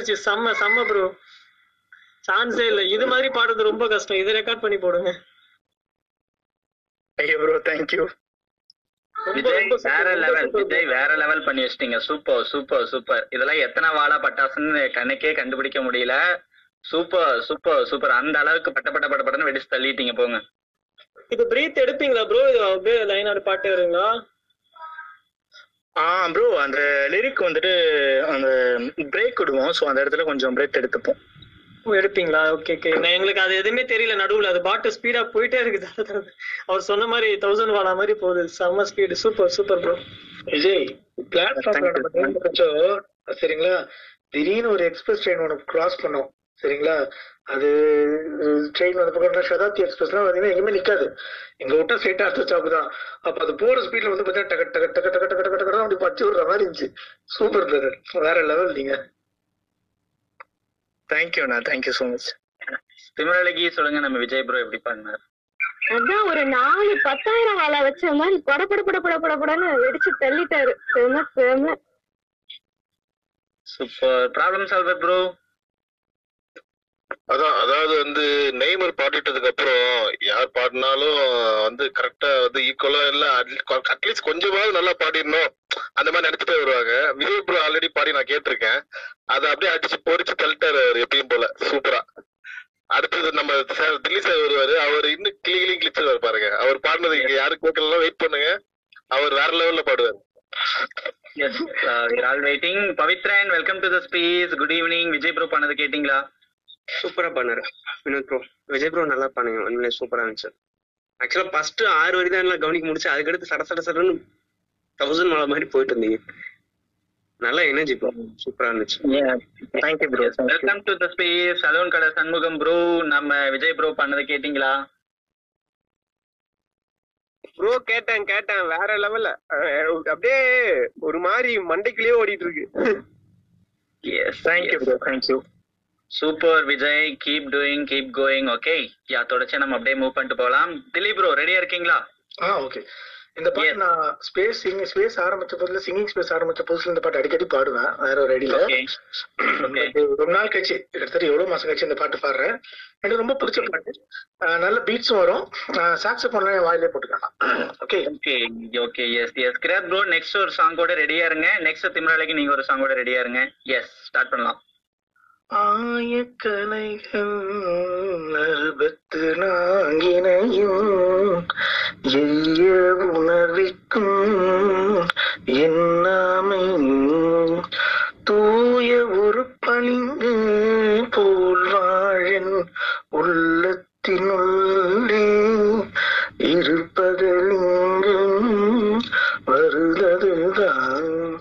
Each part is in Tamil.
எனர்ஜி செம்ம செம்ம ப்ரோ சான்ஸே இல்ல. இது மாதிரி பாடுறது ரொம்ப கஷ்டம். இதை ரெக்கார்ட் பண்ணி போடுங்க. ஐயோ ப்ரோ தேங்க்யூ வேற லெவல். விஜய் வேற லெவல் பண்ணி வச்சிட்டீங்க. சூப்பர் சூப்பர் சூப்பர் இதெல்லாம் எத்தனை வாழா பட்டாசுன்னு கணக்கே கண்டுபிடிக்க முடியல. சூப்பர் சூப்பர் சூப்பர் அந்த அளவுக்கு பட்ட பட்ட பட்ட பட்டன்னு வெடிச்சு தள்ளிட்டீங்க. போங்க. இது பிரீத் எடுப்பீங்களா ப்ரோ இது அப்படியே லைனாடு பாட்டே வருங்களா? ஆ ப்ரோ அந்த லிரிக் வந்துட்டு அந்த பிரேக் விடுவோம். ஸோ அந்த இடத்துல கொஞ்சம் பிரேக் எடுத்துப்போம். எடுப்பீங்களா? ஓகே ஓகே நான் எங்களுக்கு அது எதுவுமே தெரியல. நடுவுல அது பாட்டு ஸ்பீடா போயிட்டே இருக்குது. அவர் சொன்ன மாதிரி தௌசண்ட் வாழா மாதிரி போகுது. செம்ம speed super super bro Vijay பிளாட்ஃபார்ம்ல. நம்ம சரிங்களா? திடீர்னு ஒரு எக்ஸ்பிரஸ் ட்ரெயின் ஒன்று கிராஸ் பண்ணோம். சரிங்களா? அது ட்ரெயின் வந்து பக்கம் சதாப்தி எக்ஸ்பிரஸ்லாம் பார்த்தீங்கன்னா எங்கேயுமே நிக்காது. எங்க விட்டா ஸ்ட்ரெயிட்டா அடுத்த ஸ்டாப் தான். அப்ப அது போற ஸ்பீட்ல வந்து பார்த்தா டக டக டக டக டக டக டக அப்படி பச்சு விடுற மாதிரி இருந்துச்சு. சூப்பர் பிரதர் வேற லெவல் நீங்க. தேங்க்யூண்ணா தேங்க்யூ ஸோ மச் திமிரழகி சொல்லுங்க நம்ம விஜய் ப்ரோ எப்படி பண்ணார்? அதான் ஒரு நாலு பத்தாயிரம் வாழை வச்ச மாதிரி பட பட பட பட பட படன்னு வெடிச்சு தள்ளிட்டாரு. செம செம சூப்பர் ப்ராப்ளம் சால்வர் ப்ரோ அதான் அதாவது வந்து நெய்மர் பாடிட்டதுக்கு அப்புறம் யார் பாடினாலும் வந்து கரெக்டா வந்து ஈக்குவலா இல்ல அட்லீஸ்ட் கொஞ்சமாவது நல்லா பாடிடணும். அந்த மாதிரி நினைச்சிட்டே வருவாங்க. விஜய் ப்ரோ ஆல்ரெடி பாடி நான் கேட்டிருக்கேன். அதை அப்படியே அடிச்சு பொறிச்சு தள்ளிட்டாரு எப்பயும் போல. சூப்பரா அடுத்தது நம்ம சார் தில்லி சார் வருவாரு. அவர் இன்னும் கிளி கிளி பாருங்க. அவர் பாடினது இங்க யாருக்கு கேட்கலாம் வெயிட் பண்ணுங்க. அவர் வேற லெவல்ல பாடுவார். All waiting Pavithran welcome to the space good evening Vijay bro பண்ணது கேட்டீங்களா? சூப்பரா பண்ணாரு. வினோத் ப்ரோ விஜய் ப்ரோ நல்லா பண்ணுங்க. உண்மையிலே சூப்பரா இருந்துச்சு. ஆக்சுவலா ஃபர்ஸ்ட் ஆறு வரி தான் எல்லாம் கவனிக்க முடிச்சு அதுக்கடுத்து சட சட சடன்னு தௌசண்ட் மலை மாதிரி போயிட்டு இருந்தீங்க. நல்ல எனர்ஜி ப்ரோ சூப்பரா இருந்துச்சு. Thank you bro welcome to the space saloon கடை சண்முகம் ப்ரோ நம்ம விஜய் ப்ரோ பண்ணது கேட்டிங்களா? ப்ரோ கேட்டேன் கேட்டேன். வேற லெவல்ல அப்படியே ஒரு மாதிரி மண்டைக்குள்ளேயே ஓடிட்டு இருக்கு. Yes thank you bro thank you super Vijay keep doing keep going okay yeah தொடர்ச்சி நம்ம அப்படியே மூவ் பண்ணிட்டு போகலாம். திலீப் ப்ரோ ரெடியா இருக்கீங்களா? ஆ ஓகே இந்த பாட்டு நான் ஸ்பேஸ் சிங்கிங் ஸ்பேஸ் ஆரம்பிச்ச புதுல சிங்கிங் ஸ்பேஸ் ஆரம்பிச்ச புதுசுல இந்த பாட்டு அடிக்கடி பாடுவேன். வேற ஒரு ஐடியில ரொம்ப நாள் கழிச்சு கிட்டத்தட்ட எவ்வளவு மாசம் கழிச்சு இந்த பாட்டு பாடுறேன். எனக்கு ரொம்ப பிடிச்ச பாட்டு. நல்ல பீட்ஸும் வரும். சாக்ஸபோன்ல என் வாயிலே போட்டுக்கலாம். Okay okay okay yes yes graph bro next ஒரு சாங்கோட ரெடியா இருங்க. நெக்ஸ்ட் திமிராலைக்கு நீங்க ஒரு சாங்கோட ரெடியா இருங்க. எஸ் ஸ்டார்ட் பண்ணலாம். ஆயக்கலைகள் அறுபத்து நான்கினையும் எய்ய உணர்விக்கும் என்னாமை தூய ஒரு பளிங்கு போல் வாழன் உள்ளத்தினுள்ளே இருப்பதெங்கும் வருததுதான்.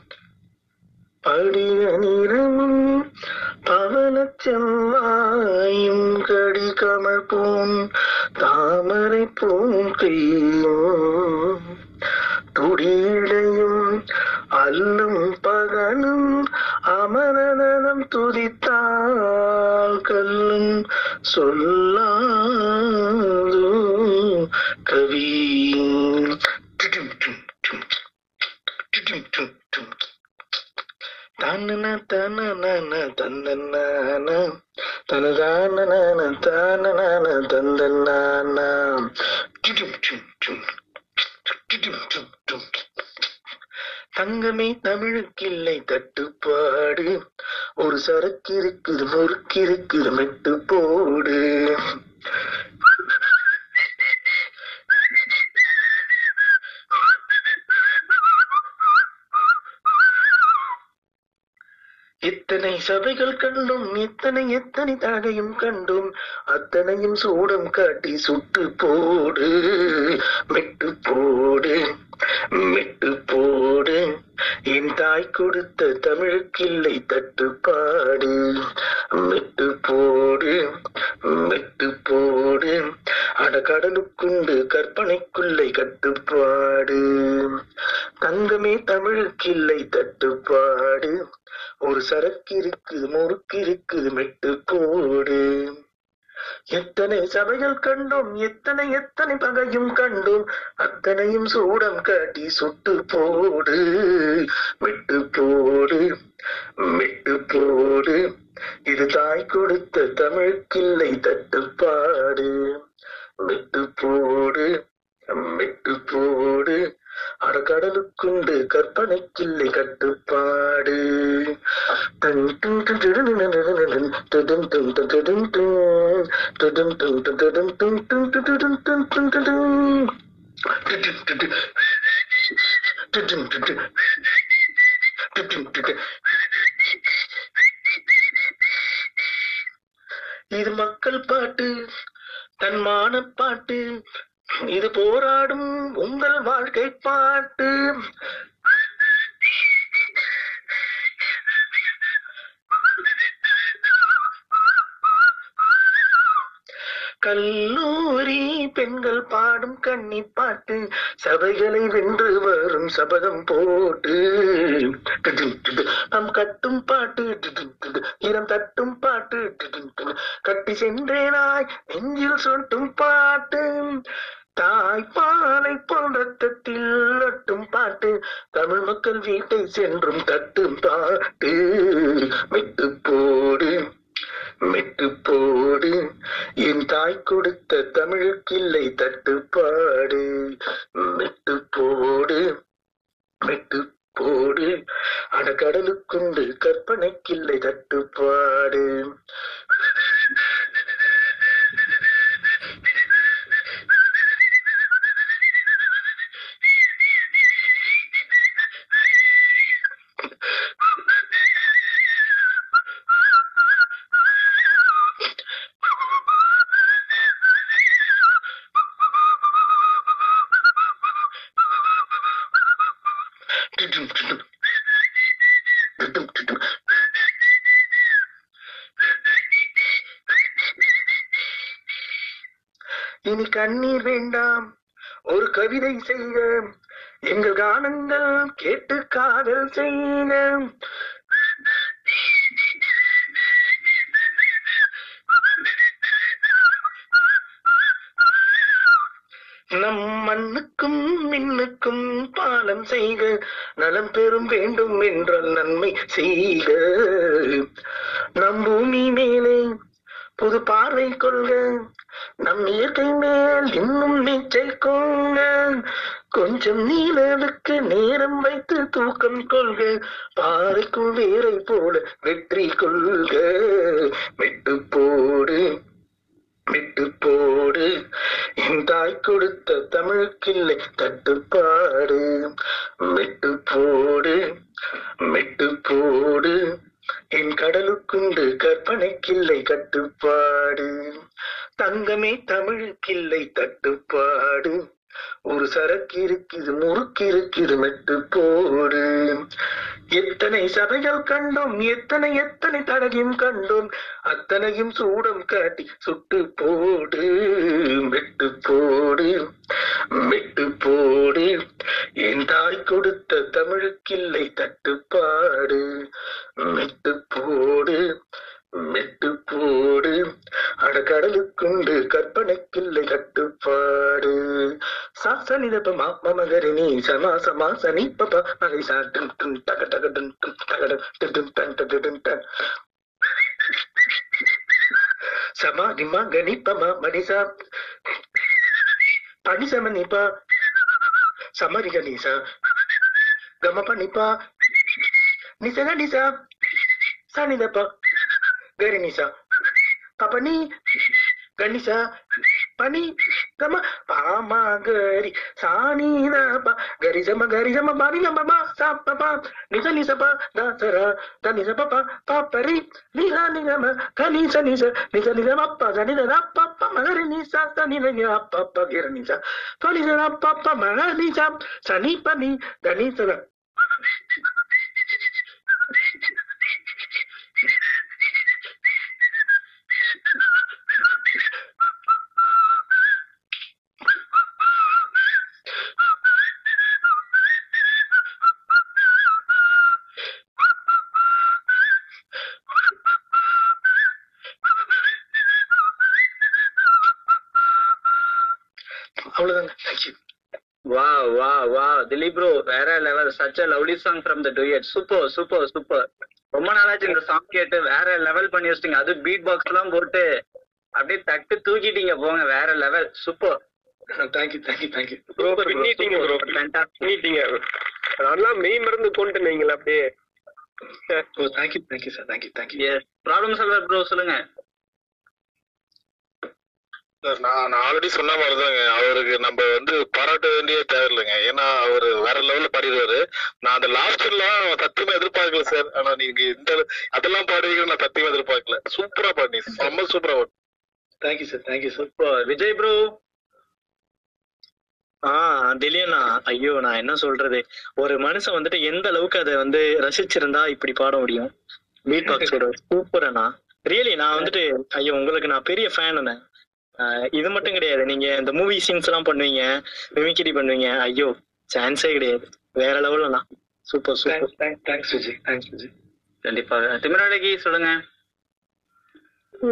படிய நிறமும் பவனச் செவ்வாயும் கடிகமழ் பூம் தாமரை பூம் கையும் துடியிடையும் அல்லும் பகலும் அமரதனம் துதித்தால் கல்லும் சொல்லாதோ கவி. டும் டும் டும் டும் டும். தன்ன தன தந்தன்னான தனதான தானன. தந்தன்னான தங்கமே தட்டுப்பாடு ஒரு சரக்கு இருக்குது முறுக்கு இருக்குது மெட்டு போடு. இத்தனை சபைகள் கண்டும் இத்தனை எத்தனை தகையும் கண்டும் அத்தனையும் சூடம் காட்டி சுட்டு போடு மெட்டு போடு. மெட்டு போடு. என் தாய் கொடுத்த தமிழுக்கில்லை தட்டுப்பாடு. மெட்டு போடு மெட்டு போடு. அட கடலுக்குண்டு கற்பனைக்குள்ளை கட்டுப்பாடு. தங்கமே தமிழுக்கில்லை தட்டுப்பாடு. ஒரு சரக்கு இருக்குது முறுக்கு இருக்குது மெட்டு போடு. எத்தனை சபைகள் கண்டோம் எத்தனை எத்தனை பகையும் கண்டோம் அத்தனையும் சூடம் காட்டி சுட்டு போடு விட்டு போடு விட்டு போடு. இது தாய் கொடுத்த தமிழுக்கில்லை தட்டுப்பாடு. விட்டு போடு விட்டு போடு. அறக்கடலுக்குண்டு கற்பனைக்கில்லை கட்டுப்பாடு இது மக்கள் பாட்டு தன்மான பாட்டு இது போராடும் உங்கள் வாழ்க்கை பாட்டு. கல்லூரி பெண்கள் பாடும் கண்ணி பாட்டு சபைகளை வென்று வரும் சபதம் போட்டு. நம் கட்டும் பாட்டு இனம் தட்டும் பாட்டு கட்டி சென்றேனாய் நெஞ்சில் சொட்டும் பாட்டு. தாய்ப்பாலை போன்றத்தில் ஒட்டும் பாட்டு. தமிழ் மக்கள் வீட்டை சென்றும் தட்டும் பாட்டு. விட்டு போடு மெட்டு போடு. என் தாய் கொடுத்த தமிழுக்கில்லை தட்டுப்பாடு. மெட்டு போடு மெட்டு போடு. அட அடக்கடலுக்குண்டு கற்பனைக்கில்லை தட்டுப்பாடு. செய்க எங்கள் கானங்கள் கேட்டு காதல் செய்க நம் மண்ணுக்கும் மின்னுக்கும் பாலம் செய்க. நலம் பெறும் வேண்டும் என்றால் நன்மை செய்க. நம் பூமி மேலே புது பார்வை கொள்க. நம் இயற்கை மேல் இன்னும் நீச்சல் கொள்க. கொஞ்சம் நீலனுக்கு நேரம் வைத்து தூக்கம் கொள்க. பாறைக்குள் வேரை போல வெற்றி கொள்க. விட்டு போடு விட்டு போடு. என் தாய் கொடுத்த தமிழுக்கில்லை தட்டுப்பாடு. விட்டு போடு விட்டு போடு. என் கடலுக்குண்டு கற்பனைக்கில்லை கட்டுப்பாடு. தங்கமே தமிழுக்கில்லை தட்டுப்பாடு. ஒரு சரக்கு இருக்குது மெட்டு போடு. எத்தனை சபைகள் கண்டோம் எத்தனை எத்தனை தடகையும் கண்டோம் அத்தனையும் சூடம் காட்டி சுட்டு போடு. மெட்டு போடு மெட்டு போடு. என் தாய் கொடுத்த தமிழுக்கில்லை தட்டுப்பாடு. மெட்டு போடு மெட்டுப்போடு அடகடலுக்குண்டு கற்பனைக்கில்லை கட்டுப்பாடு. சாச நிரபமா மமகரி நீ சமா சமா சனி பபா மகை சா டும் டும் டக டக டும் டும் டகட டும் டன் டடு டும் டன். சமா நிம்மா கணிப்பமா மனிசா பனிசம நிபா சமரிக நீசா கமப நிபா நிசன நிசா சனிதப்பா கரி நிசா பபனி கணிசா பனி கம பாமா கரி சானிதப்பா கரி சம கரி சம பனி கம பா சா பபா நிச நிச பா தாசரா தனிச பபா பாப்பரி நிசா நிகம கனிச நிச நிச நிச பப்பா சனித பப்பா மகரி நிசா சனித அப்பப்பா கிர நிசா கனிச பப்பா மக நிசா சனி பனி கணிச அவ்வளவுதாங்க திலீப் ப்ரோ வேற level such a lovely song from the duet super super super ரொம்ப நாளாச்சு இந்த சாங் கேட்டு. வேற லெவல் பண்ணி வச்சிட்டீங்க. அது பீட் பாக்ஸ் எல்லாம் போட்டு அப்படியே தட்டு தூக்கிட்டீங்க. போங்க வேற level super thank you thank you thank you bro பின்னிட்டீங்க bro பின்னிட்டீங்க நல்லா மெய் மருந்து கொண்டு நீங்களா அப்படியே. Thank you thank you sir thank you thank you problem solver bro சொல்லுங்க. சார் நான் நான் ஆல்ரெடி சொன்ன மாதிரி தாங்க அவருக்கு நம்ம வந்து பாராட்ட வேண்டிய தேவையில்லைங்க. ஏன்னா அவர் வேற லெவல்ல பாடிடுவாரு நான் அந்த லாஸ்ட் எல்லாம் சத்தியமா எதிர்பார்க்கல சார். ஆனா நீங்க இந்த அதெல்லாம் பாடுவீங்கன்னு நான் சத்தியமா எதிர்பார்க்கல. சூப்பரா பாடி ரொம்ப சூப்பரா பாடி. Thank you sir thank you sir இப்போ விஜய் ப்ரோ ஆ திலீனா ஐயோ நான் என்ன சொல்றது? ஒரு மனுஷன் வந்துட்டு எந்த அளவுக்கு அதை வந்து ரசிச்சிருந்தா இப்படி பாட முடியும்? பீட் பாக்ஸோட சூப்பரண்ணா ரியலி நான் வந்துட்டு ஐயோ உங்களுக்கு நான் பெரிய ஃபேனுண்ணே இது மட்டும் கிடையாது. நீங்க இந்த மூவி சீன்ஸ் எல்லாம் பண்ணுவீங்க மிமிக்கிரி பண்ணுவீங்க. ஐயோ சான்ஸே கிடையாது. வேற லெவல்லண்ணா super super thanks Vijay. Thanks Vijay. கண்டிப்பாக திமிராடகி சொல்லுங்க.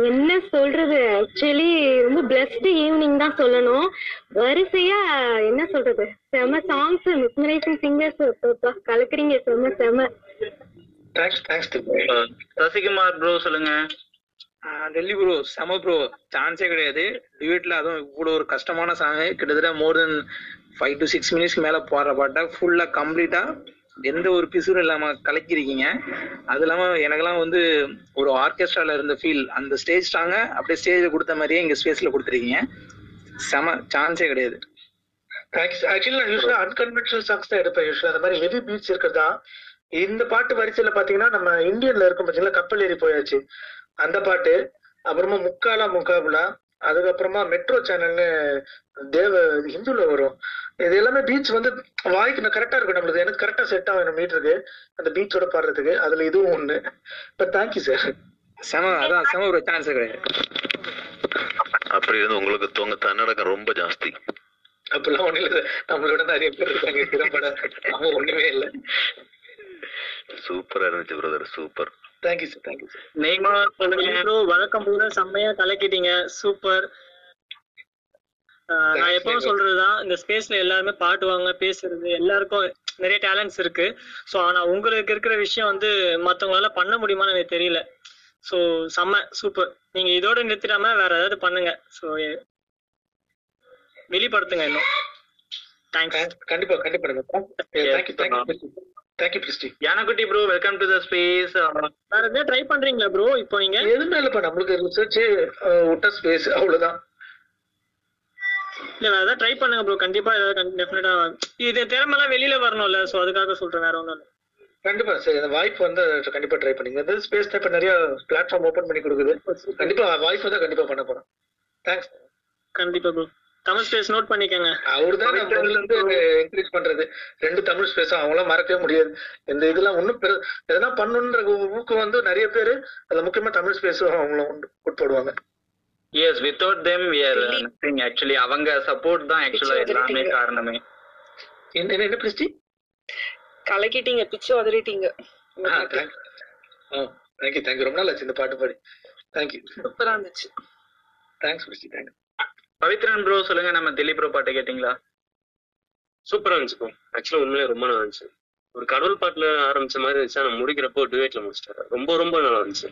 என்ன சொல்றது? ஆக்சுவலி ரொம்ப பிளஸ்டு ஈவினிங் தான் சொல்லணும். வரிசையா என்ன சொல்றது? செம சாங்ஸ் மிஸ்மரைசிங் சிங்கர்ஸ் கலக்குறீங்க. செம செம. தேங்க்ஸ் தேங்க்ஸ் சசிகுமார் ப்ரோ சொல்லுங்க. டெல்லி ப்ரோ செம ப்ரோ சான்ஸே கிடையாது. டியூட்ல அதுவும் இவ்வளோ ஒரு கஷ்டமான சாங் கிட்டத்தட்ட more then five to six மினிட்ஸ்க்கு மேல போடுற பாட்டை ஃபுல்லா கம்ப்ளீட்டா எந்த ஒரு பிசுரும் இல்லாம கலக்கிருக்கீங்க அது இல்லாம எனக்கெல்லாம் வந்து ஒரு ஆர்கெஸ்ட்ரால இருந்த ஃபீல் அந்த ஸ்டேஜ் சாங்க அப்படியே ஸ்டேஜ்ல கொடுத்த மாதிரியே இங்க ஸ்பேஸ்ல கொடுத்துருக்கீங்க. செம சான்ஸே கிடையாது. ஆக்சுவலி நான் யூஸ்வலா அன்கன்வென்ஷனல் சாங்ஸ் தான் எடுப்பேன். யூஸ்வலா அந்த மாதிரி ஹெவி பீட்ஸ் இருக்கிறதா. இந்த பாட்டு வரிசையில பாத்தீங்கன்னா நம்ம இந்தியன்ல இருக்கும் பாத்தீங்கன்னா கப்பல் ஏறி போயாச்சு. அந்த பாட்டு அப்புறமா முக்காலா முக்காபுலா அதுக்கப்புறமா மெட்ரோ சேனல்னு தேவ ஹிந்துல வரும். இது எல்லாமே பீச் வந்து வாய்க்கு கரெக்டா இருக்கும் நம்மளுக்கு எனக்கு கரெக்டா செட் ஆகும் நம்ம மீட்டருக்கு அந்த பீச்சோட பாடுறதுக்கு அதுல இதுவும் ஒண்ணு. பட் தேங்க்யூ சார் செம அதான் செம ஒரு சான்ஸே கிடையாது. அப்படி இருந்து உங்களுக்கு தோங்க தன்னடக்கம் ரொம்ப ஜாஸ்தி. அப்பெல்லாம் ஒண்ணு இல்ல நம்மளோட நிறைய பேர் இருக்காங்க. திறம்பட அவங்க ஒண்ணுமே இல்ல. சூப்பரா இருந்துச்சு brother super. Thank you sir thank you sir நீங்க சொல்லுங்க ப்ரோ வழக்கம் போல செம்மையா கலக்கிட்டீங்க. சூப்பர் நான் எப்பவும் சொல்றதுதான் இந்த ஸ்பேஸ்ல எல்லாருமே பாட்டுவாங்க பேசுறது எல்லாருக்கும் நிறைய டேலண்ட்ஸ் இருக்கு. ஸோ ஆனா உங்களுக்கு இருக்கிற விஷயம் வந்து மத்தவங்களால பண்ண முடியுமான்னு எனக்கு தெரியல. ஸோ செம்ம சூப்பர் நீங்க இதோட நிறுத்திடாம வேற ஏதாவது பண்ணுங்க. ஸோ வெளிப்படுத்துங்க இன்னும். தேங்க்ஸ் கண்டிப்பா கண்டிப்பா thank you thank you thank you பிரிஸ்டி யானகுட்டி bro welcome to the space வேற எதாவது ட்ரை பண்றீங்களா ப்ரோ இப்போ நீங்க? எதுவுமே இல்லப்பா நம்மளுக்கு ரிசர்ச் விட்ட ஸ்பேஸ் அவ்வளவுதான். இல்ல வேற ஏதாவது ட்ரை பண்ணுங்க ப்ரோ கண்டிப்பா ஏதாவது டெஃபினட்டா இது திறமெல்லாம் வெளியில வரணும்ல சோ அதுக்காக சொல்றேன் வேற ஒண்ணும் இல்ல. கண்டிப்பா சார் இந்த வாய்ப்பு வந்து கண்டிப்பா ட்ரை பண்ணுங்க. இந்த ஸ்பேஸ் இப்ப நிறைய பிளாட்ஃபார்ம் ஓபன் பண்ணி கொடுக்குது. கண்டிப்பா வாய்ப்பு வந்து கண்டிப்பா பண்ண போறோம். தேங்க்ஸ் கண்டிப்பா ப்ரோ தமிழ் ஸ்பேஸ் நோட் பண்ணிக்கங்க. அவர்தான் முதல்ல இருந்து என்கரேஜ் பண்றது. ரெண்டு தமிழ் ஸ்பேஸ் அவங்களாம் மறக்கவே முடியாது. இந்த இதெல்லாம் பெரு எதனா பண்ணுன்ற ஊக்கம் வந்து நிறைய பேரு அதுல முக்கியமா தமிழ் ஸ்பேஸும் அவங்களும் உண்டு- உட்படுவாங்க yes without them we are nothing actually அவங்க சப்போர்ட் தான் ஆக்சுவலா எல்லாமே காரணமே. என்ன என்ன- பிரிஸ்டி கலக்கிட்டீங்க பிச்சு உதறிட்டீங்க. தேங்க்யூ தேங்க்யூ ரொம்ப நாள் ஆச்சு இந்த பாட்டு பாடி. தேங்க்யூ சூப்பரா இருந்துச்சு. Thanks Misty thanks Pavithran bro சொல்லுங்க நம்ம திலீப் ப்ரோ பாட்டை கேட்டிங்களா? சூப்பரா இருந்துச்சு ப்ரோ ஆக்சுவலா உண்மையிலே ரொம்ப நல்லா இருந்துச்சு. ஒரு கடவுள் பாட்டுல ஆரம்பிச்ச மாதிரி இருந்துச்சு ஆனா முடிக்கிறப்போ டுவேட்ல முடிச்சிட்டாரு. ரொம்ப ரொம்ப நல்லா இருந்துச்சு.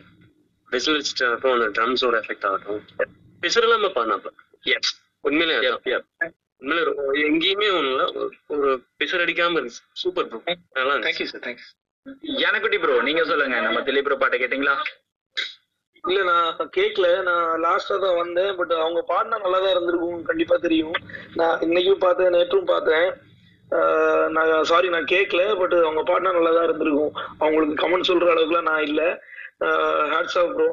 விசில் வச்சுட்டு ஆகட்டும். அந்த ட்ரம்ஸோட எஃபெக்ட் ஆகட்டும் பிசர் இல்லாம பாடினாப்ல எஸ் உண்மையிலே. உண்மையிலே எங்கேயுமே ஒண்ணும் இல்ல ஒரு- பிசர் அடிக்காம இருந்துச்சு. சூப்பர் ப்ரோ நல்லா தேங்க்யூ சார் தேங்க்ஸ் எனக்குட்டி ப்ரோ நீங்க சொல்லுங்க நம்ம திலீப் ப்ரோ பாட்டை கேட்டிங்களா? இல்ல நான் கேட்கல நான் லாஸ்டா தான் வந்தேன். பட் அவங்க பாடினா நல்லா தான் இருந்திருக்கும். கண்டிப்பா தெரியும். நான் இன்னைக்கும் பார்த்தேன் நேற்றும் பார்த்தேன். நான் சாரி நான் கேட்கல பட் அவங்க பாடினா நல்லா தான் இருந்திருக்கும். அவங்களுக்கு கமெண்ட் சொல்ற அளவுக்குலாம் நான் இல்ல. Hats off bro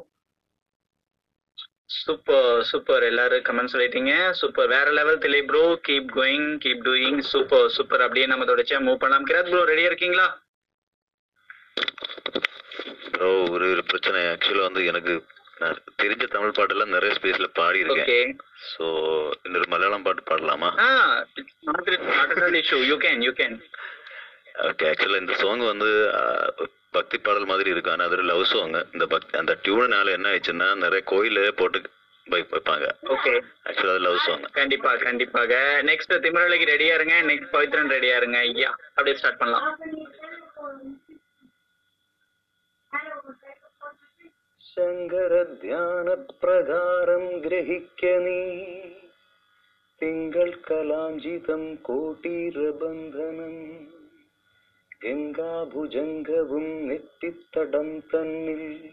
super super எல்லாரும் கமெண்ட் சொல்லிட்டீங்க. சூப்பர் வேற level திலே bro keep going keep doing super super அப்படியே நம்ம தொடர்ச்சியா மூவ் பண்ணலாம். கிராத் ப்ரோ ரெடியா இருக்கீங்களா? ப்ரோ ஒரு ஒரு பிரச்சனை. ஆக்சுவலா வந்து எனக்கு நான் தெரிஞ்ச தமிழ் பாட்டெல்லாம் நிறைய ஸ்பேஸ்ல பாடி இருக்கேன் சோ இன்னொரு மலையாளம் பாட்டு பாடலாமா? ஓகே ஆக்சுவலா இந்த சாங் வந்து பக்தி பாடல் மாதிரி இருக்கு. ஆனா அது ஒரு லவ் சாங் இந்த பக்தி அந்த டியூனால என்ன ஆயிடுச்சுன்னா நிறைய கோயில போட்டு வைப்பாங்க. ஓகே ஆக்சுவலா அது லவ் சாங் கண்டிப்பா கண்டிப்பாக. நெக்ஸ்ட் திமிரலைக்கு ரெடியா இருங்க. நெக்ஸ்ட் பவித்ரன் ரெடியா இருங்க. ஐயா அப்படியே ஸ்டார்ட் பண்ணலாம். ശങ്കരധ്യാനപ്രകാരം ഗ്രഹിക്ക നീ. തിങ്കൾ കലാഞ്ചിതം കോട്ടീരബന്ധനം. ഗംഗാഭുജംഗവും നെറ്റിത്തടം തന്നിൽ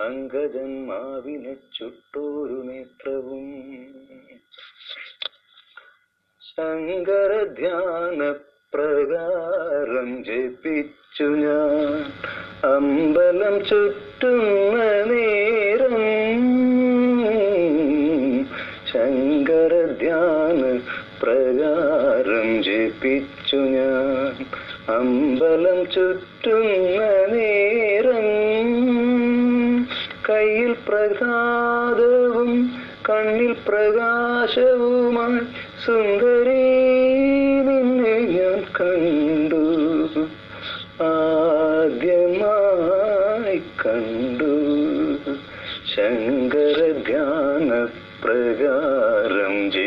അങ്കജന്മാവിനെ ചുട്ടോരു നേത്രവും. ശങ്കരധ്യാന പ്രകാരം ജപിച്ചു ഞാൻ. അമ്പലം ചുറ്റുന്ന നേരം ശങ്കര ധ്യാന പ്രകാരം ജപിച്ചു ഞാൻ. അമ്പലം ചുറ്റുന്ന നേരം കയ്യിൽ പ്രസാദവും കണ്ണിൽ പ്രകാശവുമായി സുന്ദരി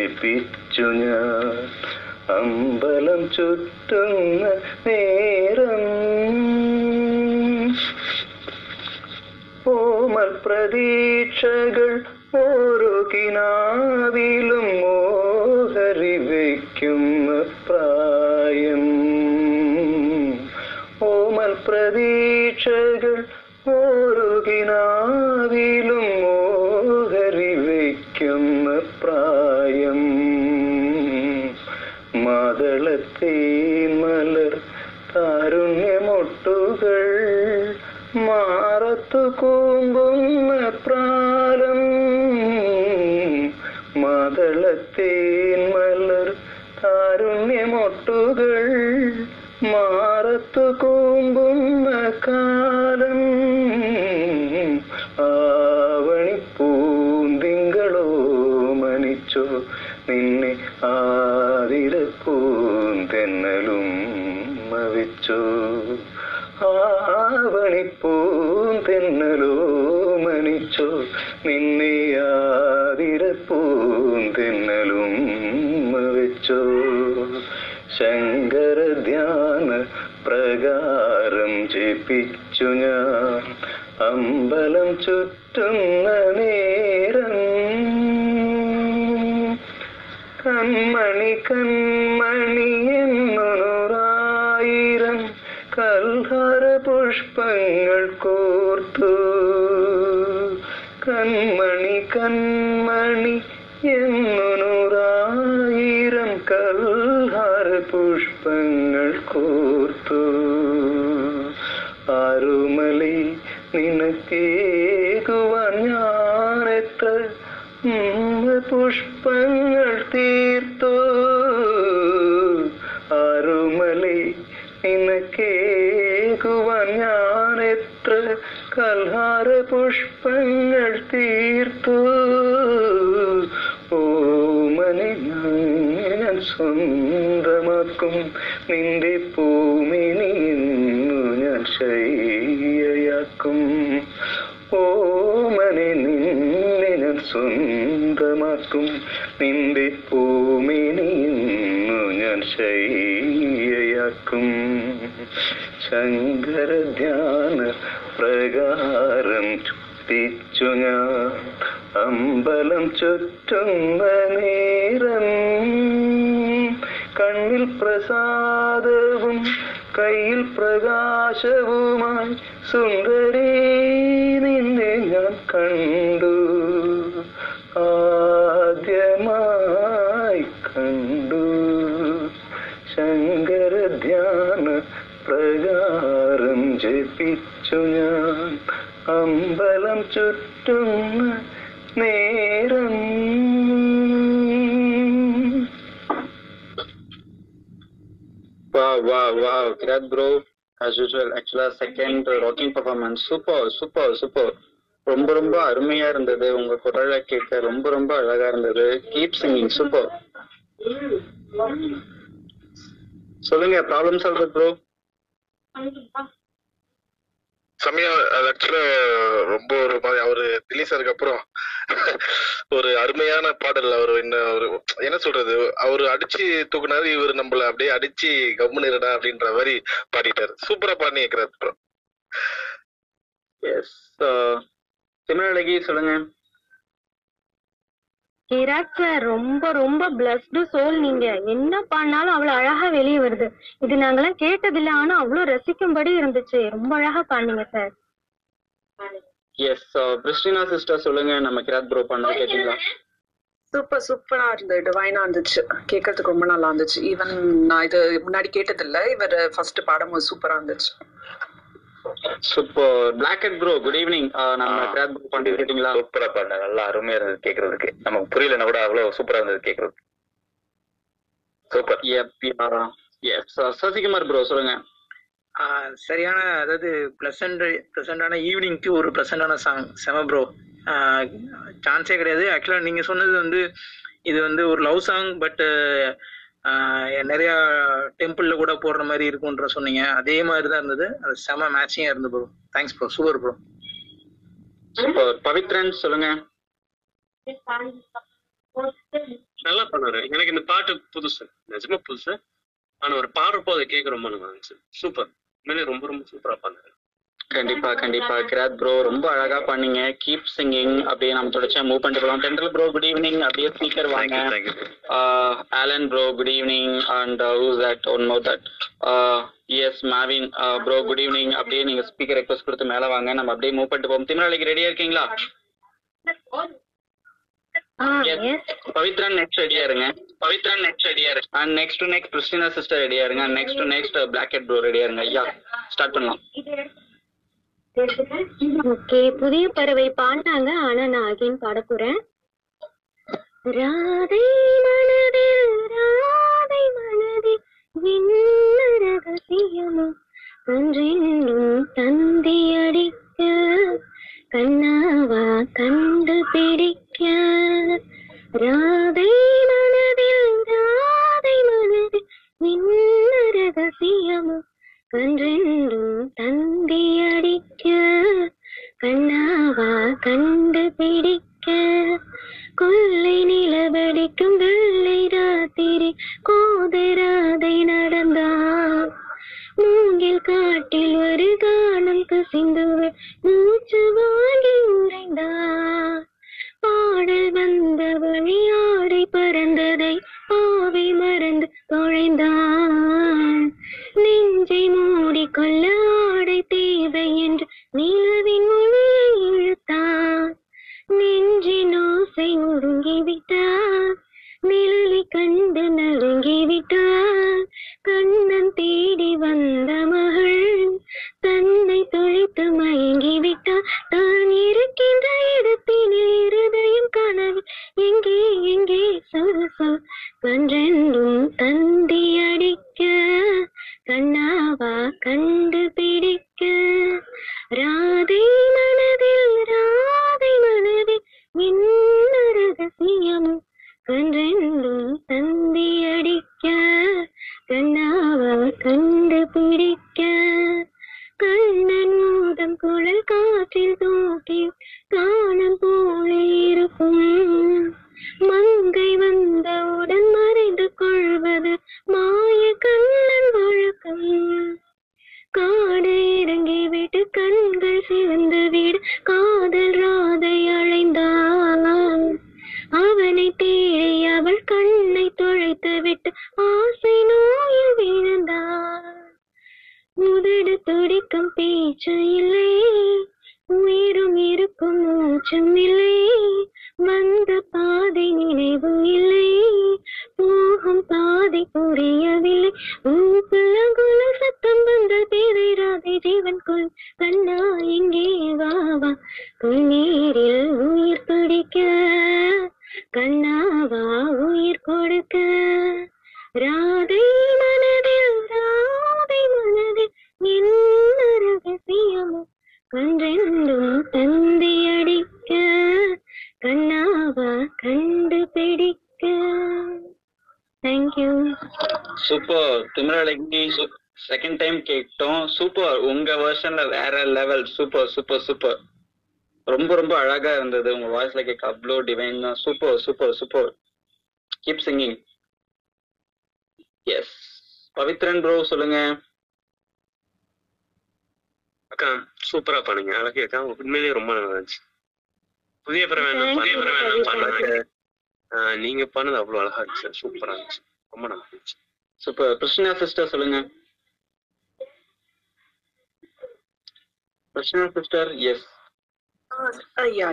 ജപിച്ചു ഞാൻ അമ്പലം ചുറ്റുന്ന നേരം ഓമൽ പ്രതീക്ഷകൾ ഓരോ കിനാവിലും ഓഹരി വയ്ക്കുന്ന പ്രായം. ഓമൽ പ്രതീക്ഷകൾ പത്തുകൂമ്പുന്ന പ്രാരം മതളത്തേൻ മലർ താരുണ്യമൊട്ടുകൾ മാറത്തു കൂമ്പുന്ന കാ மேன் சூப்பர் சூப்பர் சூப்பர் ரொம்ப ரொம்ப அருமையா இருந்தது. உங்க குரலை கேட்க ரொம்ப ரொம்ப அழகா இருந்தது. கீப் சிங்கிங் சூப்பர் சொல்லுங்க ப்ராப்ளம் சால்வ் ப்ரோ செம்மையா அது ஆக்சுவலா ரொம்ப ஒரு மாதிரி அவரு திலீசருக்கு அப்புறம் ஒரு அருமையான பாடல். அவர் என்ன ஒரு என்ன சொல்றது? அவரு அடிச்சு தூக்குனாரு இவர் நம்மள அப்படியே அடிச்சு கம்முன்னு இருடா அப்படின்ற மாதிரி பாடிட்டாரு. சூப்பரா பாடி இருக்கிறார் ப்ரோ எஸ் சிமலகி சொல்லுங்க. கிராக் சார் ரொம்ப ரொம்ப பிளஸ்டு சோல் நீங்க. என்ன பண்ணாலும் அவ்வளவு அழகா வெளியே வருது. இது நாங்கெல்லாம் கேட்டதில்ல ஆனா அவ்வளவு ரசிக்கும்படி இருந்துச்சு. ரொம்ப அழகா பாடுனீங்க சார் எஸ் கிறிஸ்டினா சிஸ்டர் சொல்லுங்க. நம்ம கிராத் ப்ரோ பண்ணது கேட்டீங்களா? சூப்பர் சூப்பரா இருந்தது. டிவைனா இருந்துச்சு. கேட்கறதுக்கு ரொம்ப நல்லா இருந்துச்சு. ஈவன் நான் இது முன்னாடி கேட்டதில்ல. இவர் ஃபர்ஸ்ட் பாடும்போது சூப்பரா இருந்துச்சு. Super black and bro good evening நம்ம பண்ணது கேட்டீங்களா? சூப்பரா பாருங்க நல்லா அருமையா இருந்தது கேக்குறதுக்கு. நமக்கு புரியலன்னா கூட அவ்வளவு சூப்பரா இருந்தது கேக்குறது சூப்பர். எஸ் சசிகுமார் ப்ரோ சொல்லுங்க. ஆஹ் சரியான அதாவது ப்ளசண்ட் ப்ளசண்டான ஈவினிங்க்கு ஒரு ப்ளசண்டான சாங் செம ப்ரோ சான்ஸே கிடையாது. ஆக்சுவலாக நீங்கள் சொன்னது வந்து இது வந்து ஒரு லவ் சாங் பட் நிறைய டெம்பிள்ல கூட போடுற மாதிரி இருக்கும்ன்ற சொன்னீங்க. அதே மாதிரி தான் இருந்தது. அது செம மேட்சிங்கா இருந்து bro thanks bro super bro super Pavithran சொல்லுங்க. நல்லா பண்ணாரு. எனக்கு இந்த பாட்டு புதுசு. நிஜமா புதுசு. ஆனா ஒரு பாடுறப்போ அதை கேட்க ரொம்ப நல்லா இருந்துச்சு. சூப்பர் உண்மையிலே ரொம்ப ரொம்ப சூப்பரா பண்ணாரு கண்டிப்பா கண்டிப்பா. கிராத் ப்ரோ ரொம்ப அழகா பண்ணீங்க. கீப் சிங்கிங் அப்படியே நம்ம தொடர்ச்சியா மூவ் பண்ணிட்டு போலாம். டென்டல் ப்ரோ குட் ஈவினிங் அப்படியே ஸ்பீக்கர் வாங்க. Alan bro good evening and who's that one more that yes மாவின் bro good evening அப்படியே நீங்க ஸ்பீக்கர் ரெக்வஸ்ட் கொடுத்து மேல வாங்க. நம்ம அப்படியே மூவ் பண்ணிட்டு போவோம். திமிராளிக்கு ரெடியா இருக்கீங்களா? Yes. பவித்ரன் நெக்ஸ்ட் ரெடியா இருங்க. பவித்ரன் நெக்ஸ்ட் ரெடியா இருங்க. And next to next Christina sister ரெடியா இருங்க. Next to next black head bro ரெடியா இருங்க. ஐயா ஸ்டார்ட் பண்ணலாம். ஓகே புதிய பறவை பாடினாங்க ஆனா நான் அகைன் பாட போறேன். ராதை மனதில் ராதை மனதில் என்ன ரகசியமோ? அன்றென்றும் தந்தி அடிக்க கண்ணாவா கண்டு பிடிக்க. ராதை மனதில் ராதை மனதில் என்ன ரகசியமோ? கன்றென்றும் தந்தி அடிக்க கண்ணாவா கண்டுபிடிக்க. கொள்ளை நிலவடிக்கும் வெள்ளை ராத்திரி கோதராதை நடந்தா. மூங்கில் காட்டில் ஒரு கானம் கசிந்து மூச்சு வாங்கி உறைந்தா. பாடல் வந்த வழி ஆடை பறந்ததை பாவை மறந்து தொழைந்தான் மூடிக்கொள்ள ஆடை கன்றெண்டும் தந்தி அடிக்க கண்ணாவா கண்டுபிடிக்க. தேங்க்யூ சூப்பர் திமிரலைக்கு செகண்ட் டைம் கேட்டோம். சூப்பர் உங்க வெர்ஷன்ல வேற லெவல் சூப்பர் சூப்பர் சூப்பர் ரொம்ப ரொம்ப அழகா இருந்தது. உங்க வாய்ஸ்ல கேட்க அவ்வளோ divine super super super keep singing yes Pavithran bro சொல்லுங்க. சூப்பரா பண்ணுங்க அழகே அக்கா உண்மையிலேயே ரொம்ப நல்லா இருந்துச்சு. புதிய பிறவை Thank you, பண்ண பண்ணாங்க நீங்க பண்ணது அவ்வளவு அழகா இருந்துச்சு. சூப்பரா இருந்துச்சு. ரொம்ப நல்லா இருந்துச்சு. சூப்பர் கிருஷ்ணா சிஸ்டர் சொல்லுங்க. கிருஷ்ணா சிஸ்டர்? எஸ் ஐயா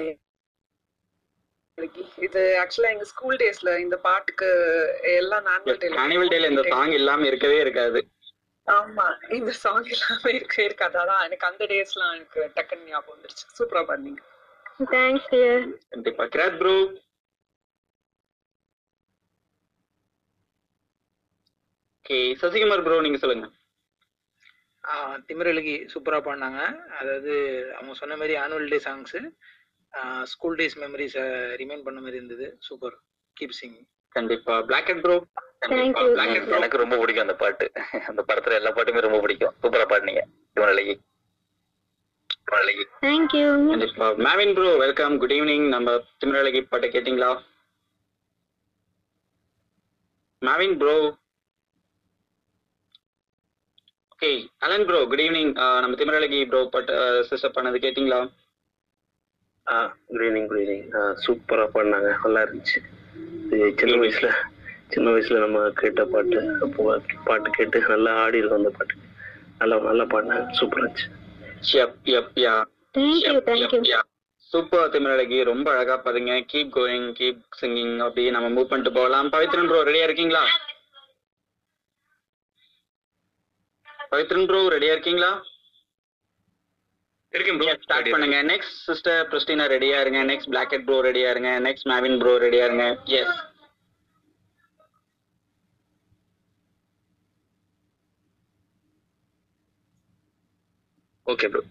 இது ஆக்சுவலா எங்க ஸ்கூல் டேஸ்ல இந்த பாட்டுக்கு எல்லாம் ஆனுவல் டேல ஆனுவல் டேல இந்த சாங் இல்லாம இருக்கவே இருக்காது. ஆமா. இந்த சாங் எல்லாமே இருக்கவே இருக்காது அதான் எனக்கு அந்த டேஸ்லாம் எனக்கு டக்குன்னு ஞாபகம் வந்துருச்சு. சூப்பரா பண்ணீங்க தேங்க்ஸ் டியர் கண்டிப்பா. Kirath bro okay Sasikumar bro நீங்க சொல்லுங்க. திமிரலுகி சூப்பரா பாடினாங்க. அதாவது அவங்க சொன்ன மாதிரி annual day songs school days மெமரிஸை remind பண்ண மாதிரி இருந்தது. சூப்பர் கீப் சிங் கண்டிப்பா. Black and bro. எனக்கு ரொம்ப பிடிக்கும் அந்த பாட்டு. அந்த படத்துல எல்லா பாட்டுமே ரொம்ப பிடிக்கும். சூப்பரா பாடுனீங்க. கண்டிப்பா. மேவின் ப்ரோ வெல்கம் குட் ஈவினிங் நம்ம திமிரலகி பாட்டை கேட்டிங்களா? மேவின் bro okay Alan bro good evening நம்ம திமிரலகி ப்ரோ பாட்டு சிஸ்டர் பண்ணது கேட்டிங்களா? குட் ஈவினிங் குட் ஈவினிங் சூப்பரா பண்ணாங்க நல்லா இருந்துச்சு. சின்ன வயசுல சின்ன வயசுல நம்ம கேட்ட பாட்டு அப்போ பாட்டு கேட்டு நல்லா ஆடி இருக்கோம் அந்த பாட்டு. நல்லா நல்லா பாடினாங்க சூப்பரா இருந்துச்சு. Yup yup ya thank you thank you super திமிரலகி ரொம்ப அழகா பாருங்க கீப் கோயிங் கீப் சிங்கிங் அப்படியே நம்ம மூவ் பண்ணிட்டு போகலாம். பவித்ரன் ப்ரோ ரெடியா இருக்கீங்களா? பவித்ரன் ப்ரோ ரெடியா இருக்கீங்களா? ஸ்டார்ட் பண்ணுங்க. நெக்ஸ்ட் சிஸ்டர் கிறிஸ்டினா ரெடியா இருங்க. நெக்ஸ்ட் பிளாக் ப்ரோ ரெடியா இருங்க. நெக்ஸ்ட் மேவின் ப்ரோ ரெடியா இருங்க. Yes okay bro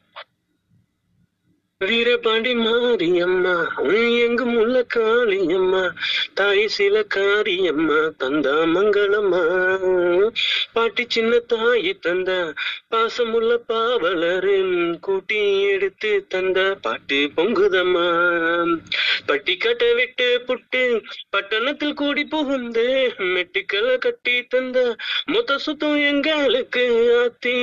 Veerapandi Mariamma உன் எங்கும் உள்ள காளியம்மா தாய் சில காரியம்மா தந்தா மங்களம்மா. பாட்டி சின்ன தாய் தந்த பாசமுள்ள பாவலரும் கூட்டி எடுத்து தந்த பாட்டு பொங்குதம்மா. பட்டி கட்ட விட்டு புட்டு பட்டணத்தில் கூடி புகுந்து மெட்டுக்களை கட்டி தந்த மொத்த சுத்தம் எங்களுக்கு ஆத்தி.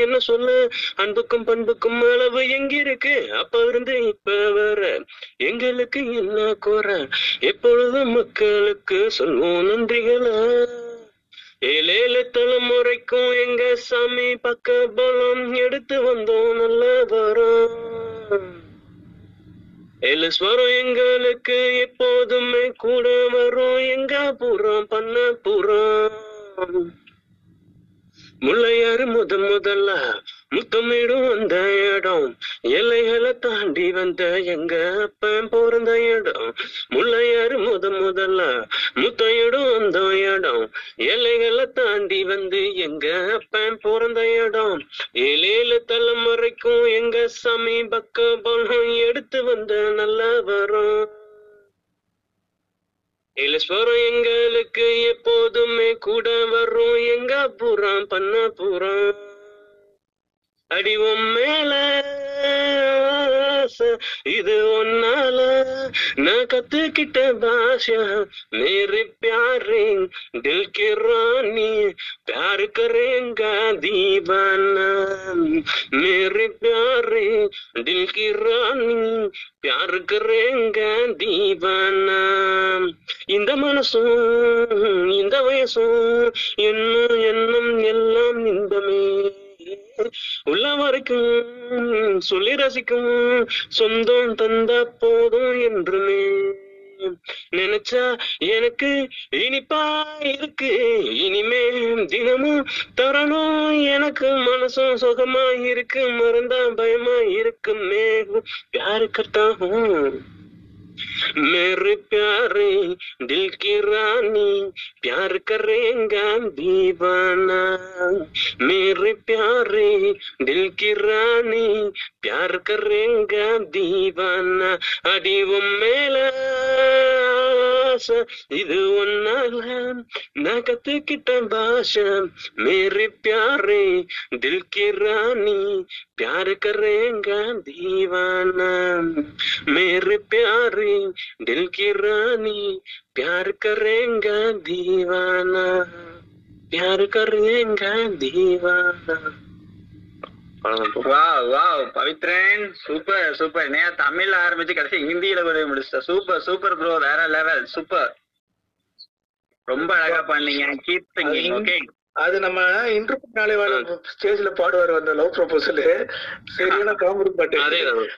என்ன சொல்ல அன்புக்கும் பண்புக்கும் அளவு எங்கிருக்கு? அப்ப இருந்து இப்ப வர. எங்களுக்கு என்ன குறை? எப்பொழுதும் மக்களுக்கு சொல்வோம் நன்றிகளா. ஏழேழு தலைமுறைக்கும் எங்க சாமி பக்க பலம் எடுத்து வந்தோம் நல்ல வரம். ஏழு ஸ்வரம் எங்களுக்கு எப்போதுமே கூட வரும். எங்க புறம் பண்ண புறம். முல்லையாறு முதன் முதல்ல முத்தமிடும் அந்த இடம். எல்லைகளை தாண்டி வந்த எங்க அப்பன் பிறந்த இடம். முள்ளையாறு முத முதல்ல முத்தையிடும் அந்த இடம். எல்லைகளை தாண்டி வந்து எங்க அப்பன் பிறந்த இடம். ஏழேழு தலைமுறைக்கும் எங்க சாமி பக்க பலம் எடுத்து வந்த நல்லா வரும் இலஸ்வரம் எங்களுக்கு எப்போதுமே கூட வரும். எங்க புறம் பண்ண புறம் அடிவம் மேல ஆசை, இது ஒன்னால நான் கத்துக்கிட்ட பாஷா மேரே प्यारे दिल की रानी प्यार करेगा दीवाना मेरे प्यारे दिल की रानी प्यार करेगा दीवाना இந்த மனசும் இந்த வயசும் என்னும் எண்ணம் எல்லாம் இன்பமே உள்ளம் வரைக்கும் சொல்லி ரசிக்கும் சொந்தம் தந்தா போதும் என்று நினைச்சா எனக்கு இனிப்பா இருக்கு இனிமே தினமும் தரணும் எனக்கு. மனசும் சுகமா இருக்கு மறந்தா பயமா இருக்குமே யாருக்கத்தான் मेरे प्यारे दिल की रानी, प्यार करेगा दीवाना। मेरे प्यारे दिल की रानी, प्यार करेगा दीवाना। अडी वो मेला। ஆசை, இது ஒன்னால நான் கத்துக்கிட்ட பாஷை मेरे प्यारे दिल की रानी प्यार करेगा दीवाना मेरे प्यारे दिल की रानी प्यार करेगा दीवाना प्यार करेगा दीवाना வா வா பவித்ரன். Super super. நேயா தமிழ்ல ஆரம்பிச்சு கடைசி ஹிந்தியில போய் முடிச்சிட்ட. சூப்பர் சூப்பர் ப்ரோ வேற லெவல் சூப்பர். ரொம்ப அழகா பண்ணீங்க. கீப் ஓகே அது நம்ம இன்டர்வியூ நாளே ஸ்டேஜ்ல பாடுவார் அந்த லவ் ப்ரொபோசல் சரியான காமெடி பாட்டு.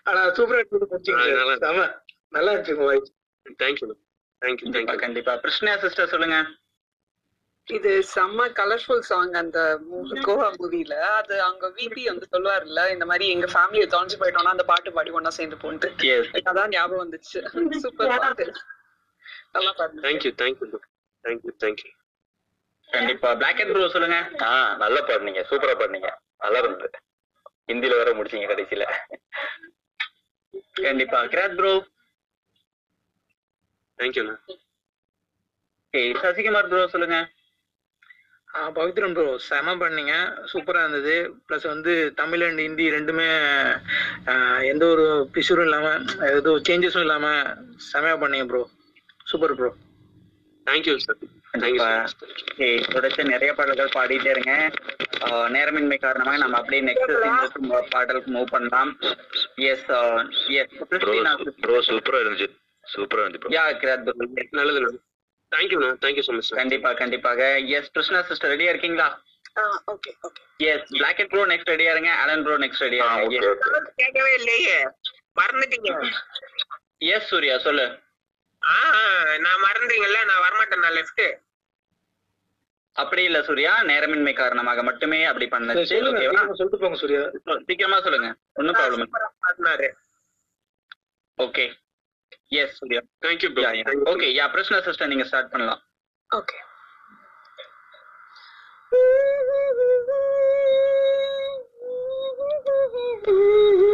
ஆனா சூப்பரா நல்லா- இருந்துச்சு தேங்க்யூ தேங்க்யூ கண்டிப்பா கண்டிப்பா. கிருஷ்ணா சிஸ்டர் சொல்லுங்க. இது செம்ம கலர்ஃபுல் சாங் அந்த கோவா மூவில அது அங்க விபி வந்து சொல்லுவாருல்ல இந்த மாதிரி எங்க ஃபேமிலியை தொலைஞ்சு போயிட்டோம்னா அந்த பாட்டு பாடி ஒன்னா சேர்ந்து போன்ட்டு. அதான் ஞாபகம் வந்துச்சு. சூப்பர் பாட்டு. நல்லா பாட்டு thank you thank you thank you thank you கண்டிப்பா. பிளாக் அண்ட் ப்ரோ சொல்லுங்க. ஆ நல்லா பாடுனீங்க. சூப்பரா பாடுனீங்க. நல்லா இருந்தது. ஹிந்தில வேற முடிச்சீங்க கடைசியில. கண்டிப்பா. கிராத் ப்ரோ தேங்க்யூண்ணா சசிகுமார் ப்ரோ சொல்லுங்க. பவித்ரன் ப்ரோ செம பண்ணீங்க. சூப்பரா இருந்தது. ப்ளஸ் வந்து தமிழ் அண்ட் ஹிந்தி ரெண்டுமே எந்த ஒரு பிசுரும் இல்லாம எதுவும் சேஞ்சஸும் இல்லாம செமையா பண்ணீங்க bro super bro thank you sir தொடர்ந்து நிறைய பாடல்கள் பாடிட்டே இருங்க. நேரமின்மை காரணமாக நம்ம அப்படியே நெக்ஸ்ட் பாடலுக்கு மூவ் பண்ணலாம். எஸ் எஸ் ப்ரோ சூப்பரா இருந்துச்சு. சூப்பரா இருந்துச்சு. யா கிராத் ப்ரோ நல்லது. தேங்க்யூண்ணா தேங்க்யூ ஸோ மச் கண்டிப்பா கண்டிப்பாக. எஸ் கிருஷ்ணா சிஸ்டர் ரெடியா இருக்கீங்களா? Okay okay yes black and bro next ரெடியா இருங்க அலன் ப்ரோ நெக்ஸ்ட் ரெடியா இருங்க. கேட்கவே இல்லையே. மறந்துட்டீங்க. எஸ் சூர்யா சொல்லு. ஆ நான் மறந்தீங்கல்ல நான் வரமாட்டேன் நான் லெஃப்ட் அப்படி இல்ல சூர்யா நேரமின்மை காரணமாக மட்டுமே அப்படி பண்ணுச்சு ஓகேவா சொல்லிட்டு போங்க சூர்யா சீக்கிரமா சொல்லுங்க ஒன்னும் problem okay yes Surya thank you okay ya பிரச்சனை சிஸ்டர் நீங்க ஸ்டார்ட் பண்ணலாம். ஓகே மெல்லிசை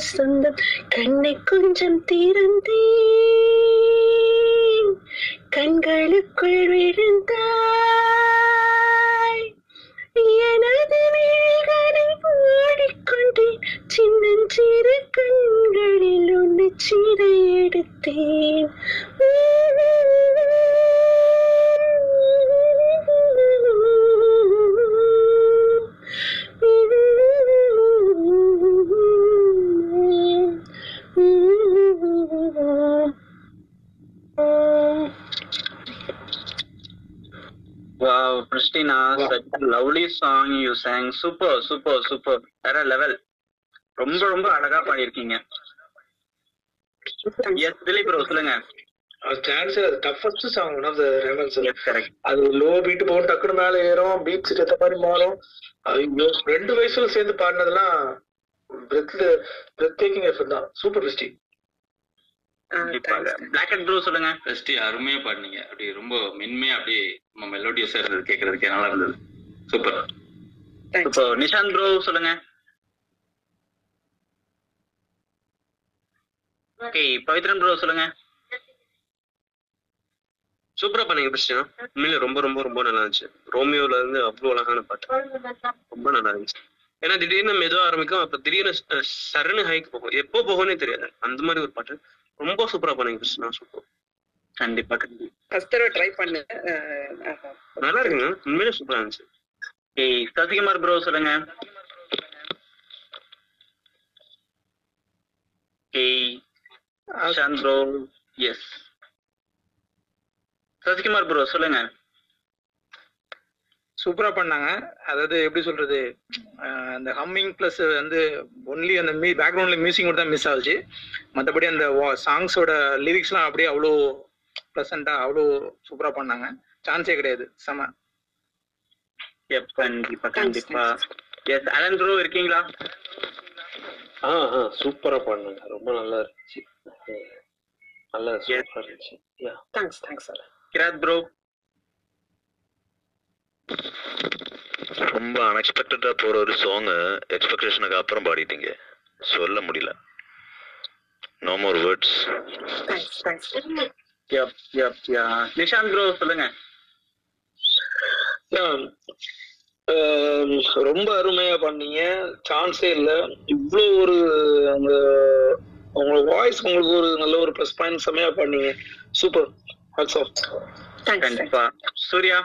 சொந்தம் கண்ணை கொஞ்சம் திறந்தே கண்களுக்குள் விழுந்தாய். எனது விழிகளை ஓடிக்கொண்டேன் சின்னஞ்சிறு கண்களில் ஒன்று சீரை எடுத்தேன். Lovely song you sang. Super, super, super. வேற லெவல் ரொம்ப ரொம்ப அழகா பாடியிருக்கீங்க. எஸ் திலீப் ப்ரோ சொல்லுங்க. Toughest song one of the correct அது லோ பீட் போகும் டக்குனு மேல ஏறும் பீட்ஸ் ஏத்த மாதிரி மாறும். ரெண்டு வயசுல சேர்ந்து பாடினதெல்லாம் பிரெத் பிரெத் டேக்கிங் எஃபர்ட் தான் சூப்பர் பிஸ்டி பிளாக் அண்ட் ப்ரோ சொல்லுங்க. ஃபர்ஸ்ட் அருமையா பாடினீங்க. அப்படி ரொம்ப மென்மையா அப்படியே நம்ம மெலோடியஸா இருந்தது கேட்கறதுக்கே நல்லா இருந்தது. சூப்பர் இப்போ நிஷாந்த் ப்ரோ சொல்லுங்க. ஓகே பவித்ரன் ப்ரோ சொல்லுங்க. சூப்பரா பண்ணீங்க கிருஷ்ணா உண்மையில ரொம்ப ரொம்ப ரொம்ப நல்லா இருந்துச்சு. ரோமியோல இருந்து அவ்வளவு அழகான பாட்டு. ரொம்ப நல்லா இருந்துச்சு. ஏன்னா திடீர்னு மெதுவா ஆரம்பிக்கும் அப்ப திடீர்னு ச- சரனு ஹைக்கு போகும். எப்போ போகும்னே தெரியாது. அந்த மாதிரி ஒரு பாட்டு. ரொம்ப சூப்பரா பண்ணீங்க கிருஷ்ணா சூப்பர் கண்டிப்பா கண்டிப்பா. ட்ரை பண்ணு அஹ், அஹ், நல்லா இருக்குங்க. உண்மையிலே சூப்பரா இருந்துச்சு. சசிகுமார் ப்ரோ சொல்லுங்க. ஏய் ப்ரோ எஸ் சசிகுமார் ப்ரோ சொல்லுங்க. சூப்பரா பண்ணாங்க. அதாவது எப்படி சொல்றது அந்த ஹம்மிங் பிளஸ் வந்து ஒன்லி அந்த மீ பேக்ரவுண்ட்ல மியூசிக் மட்டும் தான் மிஸ் ஆகுச்சு. மற்றபடி அந்த சாங்ஸோட லிரிக்ஸ்லாம் அப்படியே அவ்வளோ ப்ளசண்டா அவ்வளோ சூப்பரா பண்ணாங்க. சான்ஸே கிடையாது. செம. எப் கண்டிப்பா. கண்டிப்பா எஸ் அலன் ப்ரோ இருக்கீங்களா? ஆ ஆ சூப்பரா பண்ணாங்க ரொம்ப நல்லா இருந்துச்சு. நல்லா சூப்பரா இருந்துச்சு. யா தேங்க்ஸ் தேங்க்ஸ் சார் கிராத் ப்ரோ ரொம்ப அன்எக்ஸ்பெக்டடா போற ஒரு சாங் எக்ஸ்பெக்டேஷனுக்கு அப்புறம் பாடிட்டீங்க. சொல்ல முடியல. No more words thanks thanks எப் எப் யா நிஷாந்த் ப்ரோ சொல்லுங்க. ரொம்ப அருமையா பண்ணீங்க. சான்ஸே இல்ல. இவ்வளோ ஒரு அந்த உங்களோட வாய்ஸ் உங்களுக்கு ஒரு நல்ல ஒரு ப்ளஸ் பாயிண்ட் செமையா பண்ணீங்க. சூப்பர் கண்டிப்பா. சூர்யா?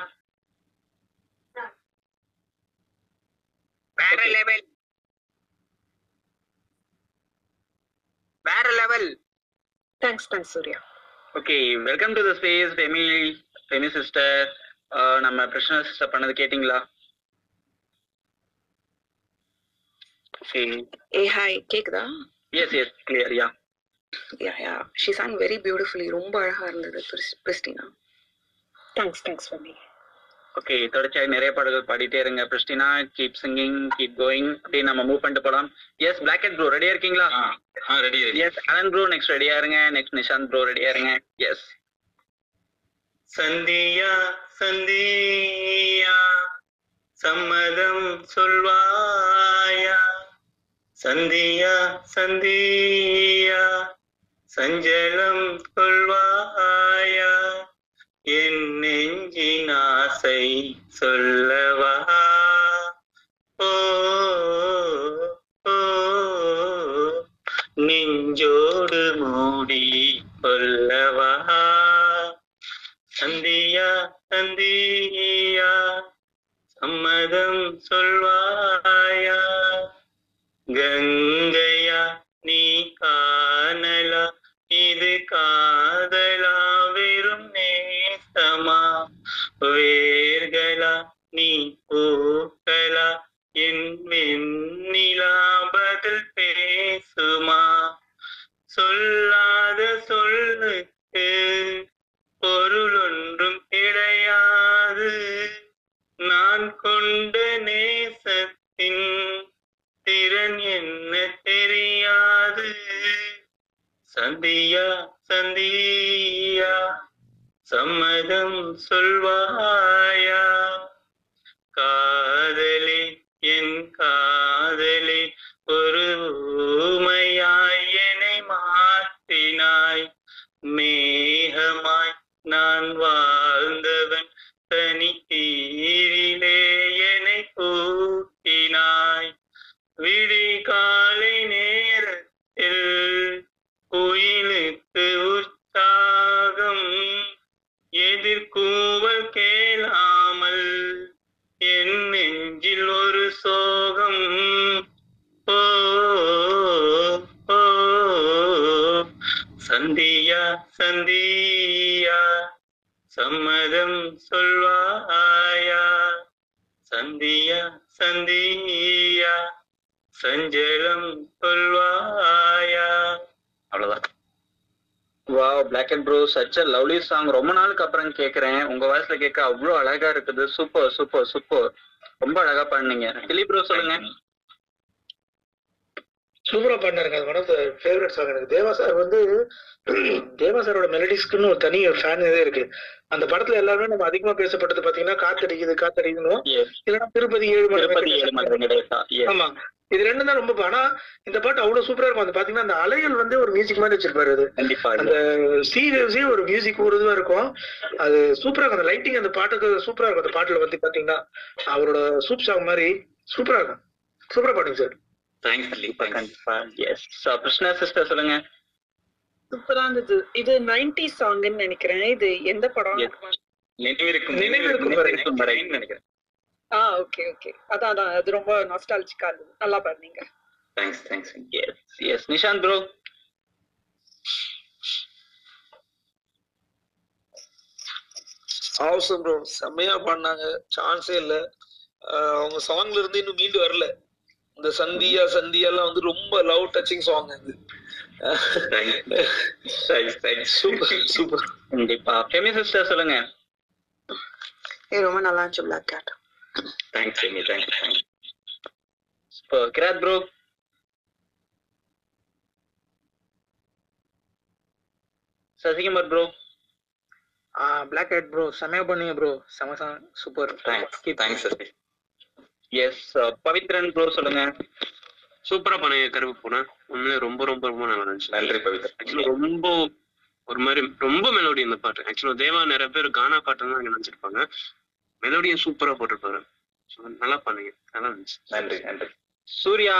வேற லெவல் வேற level thanks thanks Surya. Okay welcome to the space Femi ஃபெமி சிஸ்டர் நம்ம பிரச்சனை சிஸ்டர் பண்ணது கேட்டிங்களா? ஓகே ஏ ஹாய் கேக்குதா? Yes yes clear ya ya ya she sang very beautifully ரொம்ப அழகா இருந்தது Christina thanks thanks for me okay தொடர்ச்சியாக நிறைய பாடல்கள் பாடிட்டே இருங்க. பிரிஸ்டினா கீப் சிங்கிங் கீப் கோயிங் அப்படியே நம்ம மூவ் பண்ணிட்டு போலாம். எஸ் பிளாக் அண்ட் ப்ரோ ரெடியா இருக்கீங்களா? Ready yes Alan bro next ரெடியா இருங்க. நெக்ஸ்ட் நிஷாந்த் ப்ரோ ரெடியா இருங்க. எஸ் சந்தியா சந்தியா சம்மதம் சொல்வாயா? சந்தியா சந்தியா சஞ்சலம் கொள்வாயா? என் நெஞ்சின் ஆசை சொல்லவா ஓ ஓ நெஞ்சோடு மூடி கொல்லவா சந்தியா சந்தியா சம்மதம் சொல்வாயா? சந்தியா சந்தியா சம்மதம் சொல்வாயா சச் அ லவ்லி சாங் ரொம்ப நாளுக்கு அப்புறம் கேக்குறேன். உங்க வாய்ஸ்ல கேட்க அவ்வளோ அழகா இருக்குது. சூப்பர் சூப்பர் சூப்பர் ரொம்ப அழகா பாடுனீங்க. திலீப் ப்ரோ சொல்லுங்க. சூப்பரா பாடினாருங்க. அது one of the favourite song எனக்கு. தேவா சார் வந்து தேவா சாரோட மெலடிஸ்க்குன்னு ஒரு தனி ஃபேன் இதே இருக்கு. அந்த படத்துல எல்லாருமே நம்ம அதிகமா பேசப்பட்டது பாத்தீங்கன்னா காத்தடிக்குது காத்தடிக்கணும் இல்லைன்னா திருப்பதி ஏழு yes. ஆமா. இது ரெண்டும் தான் ரொம்ப ஆனா இந்த பாட்டு அவ்வளவு சூப்பரா இருக்கும். அந்த பாத்தீங்கன்னா அந்த அலைகள் வந்து ஒரு மியூசிக் மாதிரி வச்சிருப்பாரு அது. கண்டிப்பா அந்த சீரியஸே ஒரு மியூசிக் ஒரு இதுவா இருக்கும். அது சூப்பரா இருக்கும். அந்த லைட்டிங் அந்த பாட்டுக்கு சூப்பரா இருக்கும். அந்த பாட்டுல வந்து பாத்தீங்கன்னா அவரோட சூப் சாங் மாதிரி சூப்பரா இருக்கும். சூப்பரா பாடுங்க சார் தேங்க்ஸ் கண்டிப்பா கண்டிப்பா. எஸ் கிருஷ்ணா சிஸ்டர் சொல்லுங்க. சூப்பரா இருந்தது. இது நைன்டி சாங்னு நினைக்கிறேன். இது எந்த படம்? நினைவிருக்கும். நினைவிருக்கும் வரை. நினைவிருக்கும் வரை. நினைக்கிறேன் ஆ ஓகே ஓகே அதான் அதான். அது ரொம்ப நாஸ்டாலஜிக்கா இருந்தது. நல்லா பாடுனீங்க. Thanks thanks yes yes Nishanth bro அவசரம் ப்ரோ செம்மையா பாடினாங்க சான்ஸே இல்ல. அவங்க சாங்ல இருந்து இன்னும் மீண்டு வரல. இந்த சந்தியா சந்தியாலாம் வந்து ரொம்ப லவ் டச்சிங் சாங் இது சூப்பர் சூப்பர் கண்டிப்பா. ஃபெமி சிஸ்டர் சொல்லுங்க. ரொம்ப நல்லா இருந்துச்சு black cat thanks Femi thanks thanks கிராத் bro Sasikumar bro black head bro செம்மையா பண்ணீங்க ப்ரோ செம song super thanks Sasi yes Pavithran bro சொல்லுங்க. சூப்பரா பண்ணீங்க கருப்பு பூனை. உண்மையிலே ரொம்ப ரொம்ப ரொம்ப நல்லா இருந்துச்சு. நன்றி பவித்ரன். ஆக்சுவலா ரொம்ப ஒரு மாதிரி ரொம்ப மெலோடி இந்த பாட்டு. ஆக்சுவலா தேவா நிறைய பேர் கானா பாட்டு தான் நினைச்சிருப்பாங்க. மெலோடியும் சூப்பரா போட்டிருப்பாரு. நல்லா பண்ணீங்க. நல்லா இருந்துச்சு. நன்றி நன்றி. சூர்யா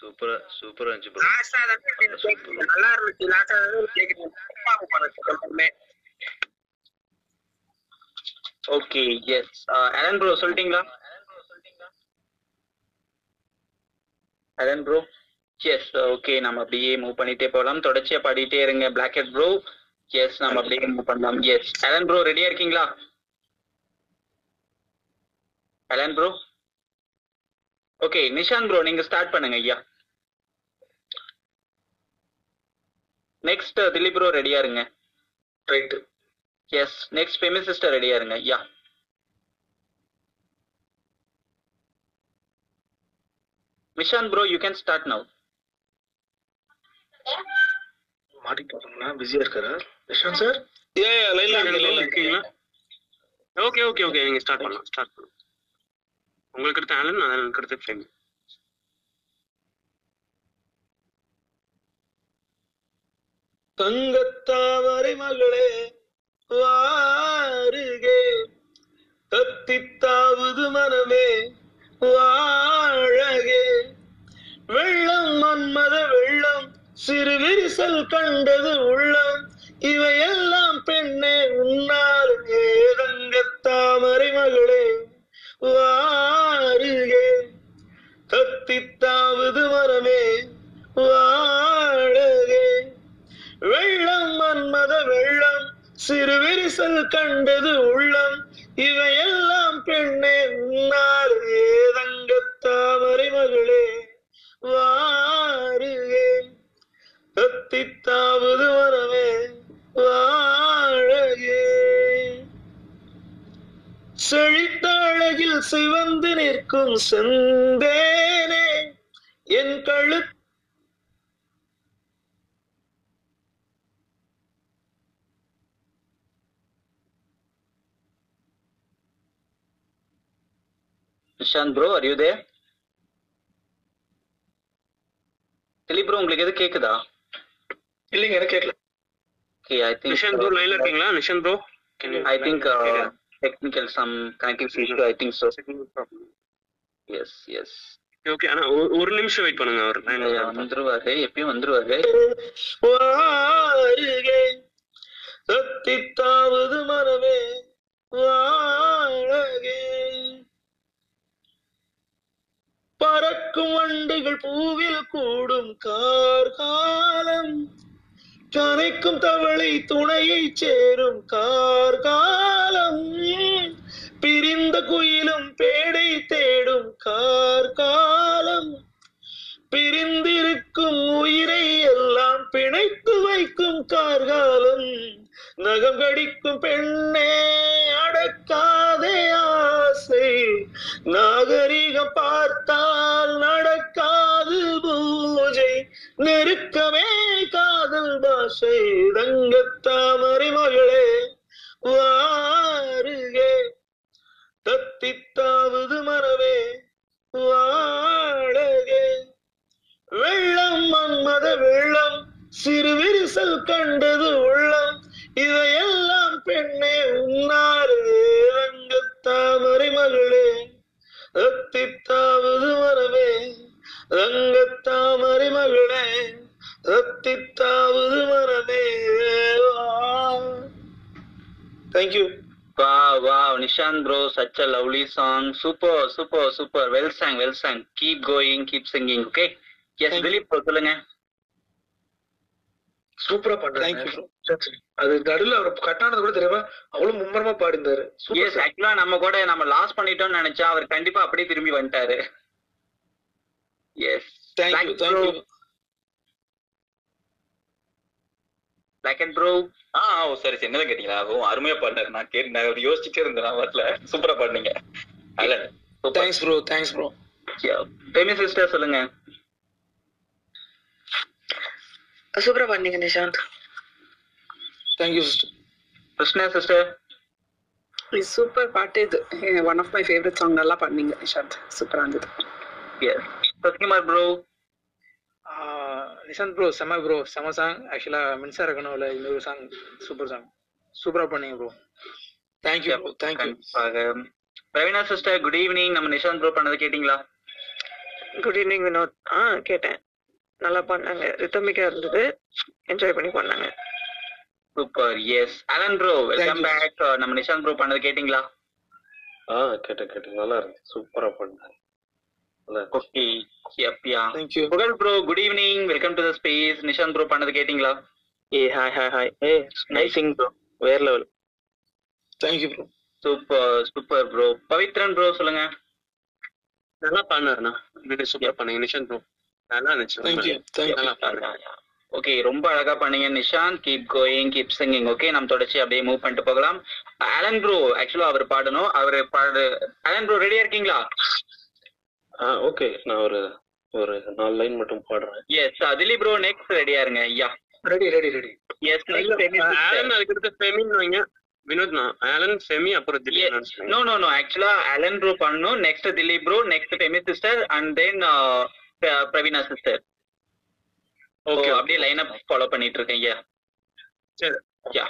சூப்பரா சூப்பரா இருந்துச்சு ப்ரோ நல்லா இருந்துச்சு. லாஸ்டா கேக்குறேன் ஓகே எஸ் அலன் ப்ரோ சொல்லிட்டீங்களா? அலன் ப்ரோ எஸ் ஓகே நம்ம அப்படியே மூவ் பண்ணிட்டே போகலாம் தொடர்ச்சியா பாடிட்டே இருங்க பிளாக் ஹெட் ப்ரோ எஸ் நம்ம அப்படியே மூவ் பண்ணலாம். எஸ் அலன் ப்ரோ ரெடியா இருக்கீங்களா? Alan bro okay Nishant bro நீங்க ஸ்டார்ட் பண்ணுங்க ஐயா. நெக்ஸ்ட் திலீப் ப்ரோ ரெடியா இருங்க. Right yes next Femi sister ரெடியா இருங்க. Yeah மிஷான் bro you can start now மாட்டிக்கிட்டோம்னா பிஸியா இருக்காரா? விஷாந்த் சார் ஏ லைன்ல இருக்கீங்களா ஓகே ஓகே ஓகே நீங்க ஸ்டார்ட் பண்ணலாம் ஸ்டார்ட் பண்ணலாம். உங்களுக்கு அடுத்த ஆலன் நான் அடுத்த ஃப்ரேம் தங்கத்தாவரை மகளே வாருகே. தத்தித்தாவது மனமே வாழகே. வெள்ளம் மன்மத வெள்ளம் சிறு விரிசல் கண்டது உள்ளம். இவையெல்லாம் பெண்ணே உன்னால் ஏதங்கத்தாமரை மகளே வாருகே. தத்தித்தாவது மரமே வாழ வெள்ளம் மன்மத வெள்ளம் சிறு விரிசல் கண்டது உள்ளம். இவையெல்லாம் பெண்ணே நாளே ஏதங்கத்தாமரை மகளே வாருகே தத்தித்தாவது வரவே வாழகே செழித்த அழகில் சிவந்து நிற்கும் செந்தேனே என் கழுத்து Nishant bro are you there? Dileep bro உங்களுக்கு எது கேக்குதா? இல்லைங்க எனக்கு கேட்கல okay I think Nishant bro லைன்ல இருக்கீங்களா? Nishant bro I think technical some connective issue I think so yes yes okay ஆனா ஒரு- நிமிஷம் வெயிட் பண்ணுங்க அவர் வந்துருவாரு எப்பயும் வந்துருவாரு. வாருகே தத்தித்தாவது மரமே வாழகே. பறக்கும் வண்டுகள் பூவில் கூடும் கார்காலம். கனைக்கும் தவளை துணையை சேரும் கார்காலம். பிரிந்த குயிலும் பேடை தேடும் கார்காலம். பிரிந்திருக்கும் உயிரை எல்லாம் பிணைத்து வைக்கும் கார்காலம். நகம் கடிக்கும் பெண்ணே அடக்காதே ஆசை நாகரிக பார்த்தால் நடக்காது பூஜை. நெருக்கமே காதல் பாஷை தங்கத்தாமரை மகளே வாருகே. தத்தித்தாவது மரவே வாழகே. வெள்ளம் மன்மத வெள்ளம் சிறு விரிசல் கண்டது உள்ளம். இதையெல்லாம் பெண்ணே உன்னாரே ரங்கத்தாமரை மகளே அத்தித்தாவது மரமே ரங்கத்தாமரை மகளே அத்தித்தாவது மரமே thank you Wow, wow, Nishant bro, such a lovely song. Super, super, super. Well sang, well sang. Keep going, keep singing, okay? Yes, Dilip bro, சொல்லுங்க. சூப்பரா பண்றாங்க அது நடுவுல அவர் கட்டானது கூட தெரியாம அவ்வளவு மும்மரமா பாடிந்தாரு Yes, actually நம்ம கூட நம்ம லாஸ் பண்ணிட்டோம்னு நினைச்சா அவர் கண்டிப்பா அப்படியே திரும்பி வந்துட்டாரு. Yes. Thank you, thank you. Black and bro. ஆ ஓ சரி சரி. என்னதான் கேட்டீங்களா? அருமையா பாடினாரு. நான் கேட்டு நான் யோசிச்சுட்டே இருந்தேன் நான் வரல சூப்பரா பாடினீங்க. Alan thanks bro thanks bro Femi sister சொல்லுங்க. சூப்பரா பண்ணீங்க Nishant. Thank you sister Krishna sister இது சூப்பர் பாட்டு இது one of my favourite song நல்லா பண்ணீங்க நிஷாந்த் சூப்பரா இருந்தது சத்குமார் ப்ரோ நிஷாந்த் ப்ரோ செம ப்ரோ செம சாங் ஆக்சுவலா மின்சார கனவுல இன்னொரு சாங் சூப்பர் சாங் சூப்பரா பண்ணீங்க bro thank you bro thank you Praveena sister good evening நம்ம நிஷாந்த் ப்ரோ பண்ணதை கேட்டிங்களா? Good evening Vinod. ஆ கேட்டேன். நல்லா பண்ணாங்க ரித்தமிக்கா இருந்தது. என்ஜாய் பண்ணி பண்ணாங்க super yes Alan bro welcome back நம்ம நிஷாந்த் ப்ரோ பண்ணதை கேட்டிங்களா? ஆ கேட்டேன் கேட்டேன். நல்லா இருந்துச்சு சூப்பரா பண்ணாங்க okay யப்யா. Pugazh bro good evening welcome to the space Nishant bro பண்ணது கேட்டிங்களா? ஏ ஹாய் ஹாய் ஹாய் ஏ நைஸ் சிங் ப்ரோ வேற level thank you bro super super bro Pavithran bro சொல்லுங்க. நல்லா வீடியோ சூப்பரா பண்ணீங்க நிஷாந்த் ப்ரோ நல்லா இருந்துச்சு. நல்லா பாடுங்க ஓகே ரொம்ப அழகா பண்ணீங்க. Nishant keep going keep singing okay நம்ம தொடர்ச்சி அப்படியே மூவ் பண்ணிட்டு போகலாம். அலன் ப்ரோ ஆக்சுவலா அவர் பாடணும். அவர் பாடு அலன் ப்ரோ ரெடியா இருக்கீங்களா? ஓகே நான் ஒரு ஒரு நாலு லைன் மட்டும் பாடுறேன். எஸ் திலீப் ப்ரோ நெக்ஸ்ட் ரெடியா இருங்க. யா ready ready ready yes Alan அதுக்கு அடுத்து ஃபெமின் வைங்க. வினோத் நான் ஆலன் ஃபெமி அப்புறம் திலீப் நோ நோ நோ ஆக்சுவலா அலன் ப்ரோ பண்ணணும். Next Dileep bro next Femi sister and then Praveena sister okay அப்படியே லைன் அப் ஃபாலோ பண்ணிட்டு இருக்கேன் யா சரி. யா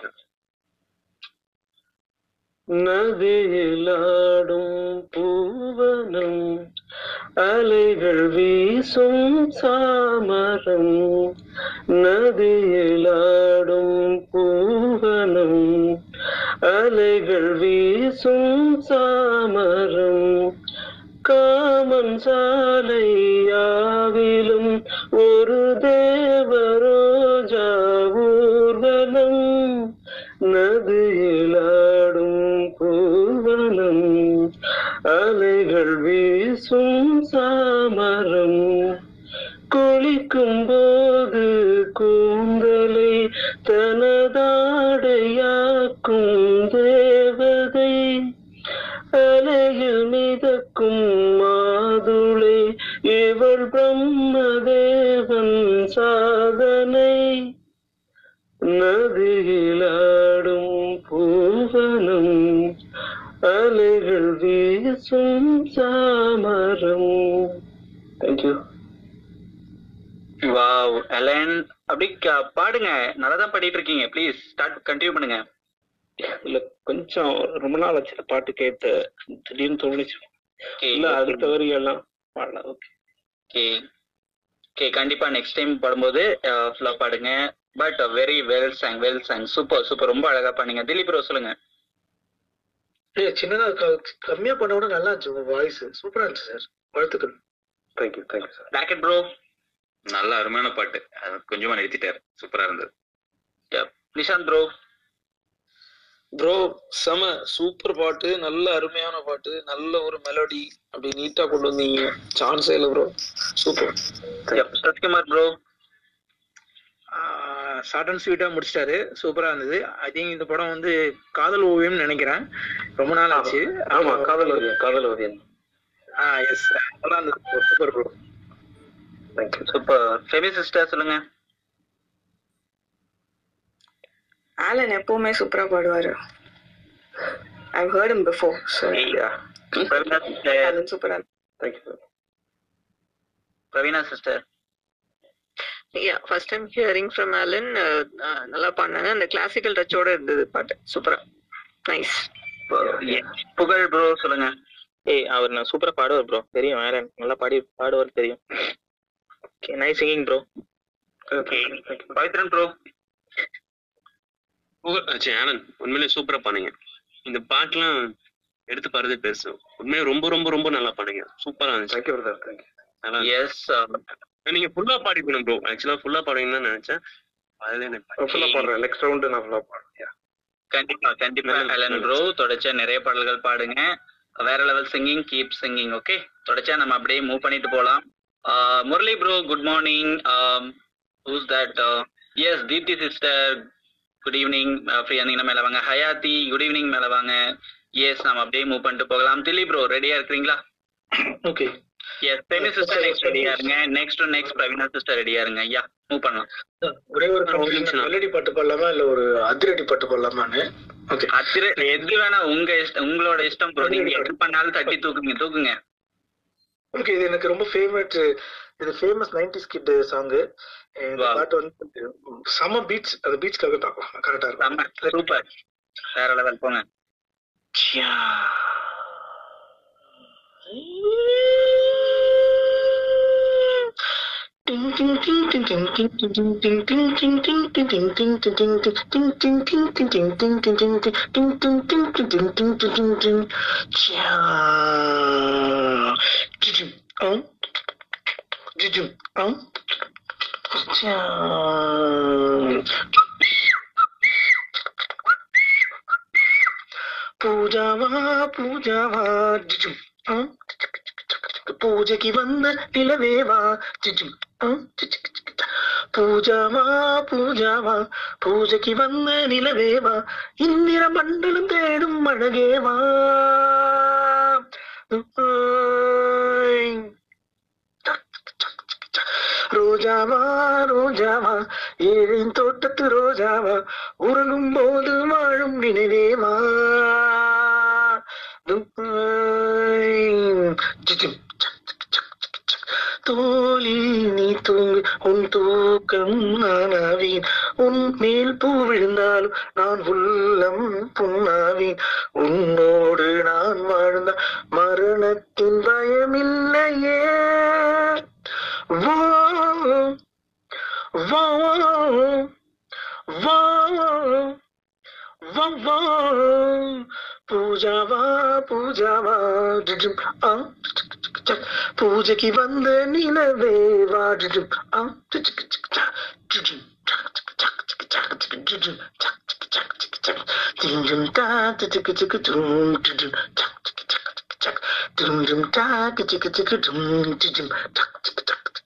நதியிலாடும் பூவனம் அலைகள் வீசும் சாமரம் நதியிலாடும் பூவனம் அலைகள் வீசும் சாமரம் காமன் சாலையாவிலும் ஒரு தேவரோஜா ஊர்வலம் நதியிலாடும் பூவனம் அலைகள் வீசும் சாமரம் குளிக்கும் போது கூந்தலை தனதாடையாக்கும் தேவதை அலையில் மிதக்கும் மாதுளை இவள் பிரம்மதேவன் சாதனை நதியிலாடும் பூவனம் அலைகள் வீசும் சாமரம். தேங்க்யூ வாவ் அலன் அப்படி பாடுங்க. நல்லா தான் பாடிட்டு இருக்கீங்க ப்ளீஸ் ஸ்டார்ட் கண்டினியூ பண்ணுங்க. இல்ல கொஞ்சம் ரொம்ப நாள் ஆச்சு. பாட்டு கேட்டு. திடீர்னு தோணுச்சு. இல்ல அடுத்த வரியெல்லாம் பாடலாம் ஓகே ஓகே கண்டிப்பா நெக்ஸ்ட் டைம் பாடும்போது ஃபுல்லா பாடுங்க. But very well song well song super super ரொம்ப அழகா பண்ணீங்க திலீப் ப்ரோ சொல்லுங்க. சின்னதா க- கம்மியா பண்ண கூட நல்லா இருந்துச்சு உங்க வாய்ஸ் சூப்பரா இருந்துச்சு சார் வாழ்த்துக்கள். Thank you thank you sir rocket bro நல்ல அருமையான பாட்டு. கொஞ்சமா நிறுத்திட்டாரு. சூப்பரா இருந்தது. நிஷாந்த் ப்ரோ ப்ரோ செம சூப்பர் பாட்டு நல்ல அருமையான பாட்டு நல்ல ஒரு மெலடி அப்படி நீட்டா கொண்டு வந்தீங்க. சான்ஸே இல்லை bro super Satkumar bro short and ஸ்வீட்டா முடிச்சிட்டாரு. சூப்பரா இருந்தது. ஐ திங்க் இந்த படம் வந்து காதல் ஓவியம்னு நினைக்கிறேன். ரொம்ப நாள் ஆச்சு. ஆமா. காதல் ஓவியம். காதல் ஓவியம். ஆ எஸ் நல்லா இருந்தது. Super bro super Femi sister சொல்லுங்க. ஆலன் எப்பவுமே சூப்பரா பாடுவாரு. I heard him before sister Alan சூப்பரா Praveena sister yeah first time hearing from Alan நல்லா பண்ணாங்க அந்த கிளாசிக்கல் டச்சோட இருந்தது பாட்டு. சூப்பரா நைஸ் புகழ் ப்ரோ சொல்லுங்க. ஏய் அவர் நான் சூப்பரா பாடுவார் ப்ரோ தெரியும் ஆரன் நல்லா பாடி பாடுவார் தெரியும். Okay nice singing bro Pavithran bro Anand உண்மையிலே சூப்பரா பண்ணீங்க இந்த பாட்டுலாம் எடுத்து பாடுறதே பெருசு. உண்மையிலே ரொம்ப ரொம்ப ரொம்ப நல்லா பண்ணீங்க சூப்பரா இருந்துச்சு. எஸ் நீங்க ஃபுல்லா பாடிக்கணும் ப்ரோ ஆக்சுவலா ஃபுல்லா பாடுவீங்கன்னு தான் நினைச்சேன். அதுல எனக்கு ஃபுல்லா பாடுறேன். நெக்ஸ்ட் ரவுண்டு நான் ஃபுல்லா பாடுறேன். கண்டிப்பா கண்டிப்பா அலன் ப்ரோ தொடர்ச்சியா நிறைய பாடல்கள் பாடுங்க. வேற level singing keep singing okay தொடர்ச்சியா நம்ம அப்படியே மூவ் பண்ணிட்டு போலாம். Murali bro good morning who's that yes Deepti sister good evening ஃப்ரீயா இருந்தீங்கன்னா மேல வாங்க. ஹயாத்தி குட் ஈவினிங் மேல வாங்க. எஸ் நம்ம அப்படியே மூவ் பண்ணிட்டு போகலாம். திலீப் ப்ரோ ரெடியா இருக்கிறீங்களா? Okay yes Femi sister next ரெடியா இருங்க. நெக்ஸ்ட் நெக்ஸ்ட் பிரவீனா சிஸ்டர் ரெடியா இருங்க. ஐயா மூவ் பண்ணலாம். ஒரே ஒரு மெலடி பாட்டு பாடலாமா இல்ல ஒரு அதிரடி பாட்டு பாடலாமான்னு ஓகே அத்திர எது வேணா உங்க இஷ்டம் உங்களோட இஷ்டம் ப்ரோ நீங்க எது பண்ணாலும் தட்டி தூக்குங்க தூக்குங்க. ஓகே இது எனக்கு ரொம்ப ஃபேவரட் இது ஃபேமஸ் நைன்டிஸ் கிட் சாங் இந்த Wow. பாட்டு வந்து செம பீச் அந்த பீச்க்காக பார்க்கலாம் கரெக்டா இருக்கும் சூப்பர் வேற லெவல் போங்க பூஜாவா பூஜாவா ஜிஜும் ஆ பூஜைக்கு வந்த நிலவேவா ஜிஜும் ஆ ஜிஜிக் ஜிஜிக். பூஜாவா பூஜாவா பூஜைக்கு வந்த நிலவேவா இந்திர மண்டலம் தேடும் அழகேவா ரோஜாவா ரோஜாவா ஏழின் தோட்டத்து ரோஜாவா உறங்கும் போது வாழும் நினைவேமா. தோழி நீ தூங்கு உன் தூக்கம் நானாவேன் உன் மேல் பூ விழுந்தாலும் நான் உள்ளம் புண்ணாவேன். உன்னோடு நான் வாழ்ந்த மரணத்தின் பயமில்லையே. avant. பூஜாவா பூஜாவா பூஜைக்கு வந்த நிலவேவா டிஜிம் டா டிஜிக்கு டிக்கு டும் டிஜிம் டக்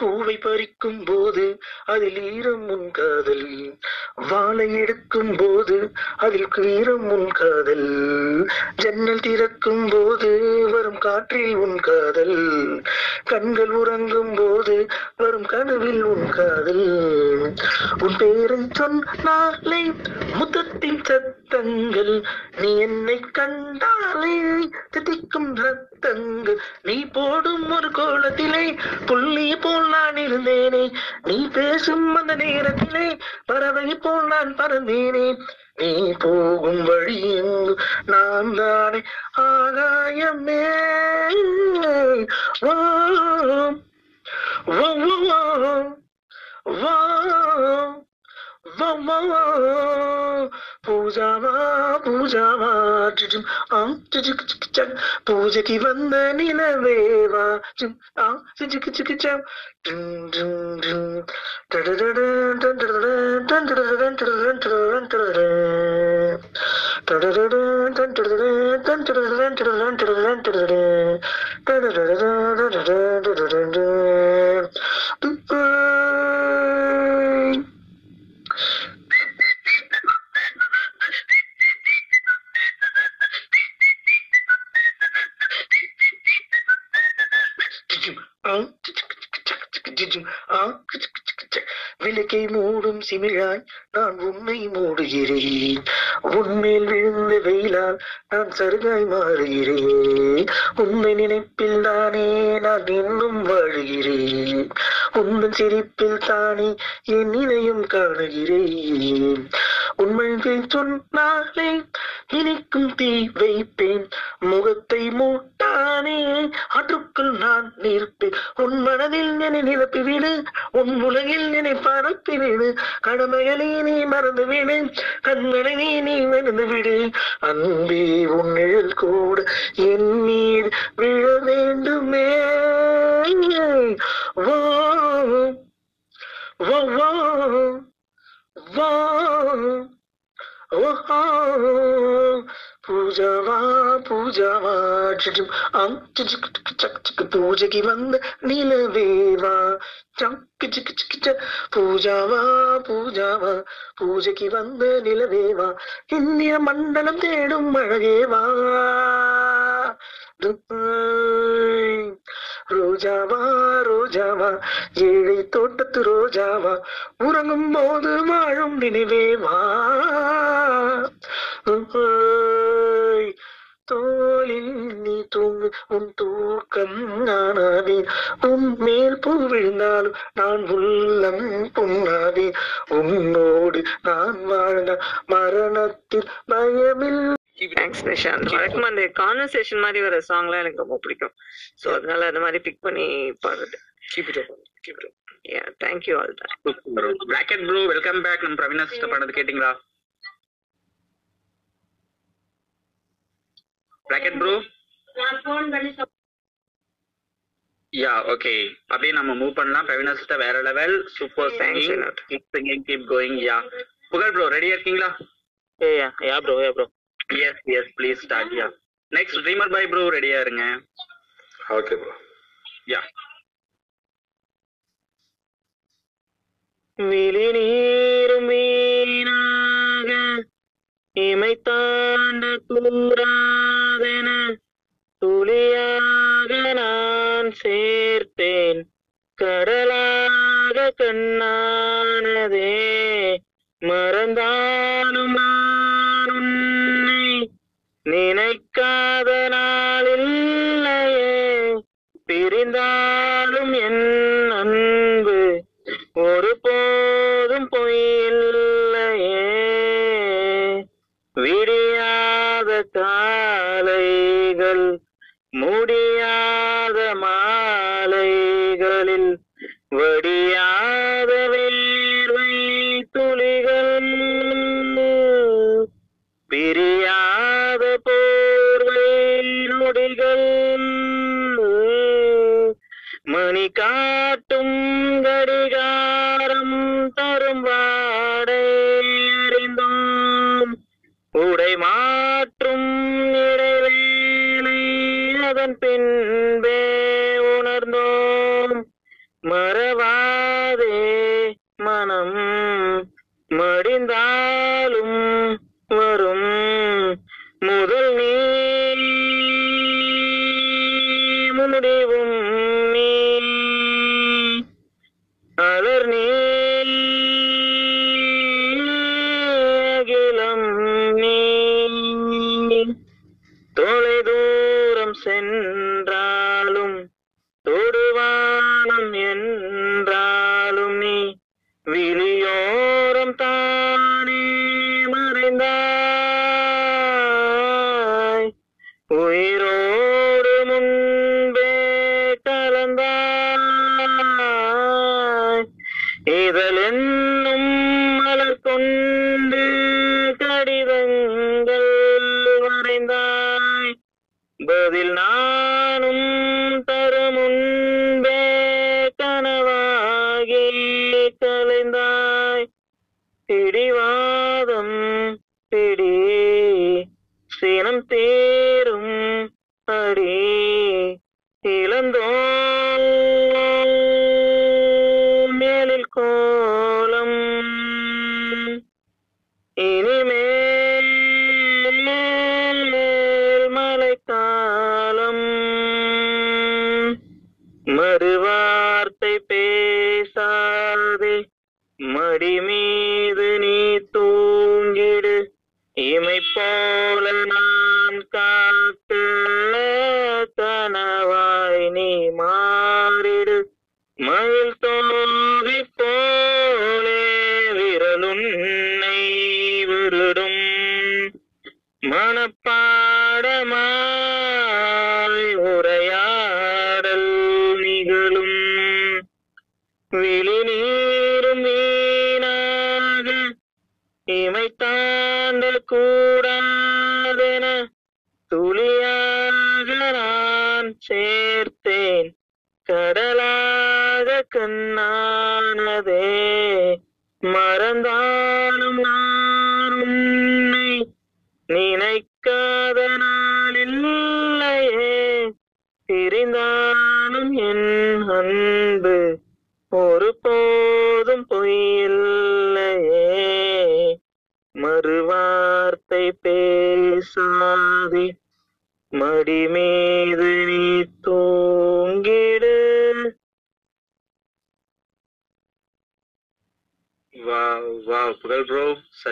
பூவை பறிக்கும் போது அதில் ஈரம் உன் காதல். வாழை எடுக்கும் போது அதில் ஈரம் உன் காதல். ஜன்னல் திறக்கும் போது வரும் காற்றில் உன் காதல். கண்கள் உறங்கும் போது வரும் கனவில் உன் காதல். உன் பேரை சொன்னாலே முத்தத்தின் ரத்தங்கள். நீ என்னை கண்டாலே திதிக்கும் ரத்தங்கள். நீ போடும் ஒரு கோலத்திலே புள்ளி போல் நான் இருந்தேனே. நீ பேசும் அந்த நேரத்திலே பறவை போல் நான் பறந்தேனே. நீ போகும் வழி நான் தானே. ஆகாயமே. வா வா வா வா. வா பூஜாவா பூஜாவா ஜுஜும் ஆம் ஜுஜுக்கு சிக்கு சம் பூஜைக்கு வந்த நிலவேவா ஜும் ஆம் ஜுஜுக்கு சிக்கு சம் டும் டும் டும் டடடடன் டடடடன் டடடடன் டடடடன் டடடடன் டடடடன் டடடடன் டடடடன் டடடடன் டடடடன் டடடடன் டடடடன் டடடடன் டடடடன் വിളിച്ചു ആ വിലക്കൈ മൂടും സിമിഴാൻ. நான் உன்னை மூடுகிறேன். உன்மேல் விழுந்த வெயிலால் நான் சருகாய் மாறுகிறேன். உன்னை நினைப்பில் தானே நான் இன்னும் வாழுகிறேன். உந்தன் சிரிப்பில் தானே என் நிலையும் காணுகிறேன். உண்மையை சொன்னாலே இனிக்கும் தீ வைப்பேன். முகத்தை மூட்டானே ஆற்றுக்குள் நான் நிற்பேன். உன் மனதில் என்னை நிரப்பிவிடு உன் உலகில் என்னை பரப்பிவிடு கடமைகளே നീ മറന്നു വീണ്. കണ്ണണി നീ നീ മറന്നു വിട്. അമ്പി ഉണ്ണിൽ കൂട്. എന്നീ വീഴ വേണ്ടുമേ. വാ பூஜாவா பூஜாவா ஜுஜும் ஆம் சிக்கு சக் சிக்கு. பூஜைக்கு வந்த நிலவேவா சக்கு சிக்கு சிக்கு ச. பூஜாவா பூஜாவா பூஜைக்கு வந்த நிலவேவா இந்திய மண்டலம் தேடும் அழகேவா ரோஜாவா ரோஜாவா ஏழை தோட்டத்து ரோஜாவா உறங்கும் போது வாழும் நினைவேவா தூங்கு உன் தூக்கம் நானாவேன் உன் மேல் பூ விழுந்தாலும் நான் உள்ளம் புண்ணாவேன் உன்னோடு நான் வாழ்ந்த மரணத்தில் பயமில். தேங்க்ஸ் நிஷாந்த் வழக்கமா அந்த கான்வர்சேஷன் மாதிரி வர சாங்லாம் எனக்கு ரொம்ப பிடிக்கும். சோ அதனால அந்த மாதிரி பிக் பண்ணி பாடுறது. யா தேங்க்யூ ஆல் தான் பிராக்கெட் ப்ரோ வெல்கம் பேக் நம்ம பிரவீனா சிஸ்டர் பண்ணது கேட்டிங்களா? யா ஓகே அப்படியே நம்ம மூவ் பண்ணலாம். பிரவீனா சிஸ்டர் வேற level super singing. Keep singing keep going yeah Pugazh bro ரெடியா இருக்கீங்களா? Yeah yeah bro yeah bro yes yes please start yeah next dreamer boy bro ரெடியா இருங்க. ஓகே ப்ரோ யா விழி நீரும் வீணாக இமை தாண்ட கூறாதென துளியாக நான் சேர்த்தேன். கடலாக கண்ணானதே. மறந்தாலும் நான் உன்னை நினைக்காத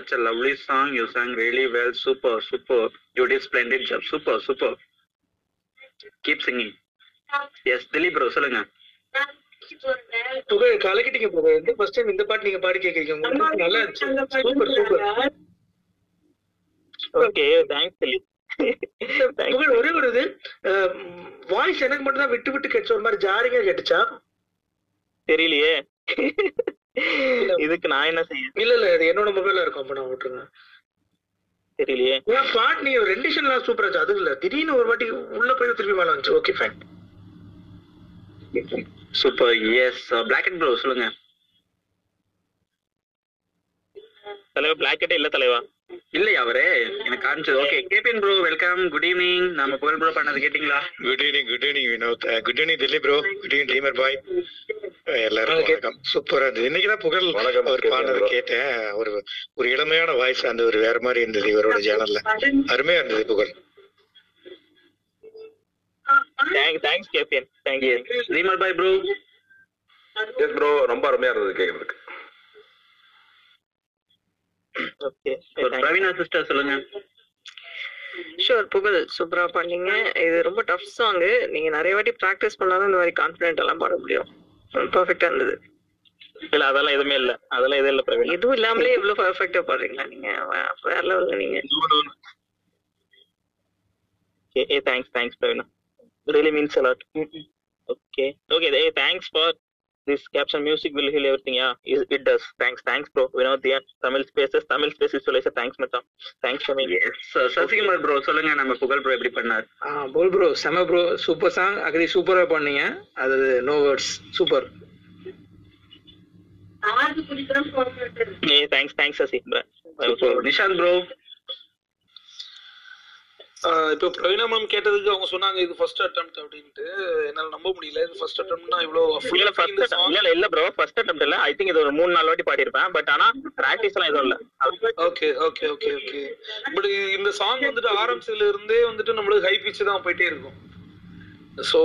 such a lovely song. You sang really well. Super, super. You did splendid job. Super, super. Keep singing. Yes, Dilip bro, சொல்லுங்க புகழ் கலக்கிட்டீங்க புகழ் இந்த ஃபர்ஸ்ட் டைம் இந்த பாட்டு நீங்க பாடி கேக்குறீங்க நல்லா இருந்துச்சு super super okay thanks Dileep Pugazh ஒரே ஒரு இது வாய்ஸ் எனக்கு மட்டும் தான் விட்டு விட்டு கேட்டுச்சு ஒரு மாதிரி ஜாரிங்க கேட்டுச்சா தெரியலையே இதுக்கு நான் என்ன செய்ய இல்ல இல்ல இது என்னோட மொபைல்ல இருக்கும் அப்ப நான் விட்டுருங்க தெரியலையே ஏன் பாட்டு நீங்க ரெண்டிஷன்லாம் சூப்பரா இருந்துச்சு அது இல்ல திடீர்னு ஒரு வாட்டி உள்ள போய் திருப்பி மேல வந்துச்சு okay fine super yes black and bro சொல்லுங்க. தலைவா பிளாக்கெட்டே இல்ல தலைவா? இல்லையா அவரே? எனக்கு காமிச்சது. Okay KBN bro welcome good evening நம்ம புகழ் ப்ரோ பண்ணது கேட்டிங்களா? Good evening good evening Vinod good evening Dilli bro good evening dreamer boy எல்லாருக்கும் வணக்கம். சூப்பரா இருந்தது. இன்னைக்குதான் புகழ் அவர் பாடினது கேட்டேன். ஒரு ஒரு இளமையான வாய்ஸ் அந்த ஒரு வேற மாதிரி இருந்தது இவரோட சேனல்ல அருமையா இருந்தது Pugazh. Thanks KBN thank you Remal bye bro yes bro ரொம்ப அருமையா இருந்தது கேக்குறதுக்கு. ஓகே பிரவீனா சிஸ்டர் சொல்லுங்க. ஷூர் புகழ் சூப்பரா பண்ணீங்க இது ரொம்ப டஃப் சாங் நீங்க நிறைய வாட்டி பிராக்டிஸ் பண்ணாதான் இந்த மாதிரி கான்பிடென்ட் எல்லாம் பாட முடியும். பர்ஃபெக்டா இருந்தது. இல்ல அதெல்லாம் எதுவுமே இல்ல. அதெல்லாம் எதுவும் இல்ல பிரவீன் எதுவும் இல்லாமலே இவ்வளவு பர்ஃபெக்டா பாடுறீங்களா நீங்க? வேற லெவல்ல நீங்க. Hey, thanks, thanks, Pravina. Really means a lot. Okay, okay. Hey, thanks for this caption. Music will heal everything. Yeah, it, it does. Thanks, thanks, bro. We know the Tamil spaces, Tamil space visualizer. Thanks, Mata. Thanks for me. Sasikumar bro சொல்லுங்க நம்ம புகழ் ப்ரோ எப்படி பண்ணார் போல் ப்ரோ செம ப்ரோ சூப்பர் சாங் அக்ரி சூப்பரா பண்ணீங்க அது no words super thanks, thanks, Sasi. Nishant bro இப்போ பிரவீனா மேம் கேட்டதுக்கு அவங்க சொன்னாங்க இது ஃபர்ஸ்ட் அட்டெம்ப்ட் அப்படின்ட்டு. என்னால நம்ப முடியல. இது ஃபர்ஸ்ட் அட்டெம்ப்ட்னா இவ்வளவு இல்ல ஃபர்ஸ்ட் இல்ல இல்ல ப்ரோ ஃபர்ஸ்ட் அட்டெம்ப்ட் இல்ல. ஐ திங்க் இது ஒரு மூணு நாலு வாட்டி பாடியிருப்பேன். பட் ஆனா பிராக்டிஸ் எல்லாம் எதுவும் இல்ல. Okay okay okay okay but இந்த சாங் வந்துட்டு ஆரம்பிச்சதுல இருந்தே வந்துட்டு நம்மளுக்கு ஹை பிச் தான் போயிட்டே இருக்கும். ஸோ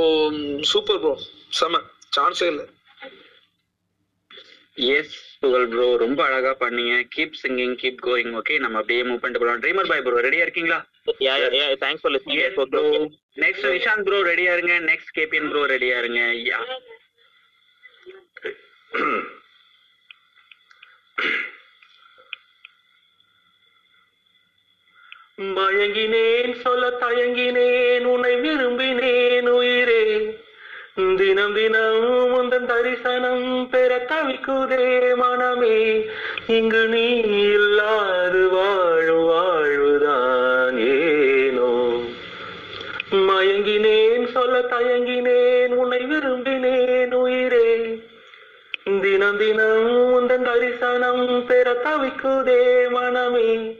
சூப்பர் ப்ரோ செம. சான்ஸே இல்லை. எஸ் புகழ் ப்ரோ ரொம்ப அழகா பண்ணீங்க. Keep singing keep going okay நம்ம அப்படியே மூவ் பண்ணிட்டு போலாம். ட்ரீமர் பாய் ப்ரோ ரெடியா இருக்கீங்களா? Yeah yeah yeah thanks for listening bro next Nishant bro ரெடியா இருங்க. நெக்ஸ்ட் கேபிஎன் ப்ரோ ரெடியா இருங்க. யா மயங்கினேன் சொல்ல தயங்கினேன் உன்னை விரும்பினேன் உயிரே. தினம் தினம் உந்தன் தரிசனம் பெற தவிக்குதே மனமே. இங்கு நீ இல்லாது வாழும் வாழ்வுதான் ஏனோ. மயங்கினேன் சொல்ல தயங்கினேன் உன்னை விரும்பினேன் உயிரே. தினம் தினம் உந்தன் தரிசனம் பெற தவிக்குதே மனமே.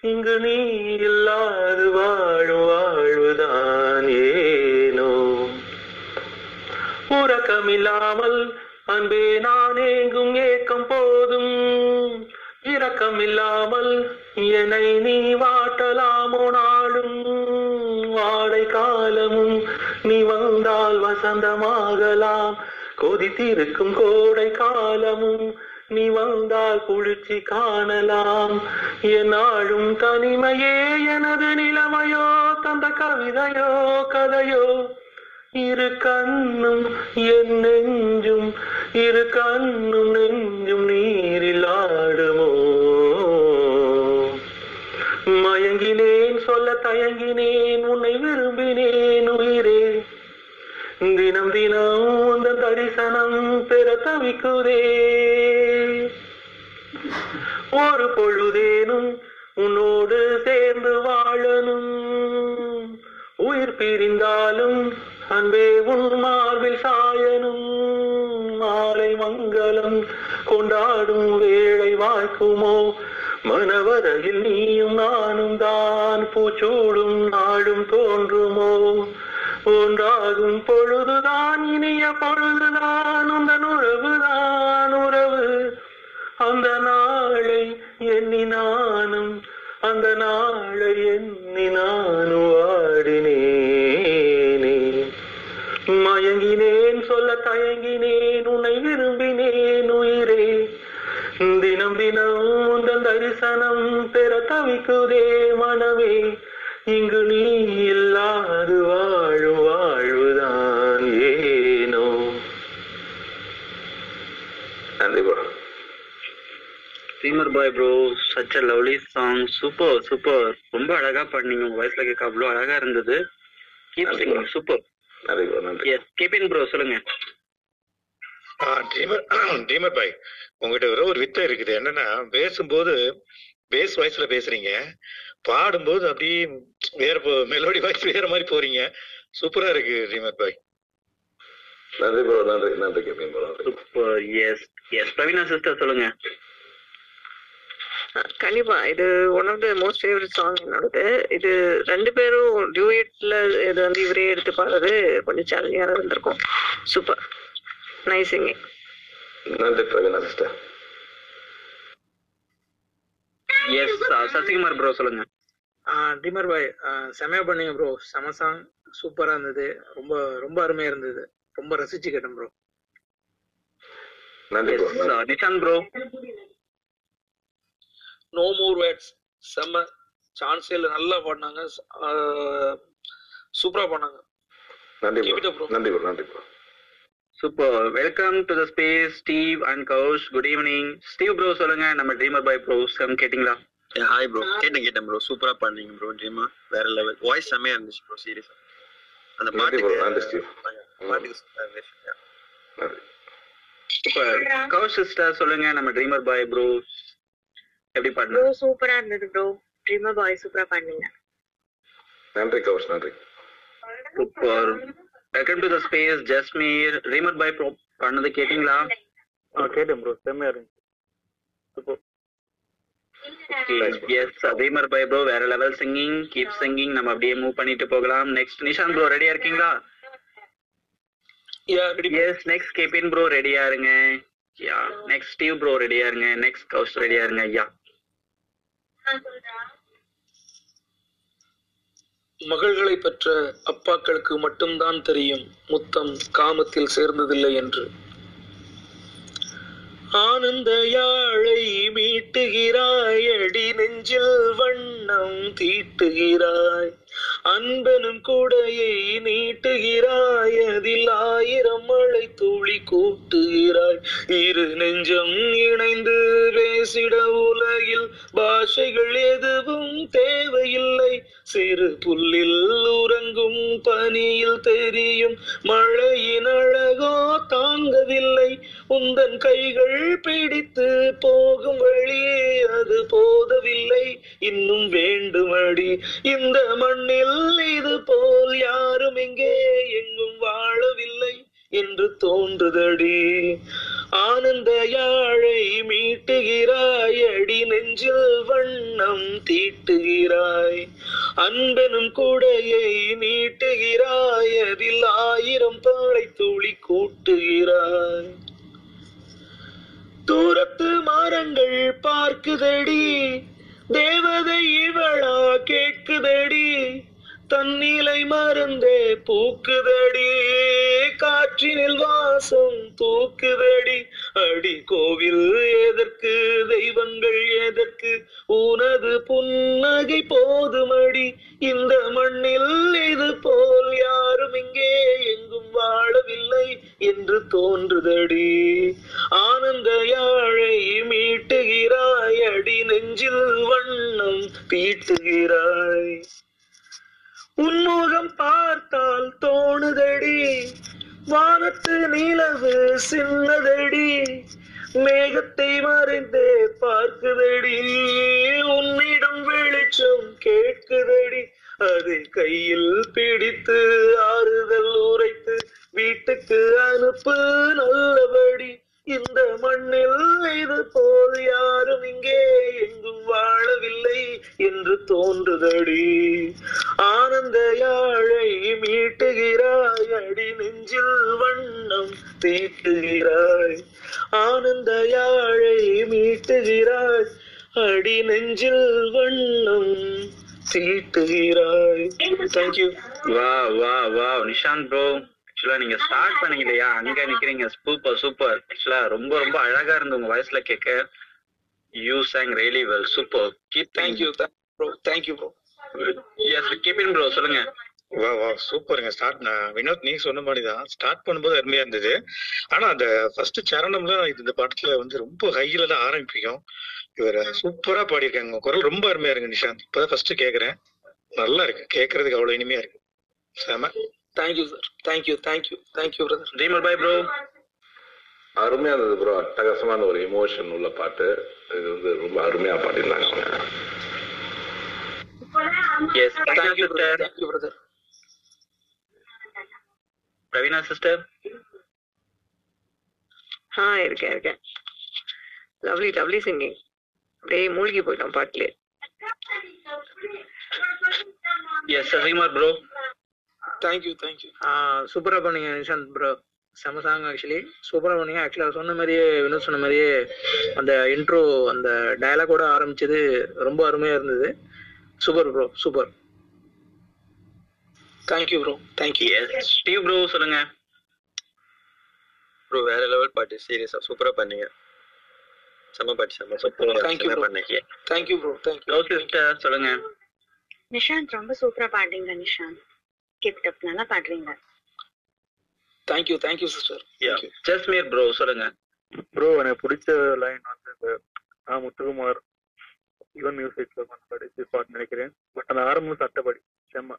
இங்கு நீ இல்லாது வாழும் வாழ்வுதான் ஏ உறக்கமில்லாமல் அன்பே நான் எங்கும் ஏக்கம் போதும். இரக்கமில்லாமல் என்னை நீ வாட்டலாமோ நாளும். வாடை காலமும் நீ வந்தால் வசந்தமாகலாம். கொதித்திருக்கும் கோடை காலமும் நீ வந்தால் குளிர்ச்சி காணலாம். என்னாலும் தனிமையே எனது நிலைமையோ தந்த கவிதையோ கதையோ இரு கண்ணும் என் நெஞ்சும் இரு கண்ணும் நெஞ்சும் நீரில் ஆடுமோ? மயங்கினேன் சொல்ல தயங்கினேன் உன்னை விரும்பினேன் உயிரே. தினம் தினம் உந்த தரிசனம் பெற தவிக்குதே. ஒரு பொழுதேனும் உன்னோடு சேர்ந்து வாழணும். உயிர் பிரிந்தாலும் அன்பே உன் மார்பில் சாயனும் மாலை மங்களம் கொண்டாடும் வேளை வாய்க்குமோ மனவரையில் நீயும் நானும் தான் பூச்சூடும் நாடும் தோன்றுமோ? ஒன்றாகும் பொழுதுதான் இனிய பொழுதுதான் உந்தன் உறவுதான் உறவு. அந்த நாளை எண்ணி நானும் அந்த நாளை எண்ணி நானும் ஆடினேன். மயங்கினேன் சொல்ல தயங்கினேன் உன்னை விரும்பினேன் உயிரே. தினம் தினம் உந்தன் தரிசனம் பெற தவிக்குதே மனமே. இங்கு நீ இல்லாது வாழும் வாழ்வுதான் ஏனோ. நன்றி bro dreamer boy bro such a lovely song super super ரொம்ப அழகா பண்ணீங்க உங்க வாய்ஸ்ல கேட்க அவ்வளவு அழகா இருந்தது. சூப்பர் நன்றி ப்ரோ நன்றி. எஸ் கேபின் ப்ரோ சொல்லுங்க. ட்ரீமர் பாய் உங்ககிட்ட ஒரு ஒரு வித்தை இருக்குது. என்னன்னா பேசும்போது பேஸ் வாய்ஸ்ல பேசுறீங்க. பாடும்போது அப்படியே வேற மெலோடி வாய்ஸ் வேற மாதிரி போறீங்க. சூப்பரா இருக்கு ட்ரீமர் பாய் நன்றி ப்ரோ நன்றி நன்றி Kevin bro yes yes Praveena sister சொல்லுங்க. கண்டிப்பா. இது one of the most favourite song என்னோடது. இது ரெண்டு பேரும் டியூயட்ல இது வந்து இவரே எடுத்து பாடுறது கொஞ்சம் சேலஞ்சிங்காக இருந்திருக்கும். சூப்பர் நைஸ் சிங்கிங் நன்றி Praveena sister yes Sasikumar bro சொல்லுங்க. Dreamer boy. செமையா பண்ணீங்க ப்ரோ செம சாங் சூப்பரா இருந்தது. ரொம்ப ரொம்ப அருமையா இருந்தது. ரொம்ப ரசிச்சு கேட்டேன் bro Nishant bro no more words செம்ம சான்ஸே இல்லை நல்லா பாடினாங்க. சூப்பரா பண்ணாங்க நன்றி ப்ரோ நன்றி bro super welcome to the space Steve and Kaush good evening Steve bro சொல்லுங்க. நம்ம ட்ரீமர் பாய் ப்ரோ செம் கேட்டிங்களா? ஹாய் ப்ரோ கேட்டேன் கேட்டேன் ப்ரோ சூப்பரா பண்ணீங்க ப்ரோ ட்ரீமா வேற லெவல் வாய்ஸ் செம்மையா இருந்துச்சு ப்ரோ சீரியஸா அந்த. நன்றி ஸ்டீவ் பாட்டுக்கு இருந்துச்சு. Yeah. நன்றி. சூப்பர் கௌஷ் சிஸ்டர் சொல்லுங்க. நம்ம ட்ரீமர் பாய் ப்ரோ எப்படி ப்ரோ பாடுங்க சூப்பரா இருந்தது ப்ரோ ட்ரீமர் பாய் சூப்பரா பண்ணீங்க. நன்றி கௌஷ் நன்றி. Super welcome to the space Jasmeer dreamer boy bro பண்ணது கேட்டிங்களா? கேட்டேன் ப்ரோ செம்மையா இருந்துச்சு. Super yes dreamer boy bro வேற லெவல் சிங்கிங் கீப் சிங்கிங் நம்ம அப்படியே மூவ் பண்ணிட்டு போகலாம். நெக்ஸ்ட் நிஷாந்த் ப்ரோ ரெடியா இருக்கீங்களா? எஸ் நெக்ஸ்ட் கேபின் ப்ரோ ரெடியா இருங்க. யா நெக்ஸ்ட் ஸ்டீவ் ப்ரோ ரெடியா இருங்க. நெக்ஸ்ட் கௌஷ் ரெடியா இருங்க. யா மகள்களை பெற்ற அப்பாக்களுக்கு மட்டும்தான் தெரியும் முத்தம் காமத்தில் சேர்ந்ததில்லை என்று. ஆனந்த யாழை மீட்டுகிறாய் அடி நெஞ்சில் வண்ணம் தீட்டுகிறாய். அன்பனும் கூடையை நீட்டுகிறாய் அதில் ஆயிரம் மழை துளி கூட்டுகிறாய். இரு நெஞ்சம் இணைந்து பேசிட உலகில் பாஷைகள் எதுவும் தேவையில்லை. சிறு புல்லில் உறங்கும் பனியில் தெரியும் மழையின் அழகோ தாங்கவில்லை. உந்தன் கைகள் பிடித்து போகும் வழியே அது போதவில்லை. இன்னும் வேண்டுமடி இந்த மண் மண்ணில் இது போல் யாரும் இங்கே எங்கும் வாழவில்லை என்று தோன்றுதடி. ஆனந்த யாழை மீட்டுகிறாய் அடி நெஞ்சில் வண்ணம் தீட்டுகிறாய். அன்பெனும் கூடையை நீட்டுகிறாய் அதில் ஆயிரம் பாலை துளி கூட்டுகிறாய். தூரத்து மரங்கள் பார்க்குதடி. தேவதை இவளா கேட்குதடி? தன்னிலை மருந்தே பூக்குதடி. காற்றினில் வாசம் தூக்குதடி. அடி கோவில் எதற்கு தெய்வங்கள் எதற்கு? உனது புன்னகை போதுமடி. இந்த மண்ணில் இது போல் யாரும் இங்கே எங்கும் வாழவில்லை என்று தோன்றுதடி. ஆனந்த யாழை மீட்டுகிறாய் அடி நெஞ்சில் வண்ணம் தீட்டுகிறாய் உன்முகம் பார்த்தால் தோணுதடி. வானத்து நிலவு சின்னதடி. மேகத்தை மறைந்தே பார்க்குதடி. உன்னிடம் வெளிச்சம் கேட்குதடி. அதை கையில் பிடித்து ஆறுதல் உரைத்து வீட்டுக்கு அனுப்பு நல்லபடி. இந்த மண்ணில் இது போல் யாரும் இங்கே எங்கும் வாழவில்லை என்று தோன்றுதடி. ஆனந்த யாழை மீட்டுகிறாய் அடி நெஞ்சில் வண்ணம் தீட்டுகிறாய் ஆனந்த யாழை மீட்டுகிறாய் அடி நெஞ்சில் வண்ணம் தீட்டுகிறாய் தேங்க்யூ வா வா வா நிஷாந்த் ப்ரோ ஆக்சுவலா நீங்க ஸ்டார்ட் பண்ணீங்க இல்லையா அங்க நிக்கிறீங்க. சூப்பர் சூப்பர் ஆக்சுவலா ரொம்ப ரொம்ப அழகா இருந்து உங்க வாய்ஸ்ல கேட்க you sang really well super keep thank you bro thank you bro yes Kevin bro சொல்லுங்க. வா வா சூப்பருங்க ஸ்டார்ட் வினோத் நீ சொன்ன மாதிரி தான் ஸ்டார்ட் பண்ணும்போது அருமையா இருந்தது. ஆனா அந்த ஃபர்ஸ்ட் சரணம்லாம் இது இந்த படத்துல வந்து ரொம்ப ஹையில தான் ஆரம்பிக்கும். இவர் சூப்பரா பாடியிருக்காங்க. குரல் ரொம்ப அருமையா இருக்கு நிஷாந்த். இப்பதான் ஃபர்ஸ்ட் கேக்குறேன். நல்லா இருக்கு. கேக்குறதுக்கு அவ்வளவு இனிமையா இருக்கு. செம. Thank you sir thank you thank you thank you brother dreamer boy bro அருமையா இருந்தது ப்ரோ அட்டகாசமான ஒரு எமோஷன் உள்ள பாட்டு. இது வந்து ரொம்ப அருமையா பாடியிருந்தாங்க. அவங்க yes thank you sister thank you brother Praveena sister ஆ இருக்கேன் இருக்கேன். லவ்லி லவ்லி சிங்கிங் அப்படியே மூழ்கி போயிட்டோம் பாட்டுல yes Sasikumar bro thank you thank you சூப்பரா பண்ணீங்க நிஷாந்த் ப்ரோ செம சாங் ஆக்சுவலி சூப்பராக பண்ணீங்க ஆக்சுவலி அவர் சொன்ன மாதிரியே வினோத் சொன்ன மாதிரியே அந்த இன்ட்ரோ அந்த டயலாகோட ஆரம்பிச்சது ரொம்ப அருமையா இருந்தது. Super bro super. Thank you bro thank you Steve bro சொல்லுங்க. ப்ரோ வேற லெவல் பாட்டு சீரியஸா சூப்பரா பண்ணீங்க. செம்ம பாட்டு செம்ம சூப்பரா Thank you, bro. பண்ணீங்க. Thank you bro thank you சொல்லுங்க. நிஷாந்த் ரொம்ப சூப்பரா பாடுறீங்க நிஷாந்த். கீப் அப் நல்லா பாடுறீங்க thank you thank you sister Jasmeer bro சொல்லுங்க. ப்ரோ எனக்கு பிடிச்ச லைன் வந்து இந்த ஆ முத்துக்குமார் யுவன் மியூசிக்ல கடைசி பாட்டு நினைக்கிறேன். பட் அந்த ஆரம்பம் சட்டப்படி செம்ம.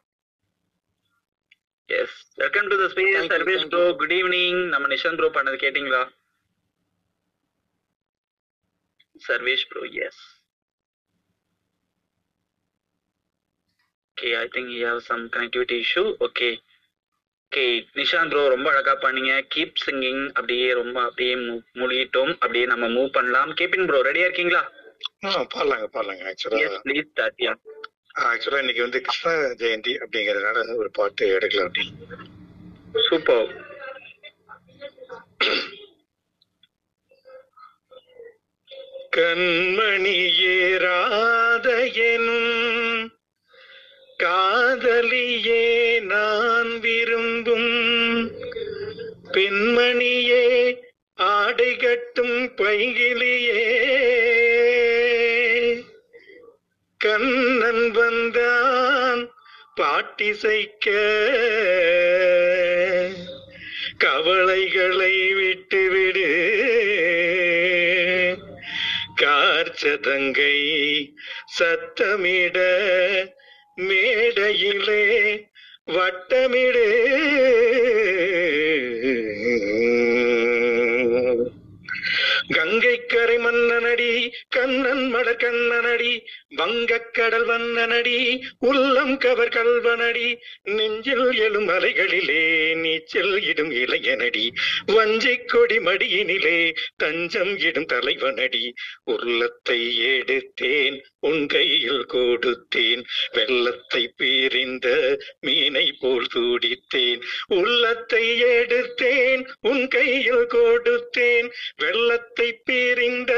Yes welcome to the space service bro good evening நம்ம நிஷாந்த் ப்ரோ பண்ணது கேட்டிங்களா? Sarvesh bro yes okay I think you have some connectivity issue okay okay Nishant bro ரொம்ப அழகா பண்ணீங்க. கீப் சிங்கிங் அப்படியே ரொம்ப அப்படியே மூழ்கிட்டோம். அப்படியே நம்ம மூவ் பண்ணலாம். கீப்பிங் ப்ரோ ரெடியா இருக்கீங்களா? பாடலாங்க பாடலாங்க. ஆக்சுவலா ப்ளீஸ் ஸ்டார்ட் யா ஆக்சுவலா இன்னைக்கு வந்து கிருஷ்ண ஜெயந்தி அப்படிங்கறதுனால ஒரு பாட்டு எடுக்கலாம் அப்படின்னு சூப்பர் கண்மணியே ராதையனும் காதலியே நான் விரும்பும் பெண்மணியே ஆடை கட்டும் பைகிலியே கண்ணன் வந்தான் பாட்டிசைக்க. கவலைகளை விட்டுவிடு. கார்ச்சதங்கை சத்தமிட மேடையிலே வட்டமிடு. கங்கை கரை மன்னனடி கண்ணன் மடர் கண்ணனடி வங்கக் கடல் வண்ணனடி உள்ளம் கவர் கல்வனடி நெஞ்சில் எழும் அலைகளிலே நீச்சல் இடும் இளையனடி வஞ்சிக் கொடி மடியினிலே தஞ்சம் இடும் தலைவனடி. உள்ளத்தை எடுத்தேன் உன் கையில் கொடுத்தேன் வெள்ளத்தை பீரிந்த மீனை போல் துடித்தேன். உள்ளத்தை எடுத்தேன் உன் கையில் கொடுத்தேன் வெள்ளத்தை எரிந்த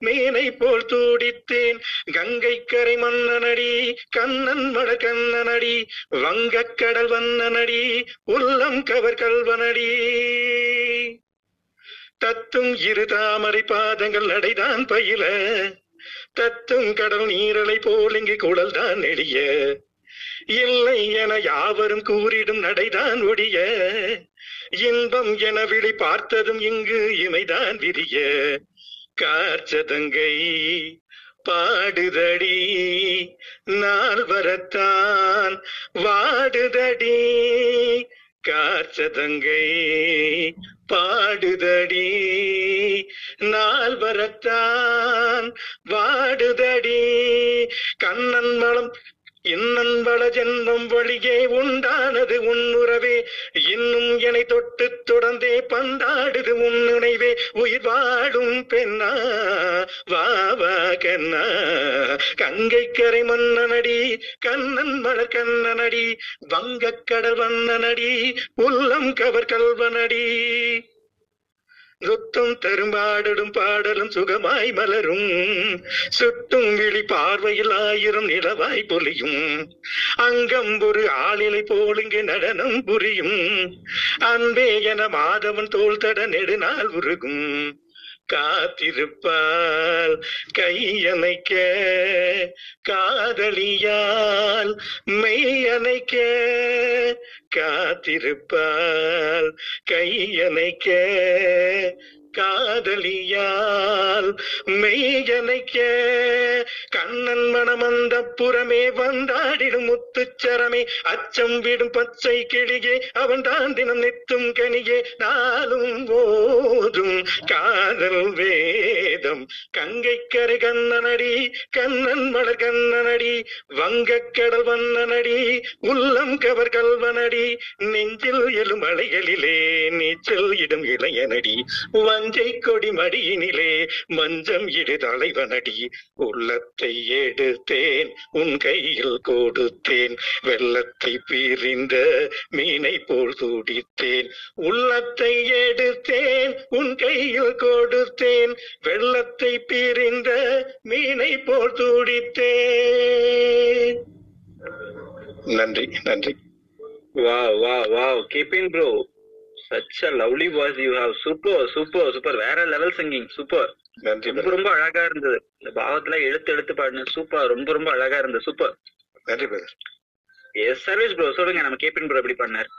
மேனை போல் தூடித்தேன். கங்கை கரை மன்னனடி கண்ணன் மட கண்ணனடி வங்கக் கடல் வண்ணனடி உள்ளம் கவர் கல்வனடி. தத்தும் இரு தாமரை பாதங்கள் நடைதான் பயில. தத்தும் கடல் நீரலை போல் இங்கு குடல் தான் எளிய. இல்லை என யாவரும் கூறிடும் நடைதான் ஒடிய. இன்பம் என விழி பார்த்ததும் இங்கு இமைதான் விரிய. காற்றதங்கை பாடுதடி நால்வரத்தான் வாடுதடி. காற்றதங்கை பாடுதடி நால்வரத்தான் வாடுதடி. கண்ணன் மலம் இன்னன் ஜென்மம் வழியே உண்டானது உன்னுறவே இன்னும் என்னை தொட்டு தொடர்ந்தே பந்தாடுது உன் நினைவே. உயிர் வாடும் பெண்ணா வாவா கண்ணா. கங்கை கரை மன்னனடி கண்ணன் மலர் கண்ணனடி. வங்கக்கடல் வண்ணனடி உள்ளம் கவர் கல்வனடி. சுத்தம் தரும்பாடலும் பாடலும் சுகமாய் மலரும். சுட்டும் விழி பார்வையில் ஆயிரம் நிலவாய் பொலியும் அங்கம் ஒரு ஆளிலை போலுங்க நடனம் புரியும். அன்பே என மாதவன் தோல் தட நெடுநாள் உருகும். காத்திருப்பால் கையணைக்க காதலியால் மெய்யணைக்க காத்திருப்பால் கையணைக்க காதலியால் மெய்யணைக்க. கண்ணன் மனமந்த புறமே வந்தாடிடும் முத்துச்சரமே அச்சம் விடும் பச்சை கிளியே அவன் தான் தினம் நித்தும் கனியே. நாளும் போதும் காதல் வேதம். கங்கைக்கரை கண்ணனடி கண்ணன் மலர் கண்ணனடி வங்கக்கடல் வண்ணனடி உள்ளம் கவர் கல்வனடி. நெஞ்சில் எழும் அலைகளிலே நீச்சல் இடும் இளையனடி. தஞ்சை கொடி மடியினிலே மஞ்சம் இடு தலைவனடி உள்ளத்தை எடுத்தேன் உன் கையில் கொடுத்தேன் வெள்ளத்தை பிரிந்த மீனை போல் துடித்தேன் உள்ளத்தை எடுத்தேன் உன் கையில் கொடுத்தேன் வெள்ளத்தை பிரிந்த மீனை போல் துடித்தேன். நன்றி நன்றி. வா வா வா Keep bro Such a lovely voice you have. Super, super, super. வேற லெவல் சிங்கிங் சூப்பர் ரொம்ப ரொம்ப அழகா இருந்தது. இந்த பாவத்துல எழுத்து எழுத்து பாடின சூப்பர் ரொம்ப ரொம்ப அழகா இருந்தது. சூப்பர் நன்றி பிரதர் எஸ் சர்வீஸ் ப்ரோ சொல்லுங்க. நம்ம கேபின் ப்ரோ எப்படி பண்ணார்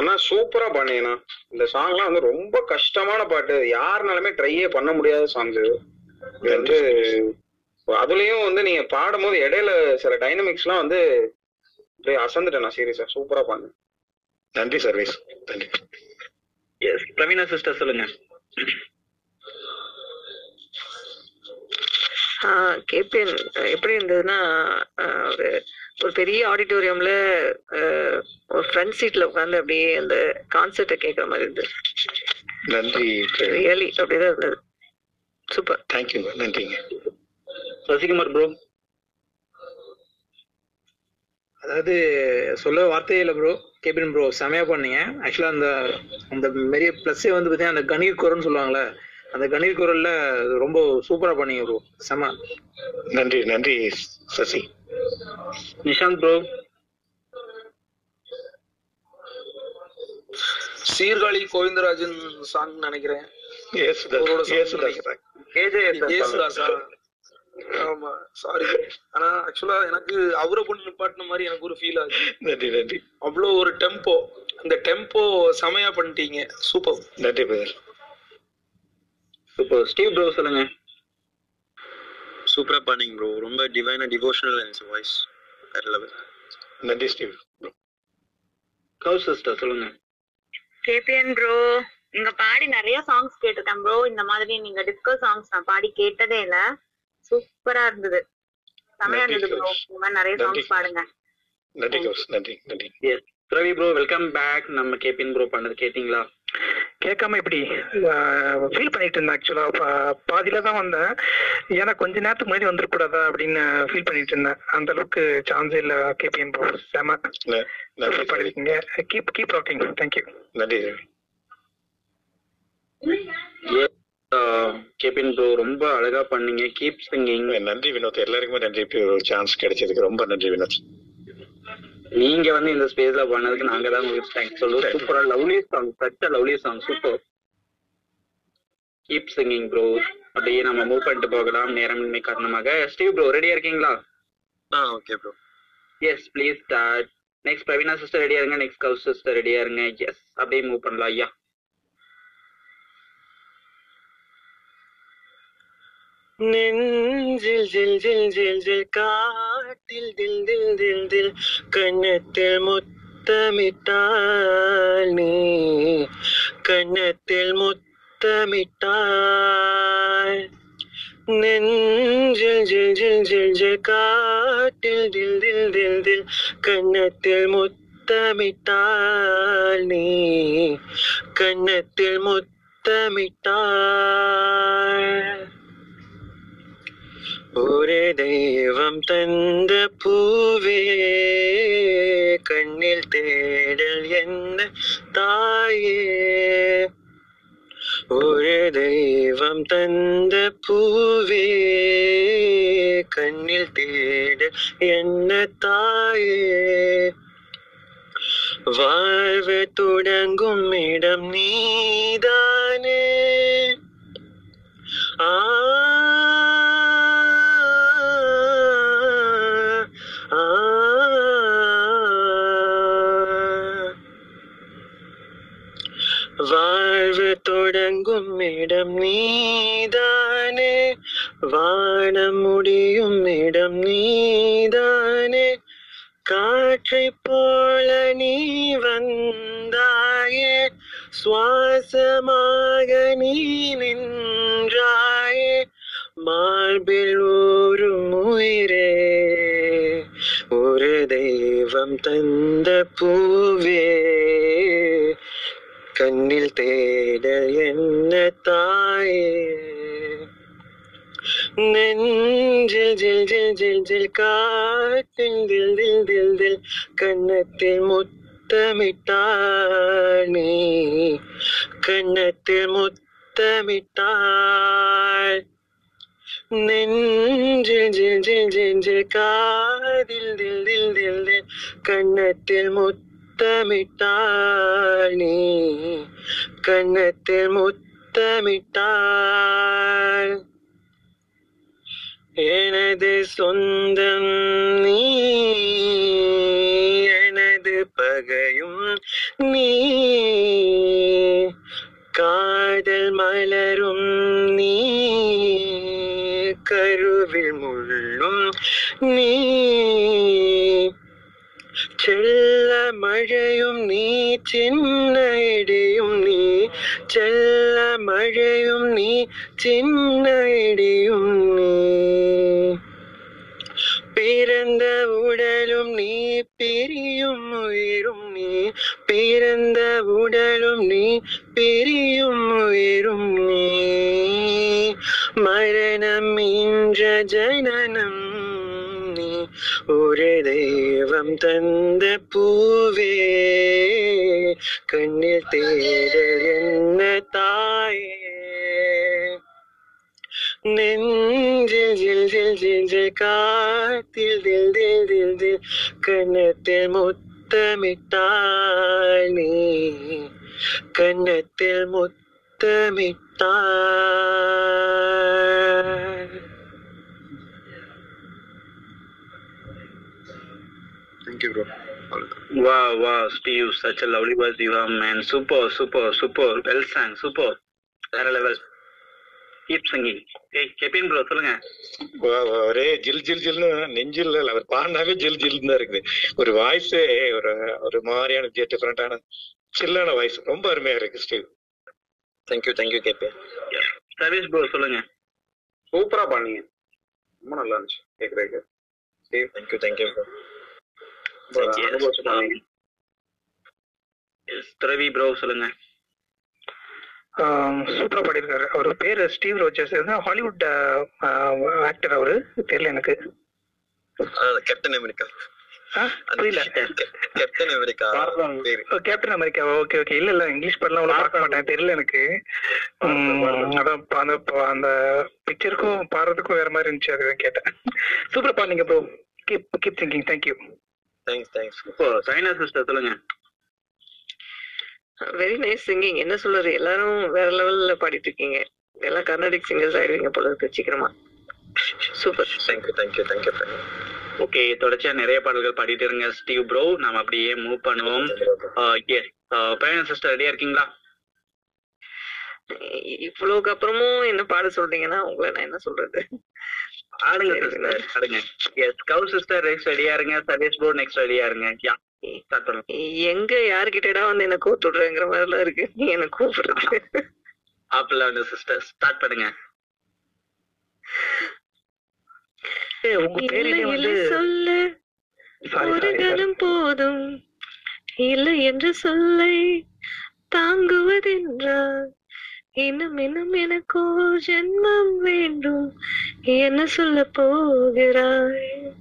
ஆனா சூப்பரா பண்ணீங்கண்ணா இந்த சாங்லாம் வந்து ரொம்ப கஷ்டமான பாட்டு. யாருனாலுமே ட்ரையே பண்ண முடியாத சாங்ஸ் வந்து அதுலயும் வந்து நீங்க பாடும்போது இடையில சில டைனமிக்ஸ்லாம் வந்து அப்படியே அசந்துட்டேன் நான். சீரியஸா சூப்பரா பண்ணு நன்றி சர்வீஸ். நன்றி. எஸ் பிரவீனா சிஸ்டர் சொல்லுங்க. கேபிஎன் எப்படி இருந்ததுன்னா ஒரு ஒரு பெரிய ஆடிட்டோரியம்ல ஒரு ஃப்ரண்ட் சீட்ல உட்காந்து அப்படியே அந்த கான்சர்ட்டை கேட்குற மாதிரி இருந்தது. நன்றி ரியலி அப்படிதான் இருந்தது. சூப்பர் தேங்க்யூங்க நன்றிங்க. சசிகுமார் ப்ரோ அதாவது சொல்ல வார்த்தையே இல்லை ப்ரோ கேபின் ப்ரோ செமையா பண்ணீங்க. ஆக்சுவலா அந்த அந்த பெரிய ப்ளஸ்ஸே வந்து பார்த்தீங்கன்னா அந்த கணீர் குரல்னு சொல்லுவாங்கல்ல அந்த கணீர் குரல்ல ரொம்ப சூப்பரா பண்ணீங்க ப்ரோ செம. நன்றி நன்றி சசி. நிஷாந்த் ப்ரோ சீர்காழி கோவிந்தராஜன் சாங் நினைக்கிறேன். இயேசுதாஸ், அவரோட song ஆமா சாரி ஆனா ஆக்சுவலா எனக்கு அவரை கொண்டு நிப்பாட்டின மாதிரி எனக்கு ஒரு ஃபீல் ஆச்சு. நன்றி நன்றி. அவ்வளோ ஒரு டெம்போ அந்த டெம்போ செமையா பண்ணிட்டீங்க. சூப்பர் நன்றி பிரதர் சூப்பர் ஸ்டீவ் ப்ரோ சொல்லுங்க. சூப்பரா பண்ணீங்க ப்ரோ ரொம்ப டிவைனா டிவோஷனல் இருந்துச்சு வாய்ஸ் வேற லெவல் நன்றி ஸ்டீவ் கவு சிஸ்டர் சொல்லுங்க. கேபிஎன் ப்ரோ நீங்க பாடி நிறைய சாங்ஸ் கேட்டிருக்கேன் ப்ரோ இந்த மாதிரி நீங்க டிஸ்கோ சாங்ஸ் நான் பாடி கேட்டதே இல்ல. சூப்பரா இருந்தது. செமையா இருந்தது நிறைய. சாங்ஸ் பாடுங்க. நன்றி கௌஸ் நன்றி நன்றி. Yes Ravi bro welcome back நம்ம கேபின் ப்ரோ பண்ணது கேட்டிங்களா? கேட்காம இப்படி ஃபீல் பண்ணிட்டு இருந்தேன் ஆக்சுவலா பாதியில தான் வந்தேன். ஏன்னா கொஞ்ச நேரத்துக்கு முன்னாடி வந்துடக்கூடாதா அப்படின்னு ஃபீல் பண்ணிட்டு இருந்தேன். அந்த அளவுக்கு சான்ஸ் இல்ல கேபிஎன் ப்ரோ செம. பண்ணிருக்கீங்க கீப் கீப் ராக்கிங் தேங்க்யூ நன்றி ரவி. கேபின் ப்ரோ ரொம்ப அழகா பண்ணீங்க. கீப் சிங்கிங் நன்றி வினோத். எல்லாருக்குமே நன்றி. ஒரு சான்ஸ் கிடைச்சதுக்கு ரொம்ப நன்றி வினோத். நீங்க வந்து இந்த ஸ்பேஸ்ல பண்ணதுக்கு நாங்க தான் உங்களுக்கு தேங்க்ஸ் சொல்லுவோம் சூப்பரா lovely song such a lovely song super keep singing bro அப்படியே நம்ம மூவ் பண்ணிட்டு போகலாம். நேரமின்மை காரணமாக. ஸ்டீவ் ப்ரோ ரெடியா இருக்கீங்களா? ஆ okay bro yes please start next Praveena sister ரெடியா இருங்க. நெக்ஸ்ட் கவு சிஸ்டர் ரெடியா இருங்க. எஸ் அப்படியே மூவ் பண்ணலாம். ஐயா நெஞ்சில் ஜில் ஜில் ஜில் ஜில் காட்டில் தில் தில் தில் தில் கண்ணத்தில் முத்தமிட்டால் நீ கண்ணத்தில் முத்தமிட்டால் நெஞ்சில் ஜில் ஜில் ஜில் ஜில் காட்டில் தில் தில் தில் தில் கண்ணத்தில் முத்தமிட்டால் நீ கண்ணத்தில் முத்தமிட்டால் ஒரு தெய்வம் தந்த பூவே கண்ணில் தேடல் என்ன தாயே ஒரு தெய்வம் தந்த பூவே கண்ணில் தேடல் என்ன தாயே வாழ்வு தொடங்கும் இடம் நீதானே ஆ தொடங்கும் இடம் நீதானே? வானம் முடியும் இடம் நீதானே? காற்றை போல நீ வந்தாயே? சுவாசமாக நீ நின்றாயே? மார்பில் ஒரு உயிரே ஒரு தெய்வம் தந்த பூவே கண்ணில் தேட என்ன தாயே? நெஞ்சில் ஜில் ஜில் ஜில் ஜில் காட்டில் தில் தில் தில் தில் கண்ணத்தில் முத்தமிட்டானே? கண்ணத்தில் முத்தமிட்டாள். நெஞ்சில் ஜில் ஜில் ஜில் ஜில் காதில் தில் தில் தில் தில் கண்ணத்தில் முத்த முத்தமிட்டாள் நீ. கண்ணத்தில் முத்தமிட்டாள் எனது சொந்தம் நீ. எனது பகையும் நீ. காதல் மலரும் நீ. கருவில் முள்ளும் நீ. மழையும் நீ சின்ன இடியும் நீ செல்ல மழையும் நீ சின்ன இடியும் நீ. பிறந்த உடலும் நீ பிரியும் உயிரும் நீ பிறந்த உடலும் நீ பிரியும் உயிரும் நீ. மரணம் இன்ற ஜனனம் நீ தேடல் என்ன தாயே. நெஞ்சில் ஜில் ஜில் ஜில் ஜில் காத்தில் தில் தில் தில் தில் கண்ணத்தில் முத்தமிட்டாள் நீ. கண்ணத்தில் முத்தமிட்டாள் Thank. Wow, wow, Steve, such a lovely voice you have, man. Super, super, super. Well sang, super. வேற லெவல் கீப் சிங்கிங் ஏய் கெபின் ப்ரோ சொல்லுங்க. வா- வா- ஒரே ஜில் ஜில் ஜில்னு நெஞ்சில் அவர் பாடினாவே ஜில் ஜில் தான் இருக்குது. ஒரு வாய்ஸே ஒரு ஒரு மாதிரியான டிஃபரெண்டான சில்லான வாய்ஸ் ரொம்ப அருமையா இருக்கு Steve thank you thank you கேபே service bro சொல்லுங்க. சூப்பரா பண்ணீங்க ரொம்ப நல்லா இருந்துச்சு. கேக்குறதுக்கு. Thank you thank you bro துறவி ப்ரோ சொல்லுங்க. சூப்பரா பாடியிருக்காரு அவர் பேரு ஸ்டீவ் ரோஜர்ஸ் ஹாலிவுட் ஆக்டர் அவரு? தெரியல எனக்கு. கேப்டன் அமெரிக்கா ஆ, புரியல. கேப்டன் அமெரிக்கா பேரு. கேப்டன் அமெரிக்கா ஓகே ஓகே இல்ல இல்ல இங்கிலீஷ் படம்லாம் அவ்வளவு பார்க்க மாட்டேன். தெரியல எனக்கு. அதான் அந்த பிக்சருக்கும் பாடுறதுக்கும் வேற மாதிரி இருந்துச்சு அதுதான் கேட்டேன். சூப்பரா பாடுங்க bro keep keep thinking thank you thanks thanks இப்போ சைனா சிஸ்டர் சொல்லுங்க. வெரி நைஸ் சிங்கிங் என்ன சொல்றது? எல்லாரும் வேற லெவல்ல பாடிட்டு இருக்கீங்க. எல்லாம் கர்நாடிக் சிங்கர்ஸ் ஆயிடுவீங்க போல இருக்கு சீக்கிரமா. Super thank you thank you thank you okay தொடர்ச்சியா நிறைய பாடல்கள் பாடிட்டு இருங்க ஸ்டீவ் ப்ரோ நாம அப்படியே மூவ் பண்ணுவோம். எஸ் சிஸ்டர் ரெடியா இருக்கீங்களா? இவ்வளவுக்கு அப்புறமும் என்ன பாட சொல்றீங்கன்னா உங்களை நான் என்ன சொல்றது? ஆடுங்க சிஸ்டர் ஆடுங்க. எஸ் கவு சிஸ்டர் நெக்ஸ்ட் ரெடியா இருங்க. சர்வீஸ் ப்ரோ நெக்ஸ்ட் ரெடியா இருங்க. யா எங்க யாருக்கிட்டடா வந்து என்ன கூப்பிட்டு விடுறேங்கிற மாதிரிலாம் இருக்கு. நீ என்ன கூப்பிடுறது? ஆப்பிள் வந்து சிஸ்டர் ஸ்டார்ட் பண்ணுங்க. உங்க பேரிலே வந்து சொல்ல. ஒரு கணம் போதும். இல்லை என்று சொல்லை. தாங்குவதென்றால் இன்னும் இன்னும் எனக்கோ ஜென்மம் வேண்டும். என்ன சொல்ல போகிறாய்?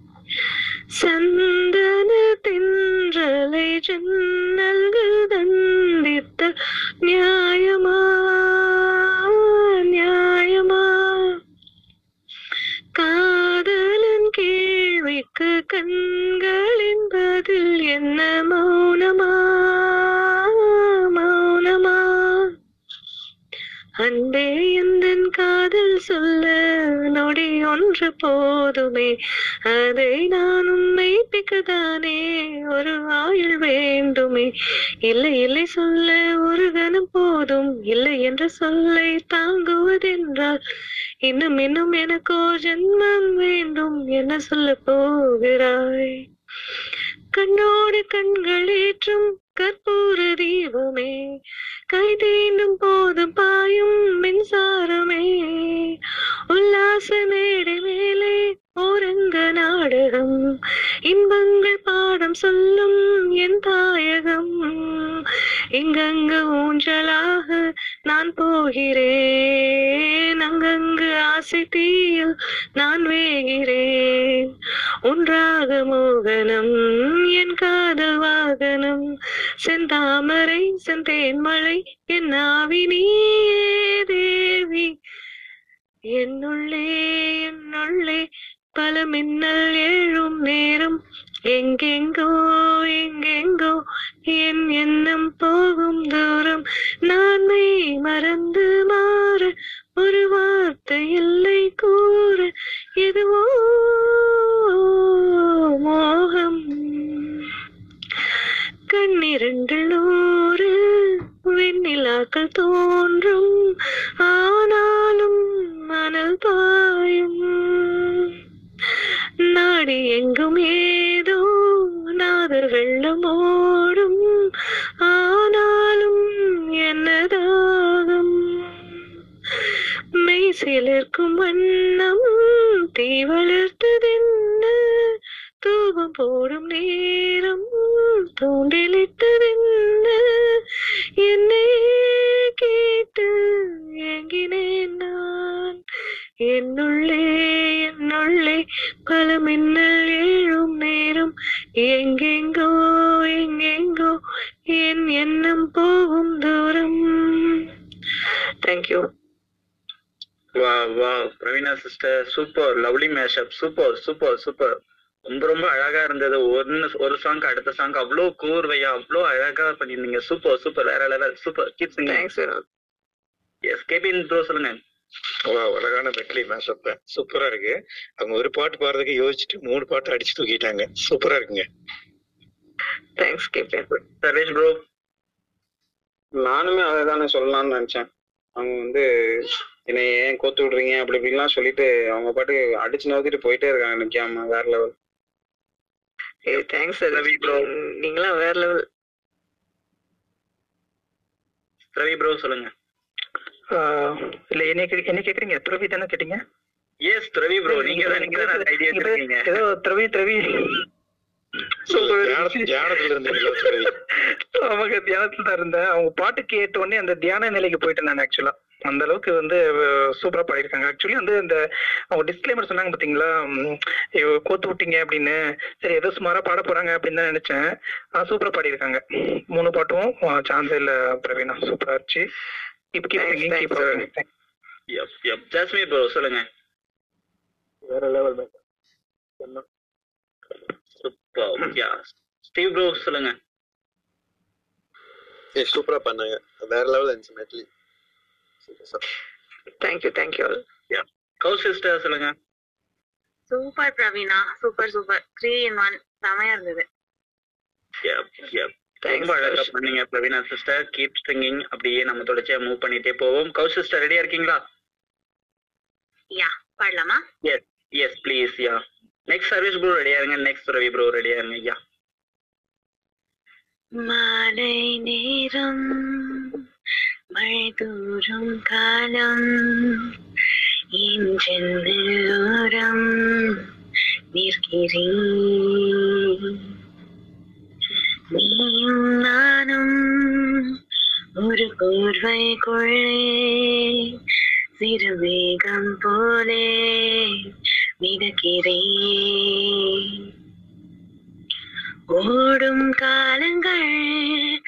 சந்தன தின்றலை ஜன்னல்கள் தண்டித்த நியாயமா? நியாயமா? காதலன் கேள்விக்கு கண்களின் பதில் என்ன மௌனமா? அன்பே எந்தன் காதல் சொல்ல நொடி ஒன்று போதுமே. அதை நான் உன்னை பிக்கதானே ஒரு ஆயுள் வேண்டுமே. இல்லை இல்லை சொல்ல ஒரு கணம் போதும். இல்லை என்ற சொல்லை தாங்குவதென்றால் இன்னும் இன்னும் எனக்கோ ஜென்மம் வேண்டும். என்ன சொல்ல போகிறாய்? கண்ணோடு கண்கள் ஏற்றும் கற்பூர தீபமே. கை தீண்டும் போது பாயும் மின்சாரமே. உல்லாச மேடை மேலே ஓரங்க நாடகம். இன்பங்கள் பாடம் சொல்லும் என் தாயகம். எங்கங்க ஊஞ்சலாக நான் போகிறேன். அங்கங்கு ஆசை தீயில் நான் வேகிறேன். ஒன்றாக மோகனம் என் காதல் வாகனம். செந்தாமரை செந்தேன் மழை என் ஆவி தேவி. என்னுள்ளே என்னுள்ளே பல மின்னல் எழும் நேரம். எங்கெங்கோ எங்கெங்கோ என் எண்ணம் போகும் தூரம். நான் மெய் மறந்து மாற ஒரு வார்த்தை இல்லை கூற. எதுவோ மோகம். கண்ணிரண்டு நூறு வெண்ணிலாக்கள் தோன்றும். ஆனாலும் மணல் பாயும். நாடு எங்கும் ஏதோ நாத வெள்ளம் ஓடும் ஆனாலும் என்னதாகும்? மெய் சிலிர்க்கும் வண்ணம் தீ வளர்த்ததென்ன தூவம் போடும் நேரம் தூண்டிலிட்டதென்ன? என்னை கேட்டு ஏங்கினேன் நான். என்னுள்ளே என்னுள்ளே பல மின்னல் ஏழும் நேரம். எங்கெங்கோ எங்கெங்கோ என் எண்ணம் போகும் தூரம். தேங்க்யூ வா வா Praveena sister super lovely mashup super super super ரொம்ப ரொம்ப அழகா இருந்தது. ஒன்னு ஒரு சாங் அடுத்த சாங் அவ்வளோ கூர்வையா அவ்வளோ அழகா பண்ணிருந்தீங்க சூப்பர் சூப்பர் வேற level super keep singing yes Kevin bro சொல்லுங்க. வா அழகான மெட்லி மேசப்ப சூப்பரா இருக்கு. அவங்க ஒரு பாட்டு பாடுறதுக்கு யோசிச்சுட்டு மூணு பாட்டு அடிச்சு தூக்கிட்டாங்க. சூப்பரா இருக்குங்க. தேங்க்ஸ் கேபேன் சர்வேஷ் ப்ரோ நானுமே அதை தானே சொல்லலாம்னு நினைச்சேன். அவங்க வந்து என்னை ஏன் கோத்து விடுறீங்க? அப்படி இப்படிலாம் சொல்லிட்டு அவங்க பாட்டு அடிச்சு நோக்கிட்டு போயிட்டே இருக்காங்க நிக்காம வேற லெவல் தேங்க்ஸ் ரவி ப்ரோ நீங்களாம் வேற லெவல் ரவி ப்ரோ சொல்லுங்க. இல்ல என்ன என்ன கேக்குறீங்க? துறவி தானே கேட்டீங்க? எஸ் ரவி ப்ரோ நீங்க தான் நீங்க தான் ஐடியா வச்சிருக்கீங்க. ஏதோ துறவி துறவி. அவங்க தியானத்துல தான் இருந்தேன். அவங்க பாட்டு கேட்ட உடனே அந்த தியான நிலைக்கு போயிட்டேன் நான் ஆக்சுவலா அந்த அளவுக்கு வந்து சூப்பரா பாடியிருக்காங்க ஆக்சுவலி வந்து இந்த அவங்க டிஸ்க்ளைமர் சொன்னாங்க பாத்தீங்களா? கோத்து விட்டீங்க அப்படின்னு. சரி ஏதோ சுமாரா பாட போறாங்க அப்படின்னு தான் நினைச்சேன். சூப்பரா பாடியிருக்காங்க மூணு பாட்டும் சான்ஸ் இல்ல பிரவீனா. சூப்பரா இருந்துச்சு. Keep keep singing keep Jasmeer bro சொல்லுங்க. வேற level super yeah Steve bro சொல்லுங்க. ஏ சூப்பரா பண்ணாங்க. வேற லெவல் இருந்துச்சு medley thank you thank you yeah cow sister சொல்லுங்க. Super Praveena super super three in one செமையா இருந்தது. ரொம்ப அழகா பண்ணீங்க பிரவீனா சிஸ்டர் கீப் சிங்கிங் அப்படியே நம்ம தொடர்ச்சியா மூவ் பண்ணிட்டே போவோம். கௌ சிஸ்டர் ரெடியா இருக்கீங்களா? யா பாடலாமா? Yes yes please yeah next service bro ரெடியா இருங்க. நெக்ஸ்ட் ரவி ப்ரோ ரெடியா இருங்க யா மாலை நேரம். மழை தூரும் காலம் என் நிற்கிறேன். நீயும் நானும் ஒரு போர்வைக்குள்ளே சிறு வேகம் போலே மிதக்கிறேன். ஓடும் காலங்கள்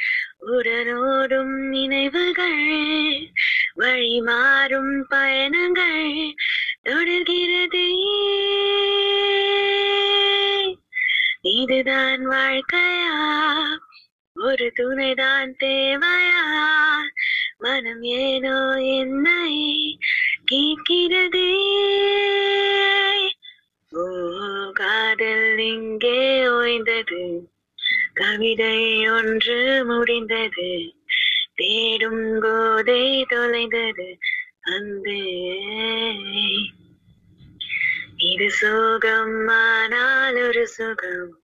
உடனோடும் நினைவுகள் வழி மாறும் பயணங்கள் தொடர்கிறதே. இதுதான் வாழ்க்கையா? ஒரு துணைதான் தேவையா? மனம் ஏனோ என்னை கேட்கிறதே. ஓ காதல் இங்கே ஓய்ந்தது. கவிதை ஒன்று முடிந்தது. தேடும் போதே தொலைந்தது அன்பே. இது சோகம் ஆனால் ஒரு சுகம்.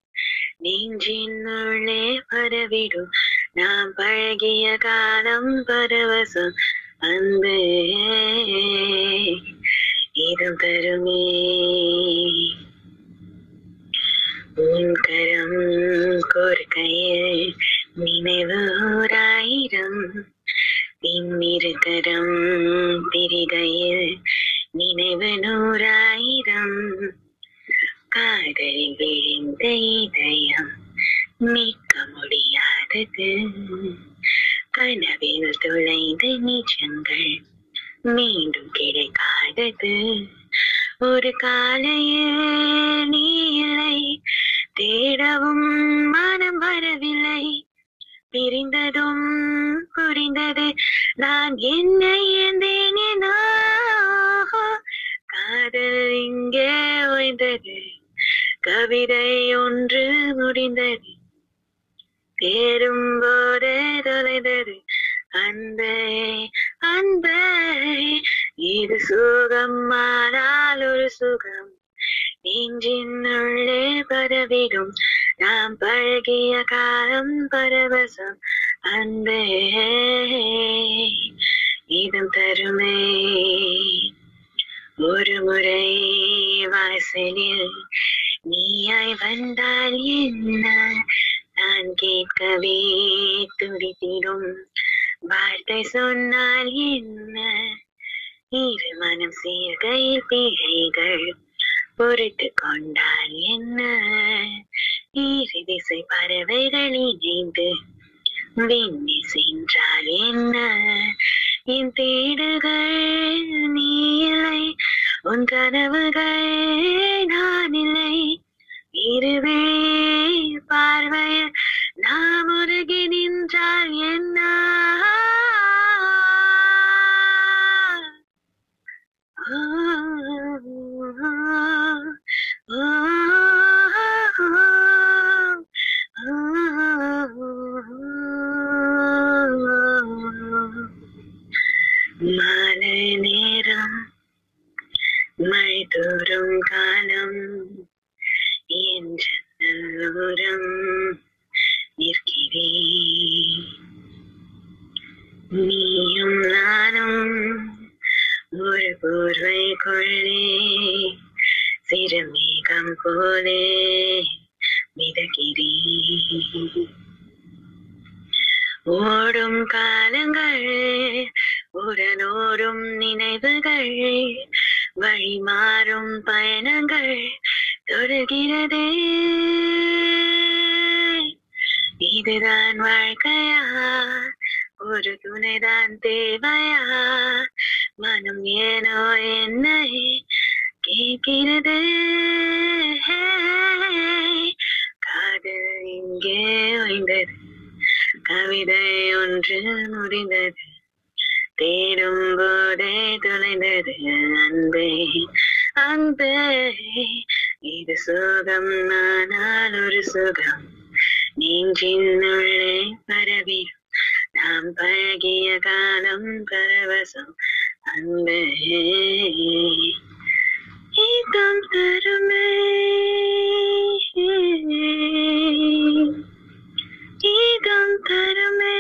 நெஞ்சின் உள்ளே பரவிடும். நாம் பழகிய காலம் பரவசம். அன்பே. இது பெருமே கரம் கோர்க்கையில் நினைவு பின்னிரு கரம் பிரிகையில் நினைவு நூறாயிரம் காதலில் விழுந்த இதயம் மீட்க முடியாதது. கனவில் துளைந்த நிஜங்கள் மீண்டும் கிடைக்காதது. ஒரு காலையில் நீ இல்லை தேடவும் மனம் வரவில்லை. பிரிந்ததும் புரிந்தது. நான் என்ன இருந்தேன் காதல் இங்கே ஓய்ந்தது கவிதை ஒன்று முடிந்தது. தேடும் போதே தொலைந்தது. அன்பே அன்பே இது சுகம் ஆனால் ஒரு சுகம். நெஞ்சின் உள்ளே பரவிடும். நாம் பழகிய காலம் பரவசம். அன்பே இதம் தருமே. ஒரு முறை வாசலில் நீயாய் வந்தால் என்ன? நான் கேட்கவே துடித்திடும். வார்த்தை சொன்னால் என்ன? இரு மனம் சீர்கையில் பிழைகள் பொருட்டு கொண்டால் என்ன? இரு திசை பறவைகள் இணைந்து விண்ணி சென்றால் என்ன? என் தேடுகள் நீ இல்லை உன் கனவுகள் நான் இல்லை இருவே பார்வையில் நாம் உருகி நின்றால் என்ன? மாலை நேரம் மழை தோறும் காலம் என் ஜன்னலோரம் நிற்கிறேன். நீயும் நானும் ஒரு போர்வைக்குள்ளே சிறு சிறுமேகம் போலே மிதக்கிறேன் ஓடும் காலங்கள் உடனோடும் நினைவுகள் வழி மாறும் பயணங்கள் தொடர்கிறது இதுதான் வாழ்க்கையா ஒரு துணைதான் தேவையா மனம் ஏனோ என்னை கேட்கிறது? காதல் இங்கே வைந்தது. கவிதை ஒன்று முடிந்தது. தேடும் போதே துணைந்தது அன்பே அன்பே இது சுகம் ஆனால் ஒரு சுகம். நெஞ்சின் பரவி நாம் பழகிய காலம் பரவசம். அன்பே இதம் தருமே இதம் தருமே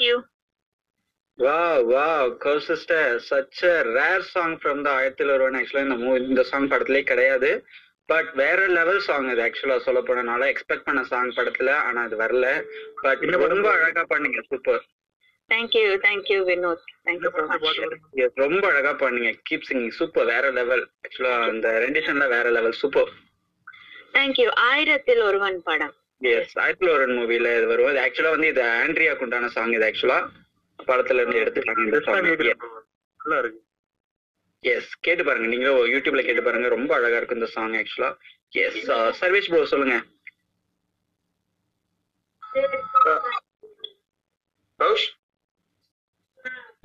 you. Wow wow go sister such a rare song from the Aayirathil Oruvan ஆக்சுவலா இந்த மூ இந்த சாங் படத்திலே கிடையாது. பட் வேற லெவல் சாங் இது ஆக்சுவலா சொல்ல போனனால. எக்ஸ்பெக்ட் பண்ண சாங் படத்துல ஆனா அது வரல. பட் ரொம்ப அழகா பண்ணீங்க. Super Thank you. Thank you, Vinod. Thank you so much. ரொம்ப அழகா பண்ணீங்க. கீப் சிங்கிங் சூப்பர் வேற லெவல் ஆக்சுவலா அந்த ரெண்டிஷன்ல வேற level super Thank you. Aayirathil Oruvan படம். எஸ் ஆயிரத்தில் ஒரு மூவில இது வரும் இது ஆக்சுவலா வந்து இது ஆண்ட்ரியாக்கு உண்டான சாங் இது ஆக்சுவலா படத்துல இருந்து சாங் நல்லா இருக்கு. எஸ் கேட்டு பாருங்க. நீங்களும் யூடியூப்ல கேட்டு பாருங்க. ரொம்ப அழகா இருக்கு இந்த சாங் ஆக்சுவலா எஸ் சர்வேஷ் ப்ரோ சொல்லுங்க.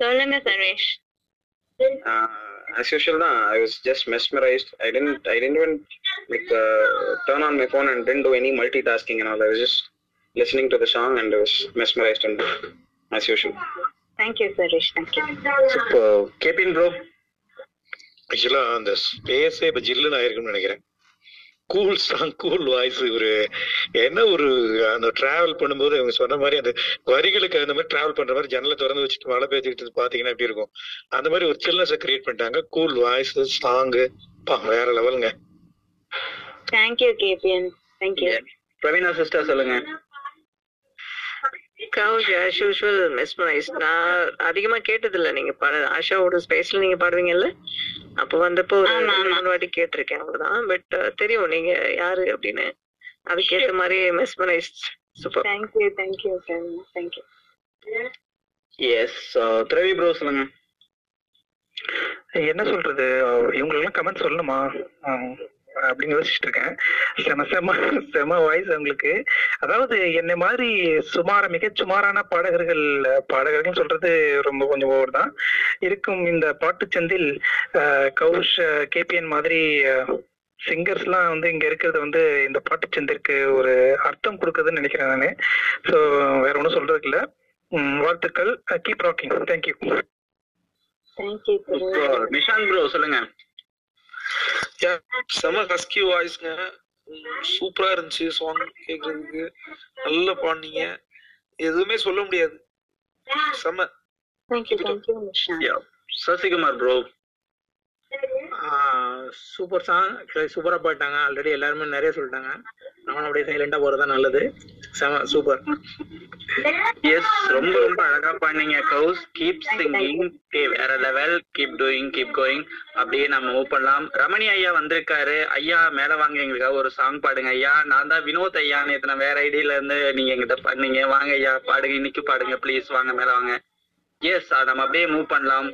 சொல்லுங்க சர்வேஷ் as usual தான் i was just mesmerized i didn't i didn't even like uh, turn on my phone and didn't do any multitasking and all i was just listening to the song and i was mesmerized and as usual Thank you, Suresh. Thank you. Super cabin bro actually அந்த ஸ்பேஸே இப்ப ஜில்லுன்னு ஆயிருக்குன்னு நினைக்கிறேன் கூல் சாங் கூல் வாய்ஸ் ஒரு என்ன ஒரு அந்த டிராவல் பண்ணும்போது அவங்க சொன்ன மாதிரி அந்த வரிகளுக்கு அந்த மாதிரி டிராவல் பண்ற மாதிரி ஜன்னலை திறந்து வச்சுட்டு மழை பெய்ஞ்சுக்கிட்டு பாத்தீங்கன்னா எப்படி இருக்கும்? அந்த மாதிரி ஒரு சில்னஸை கிரியேட் பண்ணிட்டாங்க. கூல் வாய்ஸ் சாங்கு பா வேற லெவலுங்க Thank you, KPN. Thank you. Praveena sister சொல்லுங்க. கவுஷ் ஆஸ் யூஷுவல் மெஸ்மரைஸ் நான் அதிகமா கேட்டதில்ல. நீங்க பாட ஆஷாவோட ஸ்பேஸ்ல நீங்க பாடுவீங்கல்ல? அப்ப வந்தப்போ ஒரு மூணு வாட்டி கேட்டிருக்கேன் அவ்வளவுதான். பட் தெரியும் நீங்க யாரு அப்படின்னு. அதுக்கேத்த மாதிரி mesmerise super thank you thank you thank you yes Thiravi bro சொல்லுங்க. என்ன சொல்றது? இவங்களுக்கெல்லாம் கமெண்ட் சொல்லணுமா? அப்படின்னு யோசிச்சுட்டு இருக்கேன். செம செம செம வாய்ஸ் அவங்களுக்கு அதாவது என்னை மாதிரி சுமார மிக சுமாரான பாடகர்கள் பாடகர்கள் சொல்றது ரொம்ப கொஞ்சம் ஓவர் தான். இருக்கும் இந்த பாட்டுச்சந்தில் கௌஷ் கேபிஎன் மாதிரி சிங்கர்ஸ்லாம் வந்து இங்க இருக்கிறது வந்து இந்த பாட்டுச்சந்திற்கு ஒரு அர்த்தம் கொடுக்குதுன்னு நினைக்கிறேன் நானு. ஸோ வேற ஒன்றும் சொல்றதுக்கு இல்ல. வாழ்த்துக்கள். Keep rocking thank you Nishanth bro சொல்லுங்க. செம ஹஸ்கி வாய்ஸ்ங்க சூப்பரா இருந்துச்சு சாங் கேக்குறதுக்கு. நல்லா பாடுனீங்க. எதுவுமே சொல்ல முடியாது. செம. சசிகுமார் ப்ரோ சூப்பர் சாங் சூப்பரா பாட்டாங்க ஆல்ரெடி எல்லாருமே நிறைய சொல்லிட்டாங்க. நானும் அப்படியே சைலண்டா போறதா நல்லது. செம சூப்பர் எஸ் ரொம்ப ரொம்ப அழகா பண்ணீங்க கவுஸ் கீப் சிங்கிங் வேற level keep doing keep going அப்படியே நம்ம மூவ் பண்ணலாம். ரமணி ஐயா வந்திருக்காரு. ஐயா மேல வாங்க எங்களுக்காக ஒரு சாங் பாடுங்க ஐயா. நான் தான் வினோத் ஐயா. நான் வேற ஐடியில இருந்து நீங்க எங்கிட்ட பண்ணீங்க. வாங்க ஐயா. பாடுங்க இன்னைக்கு பாடுங்க ப்ளீஸ் வாங்க மேல வாங்க. எஸ் நம்ம அப்படியே மூவ் பண்ணலாம்.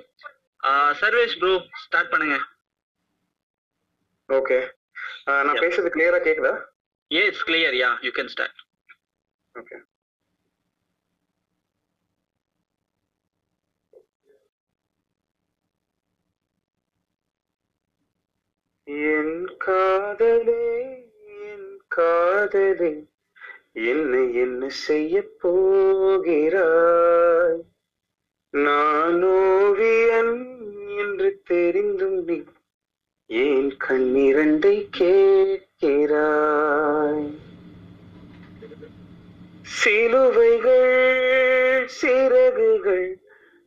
சர்வேஷ் ப்ரோ ஸ்டார்ட் பண்ணுங்க. ஓகே நான் பேசுறது கிளியரா கேக்குதா? Yeah, it's clear. Yeah, you can start. Okay. என் காதலே என் காதலே என்ன என்ன செய்ய போகிறாய் நான் ஓவியன் என்று தெரிந்தும் நீ ஏன் கண்ணிரண்டை கேட்டு கேட்கிறாய் சிலுவைகள் சிறகுகள்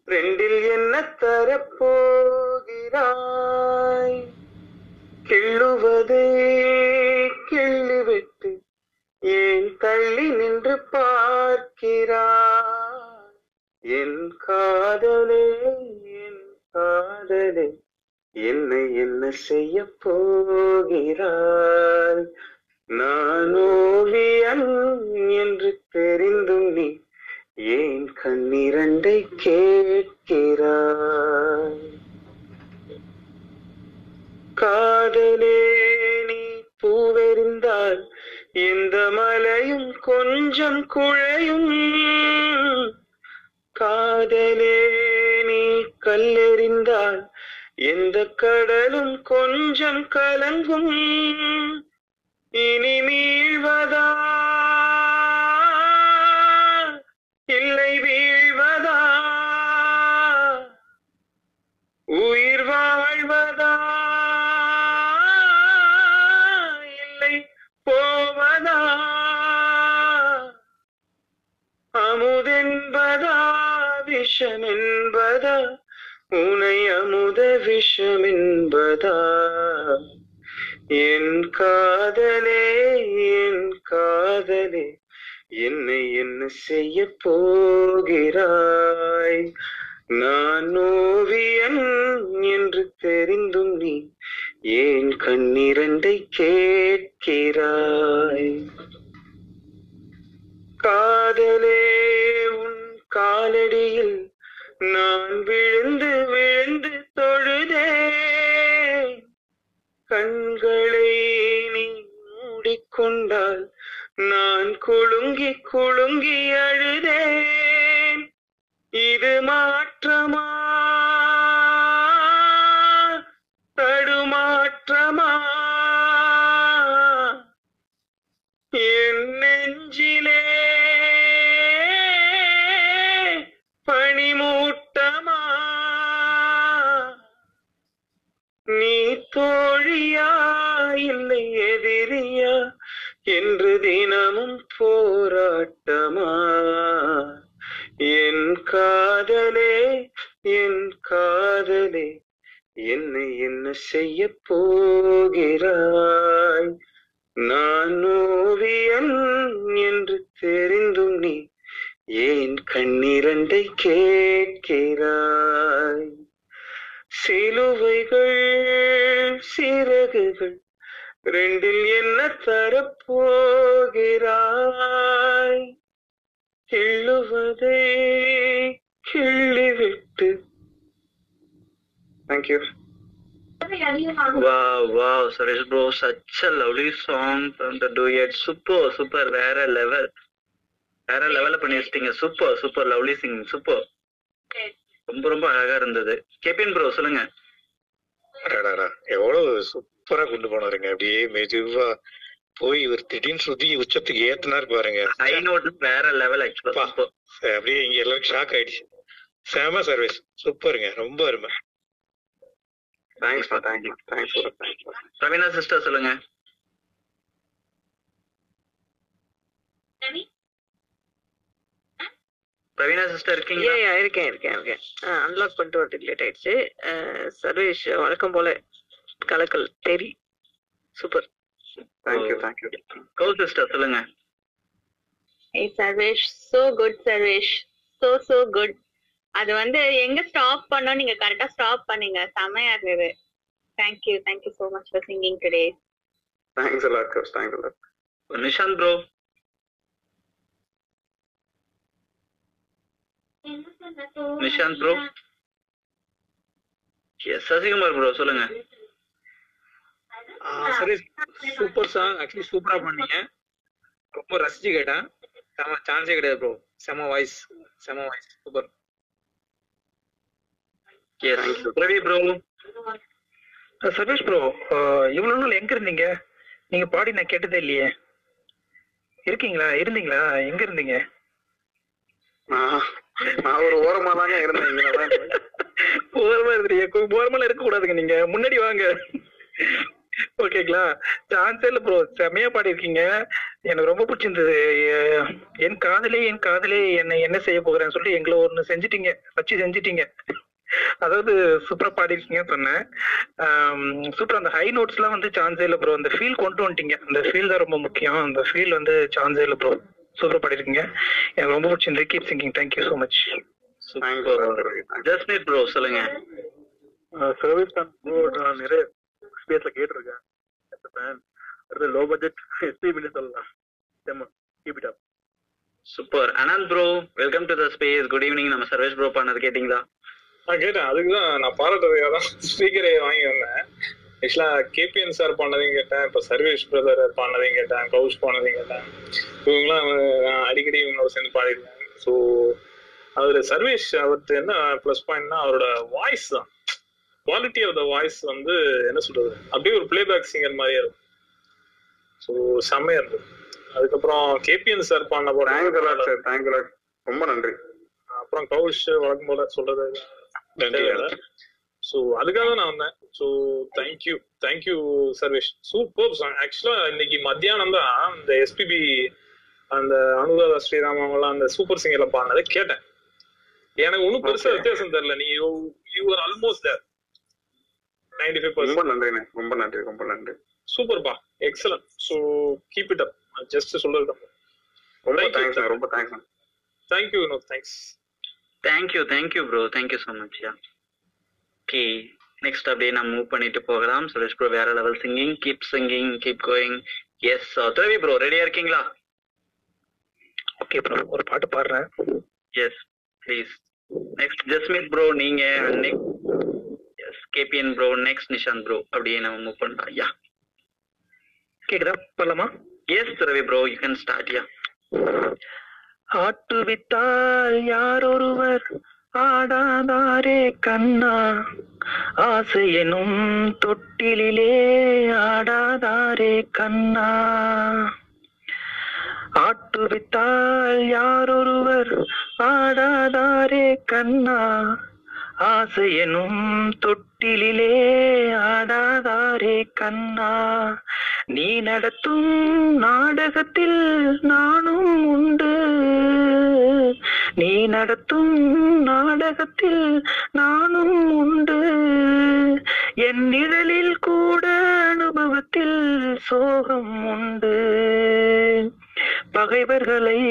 ரெண்டில் என்ன தரப்போகிறாய்? கிள்ளுவதே கிள்ளிவிட்டு ஏன் தள்ளி நின்று பார்க்கிறாய்? என் காதலே என் காதலே. என்னை என்ன செய்ய போகிறாய்? நான் ஓவியன் என்று தெரிந்தும் நீ ஏன் கண்ணிரண்டை கேட்கிறாய்? காதலே நீ பூவெறிந்தால் எந்த மலையும் கொஞ்சம் குழையும். காதலே நீ கல்லெறிந்தால் எந்த கடலும் கொஞ்சம் கலங்கும். இனி மீழ்வதா இல்லை வீழ்வதா? உயிர் வாழ்வதா? விஷம் என் காதலே என் காதலே என்னை என்ன செய்ய போகிறாய்? நான் ஓவியன் என்று தெரிந்தும் நீ ஏன் கண்ணிரண்டை கேட்கிறாய்? காதலே உன் காலடியில் நான் விழுந்து விழுந்து தொழுதே. கண்களை நீ மூடிக்கொண்டால் நான் குலுங்கி குலுங்கி அழுதேன். இது மாற்றமா? தடு தோழியா இல்லை எதிரியா? என்று தினமும் போராட்டமா? என் காதலே என் காதலே என்னை என்ன செய்ய போகிறாய் the duet. Super, super, வேற level. வேற லெவல்ல பண்ணி வச்சிட்டீங்க. Super super lovely singing super ரொம்ப ரொம்ப அழகா இருந்தது. கேபின் ப்ரோ சொல்லுங்க. எவ்வளவு சூப்பரா கொண்டு போனாருங்க. அப்படியே மெதுவா போய் இவர் திடீர்னு சுத்தி உச்சத்துக்கு ஏத்துனாரு பாருங்க. ஹை நோட் வேற லெவல் ஆக்சுவலா சூப்பர் அப்படியே இங்க எல்லாரும் ஷாக் ஆயிடுச்சு. செம சர்வீஸ் சூப்பருங்க ரொம்ப அருமை. Thanks for thank you thanks Raveena sister சொல்லுங்க. பிரவீனா சிஸ்டர் இருக்கீங்களா? ஏ இருக்கேன் இருக்கேன் இருக்கேன். அன்லாக் பண்ணிட்டு வரதுக்கு லேட் ஆயிடுச்சு. சர்வேஷ் வழக்கம் போல கலக்கல். தெரி super thank you thank you cow sister சொல்லுங்க. ஏய் Sarvesh so good Sarvesh. So so good அது வந்து எங்க ஸ்டாப் பண்ணோம் நீங்க கரெக்டா ஸ்டாப் பண்ணீங்க. செமையா இருந்தது. Thank you thank you so much for singing today thanks a lot coach thanks a lot Nishanth bro Nishanth bro yes Sasikumar bro சொல்லுங்க. சரி சூப்பர் சாங் ஆக்சுவலி சூப்பரா பண்ணீங்க. ரொம்ப ரசிச்சு கேட்டேன் செம சான்ஸே கிடையாது ப்ரோ செம வாய்ஸ் செம voice super yes Ravi bro Sarvesh bro இவ்வளவு நாள் எங்க இருந்தீங்க? நீங்க பாடி நான் கேட்டதே இல்லையே. இருக்கீங்களா? இருந்தீங்களா? எங்க இருந்தீங்க? நான் ஒரு ஓரமா தாங்க இருந்தேன் ஓரமா இருந்தீங்க ஓரமா இருக்க கூடாதுங்க நீங்க. முன்னாடி வாங்க. ஓகேங்களா? சான்ஸே இல்ல ப்ரோ செமையா பாடியிருக்கீங்க. எனக்கு ரொம்ப பிடிச்சிருந்தது. என் காதலே என் காதலே என்ன என்ன செய்ய போகிறேன்னு சொல்லி எங்களை ஒண்ணு செஞ்சிட்டீங்க. வச்சு செஞ்சிட்டீங்க. அதாவது சூப்பரா பாடிருக்கீங்கன்னு சொன்னேன். சூப்பர் அந்த ஹை நோட்ஸ் எல்லாம் வந்து சான்ஸே இல்ல ப்ரோ அந்த ஃபீல் கொண்டு வந்துட்டீங்க. அந்த ஃபீல் தான் ரொம்ப முக்கியம். அந்த ஃபீல் வந்து சான்ஸே இல்ல ப்ரோ சூப்பரா பாடிருக்கீங்க எனக்கு ரொம்ப பிடிச்சிருந்தது. Keep singing thank you so much Jasmith bro சொல்லுங்க. சர்வீஸ் ப்ரோ நான் நிறைய ஸ்பேஸ்ல கேட்டிருக்கேன். அடுத்து லோ பட்ஜெட் எஸ்பிபி சொல்லலாம். செம்ம keep it up super. Anand bro welcome to the space good evening நம்ம சர்வேஷ் ப்ரோ பண்ணது கேட்டிங்களா? நான் கேட்டேன். அதுக்கு தான் நான் பாராட்டுறதுக்காக தான் ஸ்பீக்கரே வாங்கி வந்தேன். ஆக்சுவலா கேபிஎன் சார் பண்ணதையும் கேட்டேன். இப்போ சர்வேஷ் பிரதர் பண்ணதையும் கேட்டேன். கௌஷ் பண்ணதையும் கேட்டேன். இவங்களாம் அடிக்கடி இவங்களோட சேர்ந்து பாடிருக்கேன் ஸோ அவர் சர்வேஷ் அவருக்கு என்ன ப்ளஸ் பாயிண்ட்னா அவரோட வாய்ஸ் தான். குவாலிட்டி ஆஃப் த வாய்ஸ் வந்து என்ன சொல்றது? அப்படியே ஒரு பிளேபேக் சிங்கர் மாதிரியே இருக்கும். ஸோ செம்மையா இருந்தது. அதுக்கப்புறம் கேபிஎன் சார் பண்ண அலாட் ரொம்ப நன்றி. அப்புறம் கௌஷ் வழக்கம் போல சொல்றது. நன்றி. ஸோ அதுக்காக நான் வந்தேன். So thank you thank you Sarvesh super song ஆக்சுவலா இன்னைக்கு மத்தியானம் தான் இந்த எஸ்பிபி அந்த அனுராதா ஸ்ரீராம் அவங்கலாம் அந்த சூப்பர் சிங்கர்ல பாடினதை கேட்டேன். எனக்கு ஒன்றும் பெருசா. வித்தியாசம் தெரியல. நீ you are almost there ninety five ரொம்ப நன்றிண்ணே ரொம்ப நன்றி ரொம்ப நன்றி. சூப்பர்பா excellent so keep it up just சொல்றது ரொம்ப Thank you, தேங்க்ஸ். ரொம்ப thanks thank you no thanks thank you thank you bro thank you so much yeah okay next அப்படியே நான் மூவ் பண்ணிட்டு போகலாம். சுரேஷ் ப்ரோ வேற level singing keep singing keep going yes Thuravi bro ரெடியா இருக்கீங்களா? ஓகே ப்ரோ ஒரு பாட்டு பாடுறேன். Yes please next Jasmith bro நீங்க yes KPN bro next Nishanth bro அப்படியே நம்ம மூவ் பண்ணலாம். யா கேக்குதா? பண்ணலாமா? எஸ் துறவி bro you can start yeah ஆட்டுவித்தால் யாரொருவர் ஆடாதாரே கண்ணா. ஆசை எனும் தொட்டிலிலே ஆடாதாரே கண்ணா. ஆட்டுவித்தால் யாரொருவர் ஆடாதாரே கண்ணா. ஆசை எனும் தொட்டிலிலே ஆடாதாரே கண்ணா. நீ நடத்தும் நாடகத்தில் நானும் உண்டு. நீ நடத்தும் நாடகத்தில் நானும் உண்டு. என் நிழலில் கூட அனுபவத்தில் சோகம் உண்டு. பகைவர்களை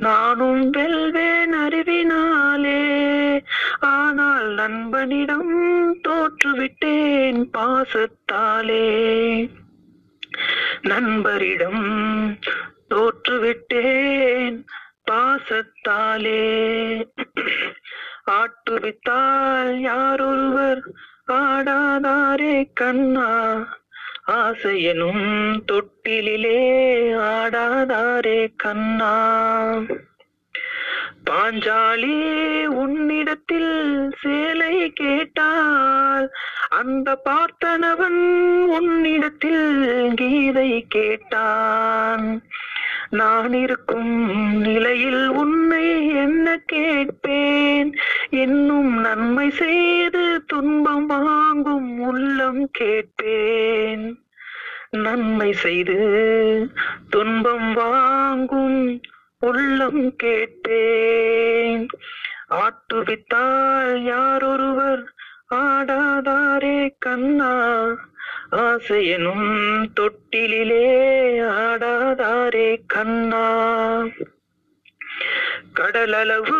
நானும் வெல்வேன் அறிவினாலே. ஆனால் நண்பனிடம் தோற்றுவிட்டேன் பாசத்தாலே. நண்பரிடம் தோற்றுவிட்டேன் பாசத்தாலே. ஆட்டுவித்தால் யாரொருவர் ஆடாதாரே கண்ணா. ஆசையனும் தொட்டிலே ஆடாதாரே கண்ணா. பாஞ்சாலி உன்னிடத்தில் சேலை கேட்டால் அந்த பார்த்தனவன் உன்னிடத்தில் கீதை கேட்டான். நான் இருக்கும் நிலையில் உன்னை என்ன கேட்பேன்? இன்னும் நன்மை செய்து துன்பம் வாங்கும் உள்ளம் கேட்பேன். நன்மை செய்து துன்பம் வாங்கும் உள்ளம் கேட்பேன். ஆட்டுவித்தால் யாரொருவர் ஆடாதாரே கண்ணா? ஆசையனும் தொட்டிலே ஆடாதாரே கண்ணா. கடலளவு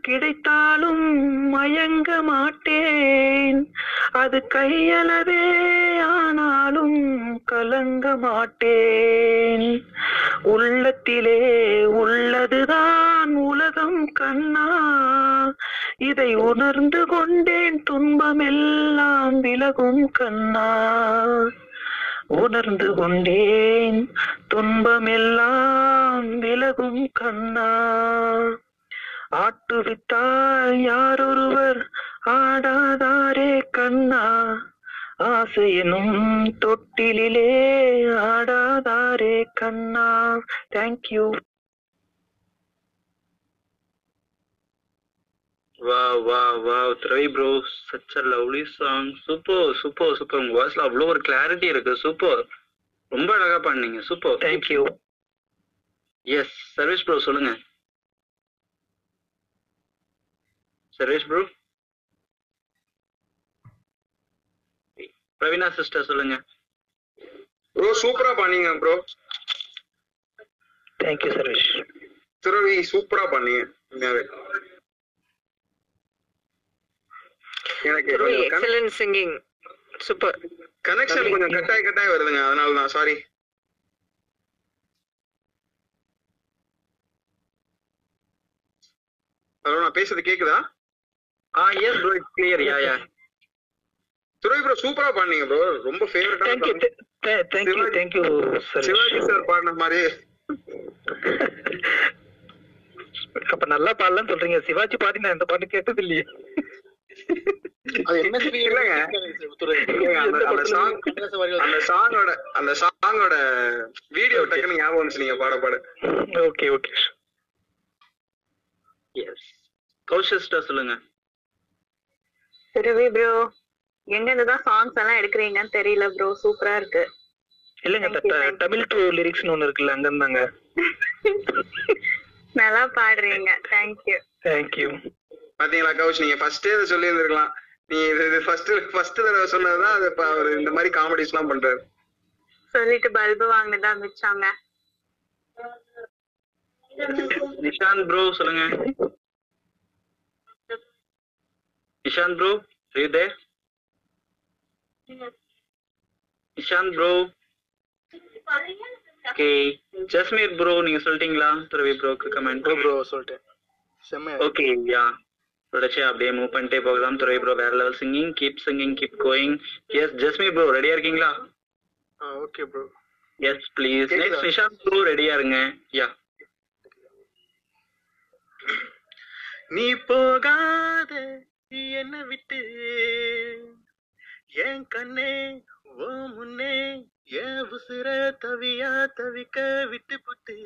கிடைத்தாலும் மயங்க மாட்டேன். அது கையளவே ஆனாலும் கலங்க மாட்டேன். உள்ளத்திலே உள்ளதுதான் உலகம் கண்ணா. இதை உணர்ந்து கொண்டேன் துன்பமெல்லாம் விலகும் கண்ணா. உணர்ந்து கொண்டேன் துன்பமெல்லாம் விலகும் கண்ணா. ஆட்டுவித்தால் யாரொருவர் ஆடாதாரே கண்ணா. ஆசையனும் தொட்டிலே ஆடாதாரே கண்ணா. Thank you Wow, wow, wow. Travi bro, such a lovely song. Super, super, super. உங்க வாய்ஸ்ல அவ்வளோ ஒரு கிளாரிட்டி இருக்கு. சூப்பர் ரொம்ப அழகா பண்ணீங்க super thank you yes Sarvesh bro சொல்லுங்க. சர்வேஷ் ப்ரோ பிரவீனா சிஸ்டர் சொல்லுங்க. ப்ரோ சூப்பரா பண்ணீங்க ப்ரோ தேங்க்யூ சர்வேஷ் துறவி சூப்பரா பண்ணீங்க எனக்கு எக்ஸலன்ட் சிங்கிங் சூப்பர் கனெக்ஷன் கொஞ்சம் கட்டாய் கட்டாய் வருதுங்க அதனால தான் சாரி ஹலோ நான் பேசுறது கேக்குதா? ஆ yes bro it's clear yeah yeah Thuravi bro சூப்பரா பண்ணீங்க ப்ரோ ரொம்ப ஃபேவரட்டான தேங்க்யூ தேங்க்யூ சிவாஜி சார் பாடின மாதிரி. அப்ப நல்லா பாடலாம் சொல்றீங்க. சிவாஜி பாடி நான் இந்த பாட்டு கேட்டது இல்லையே அந்த- சாங்கோட அந்த சாங்கோட வீடியோ டக்குன்னு ஞாபகம் வந்துச்சு நீங்க பாட பாட. Okay okay yes Kaush sister சொல்லுங்க. திருவி ப்ரோ எங்க இருந்து தான் சாங்ஸ் எல்லாம் எடுக்கிறீங்கன்னு தெரியல ப்ரோ சூப்பரா இருக்கு. இல்லைங்க தமிழ் டு லிரிக்ஸ்னு ஒண்ணு இருக்குல்ல அங்க இருந்தாங்க நல்லா பாடுறீங்க. தேங்க்யூ தேங்க்யூ பாத்தீங்களா கௌஷ்? நீங்க ஃபர்ஸ்டே இதை சொல்லி இருந்திருக்கலாம் நீ இது ஃபர்ஸ்ட் ஃபர்ஸ்ட் தடவை சொன்னதுதான் அது இப்ப அவர் இந்த மாதிரி காமெடிஸ் எல்லாம் பண்றாரு. சொல்லிட்டு பல்பு வாங்கினதா மிச்சாங்க நிஷாந்த் ப்ரோ சொல்லுங்க. Nishanth bro are you there? Nishanth bro okay Jasmeer bro நீங்க சொல்லிட்டீங்களா? துறவி ப்ரோக்கு கமெண்ட் ப்ரோ சொல்லிட்டேன். ஓகே யா தொடர்ச்சி அப்படியே மூவ் பண்ணிட்டே போகலாம் துறை ப்ரோ வேற level singing keep singing keep going yes Jasmeer bro ரெடியா இருக்கீங்களா? Okay bro yes please? Next Nishanth bro ரெடியா இருங்க. யா நீ போகாத என்ன விட்டு? என் கண்ணே ஓ முன்னே என் உசுர தவியா தவிக்க விட்டு புட்டு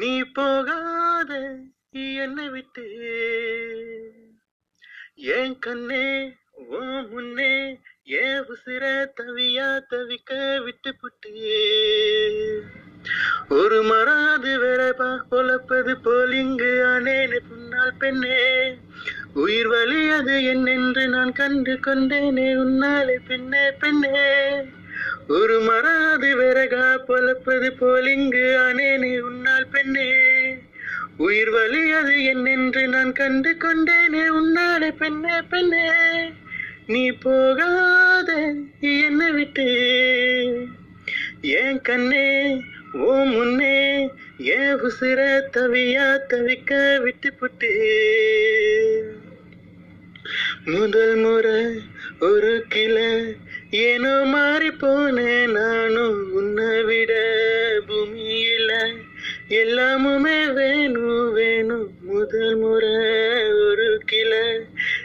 நீ போகாத என்ன விட்டு. ஏன் கண்ணே ஓ முன்னே ஏ உசிர தவியா தவிக்க விட்டு புட்டு ஒரு மராது வேறப்பா பொழப்பது போல் இங்கு ஆனேனே புன்னால் பெண்ணே. உயிர் வலியது என்னென்று நான் கண்டு கொண்டேனே உன்னாலே பெண்ணே பெண்ணே. ஒரு மராது விறகா பொலப்பது போல் இங்கு ஆனேனே உன்னால் பெண்ணே. உயிர் வலி அது என்னென்று நான் கண்டு கொண்டேனே. உன்னாலே பெண்ணே பெண்ணே நீ போகாத என்னை விட்டு. ஏன் கண்ணே ஓ முன்னே ஏன் உசிர தவியா தவிக்க விட்டு புட்டு. முதல் முறை ஒரு கிளை ஏனோ மாறி போனேன் நானும் உன்னை விட பூமியில. எல்லாமுமே வேணும் வேணும் முதல் முறை ஒரு கிளை.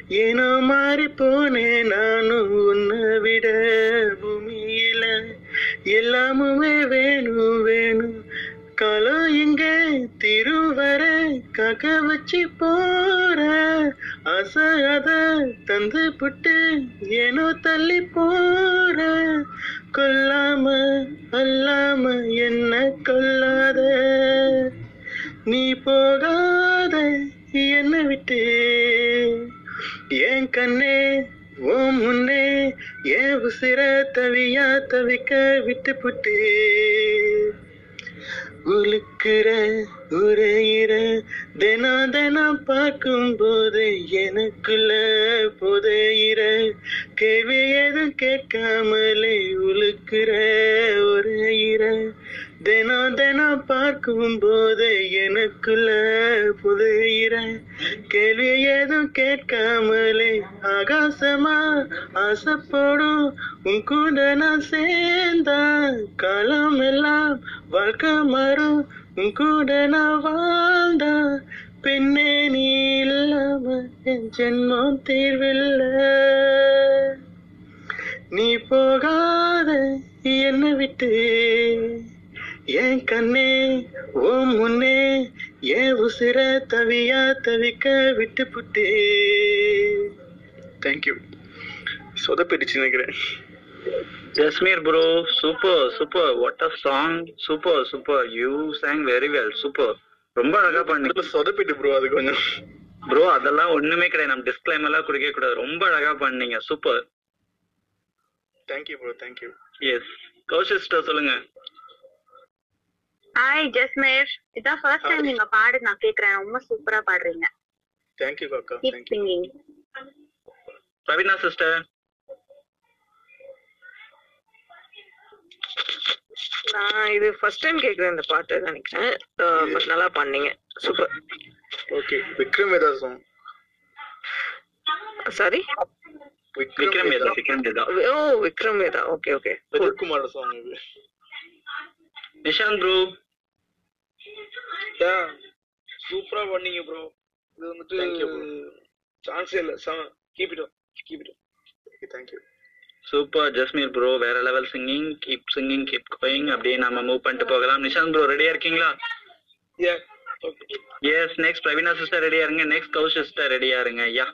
ஏனோ மாறி போனேன் நானும் உன்னை விட பூமியில. எல்லாமுமே வேணும் வேணும் காலம் இங்க திருவர கக வச்சு போற. அசையாத தந்து புட்டு ஏனோ தள்ளி போற. கொல்லாம அல்லாம என்ன கொல்லாத? போகாத என்ன விட்டு. என் கண்ணே ஓ முன்னே ஏன் உசிர தவியா தவிக்க விட்டு புட்டு. உழுக்கிற உரையிற தினம் தினம் பார்க்கும் போது எனக்குள்ள புதையிற. கேள்வி எதுவும் கேட்காமலே உழுக்கிற உரையிற. தினம் தினம் பார்க்கும் போது எனக்குள்ள புதையிற கேள்வி ஏதும் கேட்காமலே ஆகாசமா ஆசைப்படும். உன் கூட நான் சேர்ந்தா காலம் எல்லாம் வாழ்க்கை மாறும். உன் கூட நான் வாழ்ந்தா பெண்ணே நீ இல்லாம என் ஜென்மம் தீர்வில்ல. நீ போகாத என்னை விட்டு என் கண்ணே ஓ முன்னே ஏன் உசிர தவியா தவிக்க விட்டு புட்டு தேங்க்யூ சொதப்பிடுச்சு நினைக்கிறேன். Jasmeer bro super super what a song super super you sang very well super ரொம்ப அழகா பண்ணீங்க சொதப்பிட்டு ப்ரோ அது கொஞ்சம். ப்ரோ அதெல்லாம் ஒண்ணுமே கிடையாது. நம்ம டிஸ்க்ளைம் எல்லாம் குடிக்க கூடாது. ரொம்ப அழகா பண்ணீங்க super thank you bro thank you yes Kaush sister சொல்லுங்க. ஹாய் ஜஸ்மேர் இதான் ஃபர்ஸ்ட் டைம் நீங்க பாடு நான் கேக்குறேன். ரொம்ப சூப்பரா பாடுறீங்க. தேங்க்யூ காக்கா கீப் சிங்கிங் பிரவீனா சிஸ்டர் நான் இது ஃபர்ஸ்ட் டைம் கேக்குறேன் இந்த பாட்டு நினைக்கிறேன். but நல்லா பண்ணீங்க super okay Vikram Vedha song sorry Vikram Vedha Vikram Vedha oh Vikram Vedha okay okay Vijayakumar song இது. நிஷாந்த் ப்ரோ யா சூப்பரா பண்ணீங்க ப்ரோ இது வந்துட்டு சான்ஸே இல்ல. Keep it keep it thank you super Jasmeer bro வேற level singing keep singing keep going அப்படியே நம்ம மூவ் பண்ணிட்டு போகலாம். நிஷாந்த் ப்ரோ ரெடியா இருக்கீங்களா? Yeah yes next Praveena sister ரெடியா இருங்க. நெக்ஸ்ட் கௌ சிஸ்டர் ரெடியா இருங்க. யா.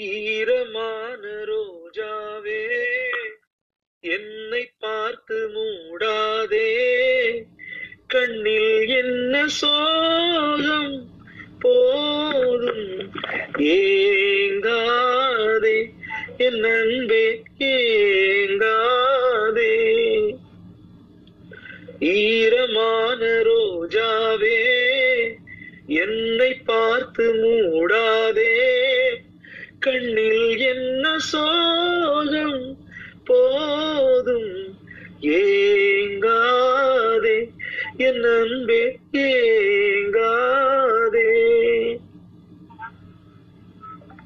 ஈரமான ரோஜாவே என்னை பார்த்து மூடாதே. கண்ணில் என்ன சோகம்? போதும் ஏங்காதே. என் அன்பே ஏங்காதே. ஈரமான ரோஜாவே என்னை பார்த்து மூடாதே. கண்ணில் என்ன சோகம்? போதும். ஏங்காதே. என் அன்பே ஏங்காதே.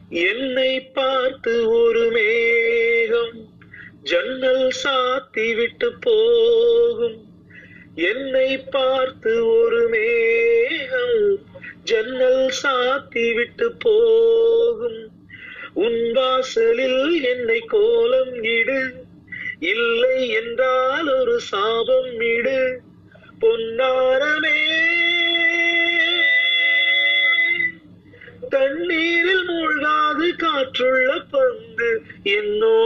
என்னை பார்த்து ஒரு மேகம் ஜன்னல் சாத்தி விட்டு போகும். என்னை பார்த்து ஒரு மேகம் ஜன்னல் சாத்தி விட்டு போகும். உன் வாசலில் என்னை கோலம் இடு. இல்லை என்றால் ஒரு சாபம் இடு. பொன்னாரமே. தண்ணீரில் மூழ்காது காற்றுள்ள பந்து என்னோ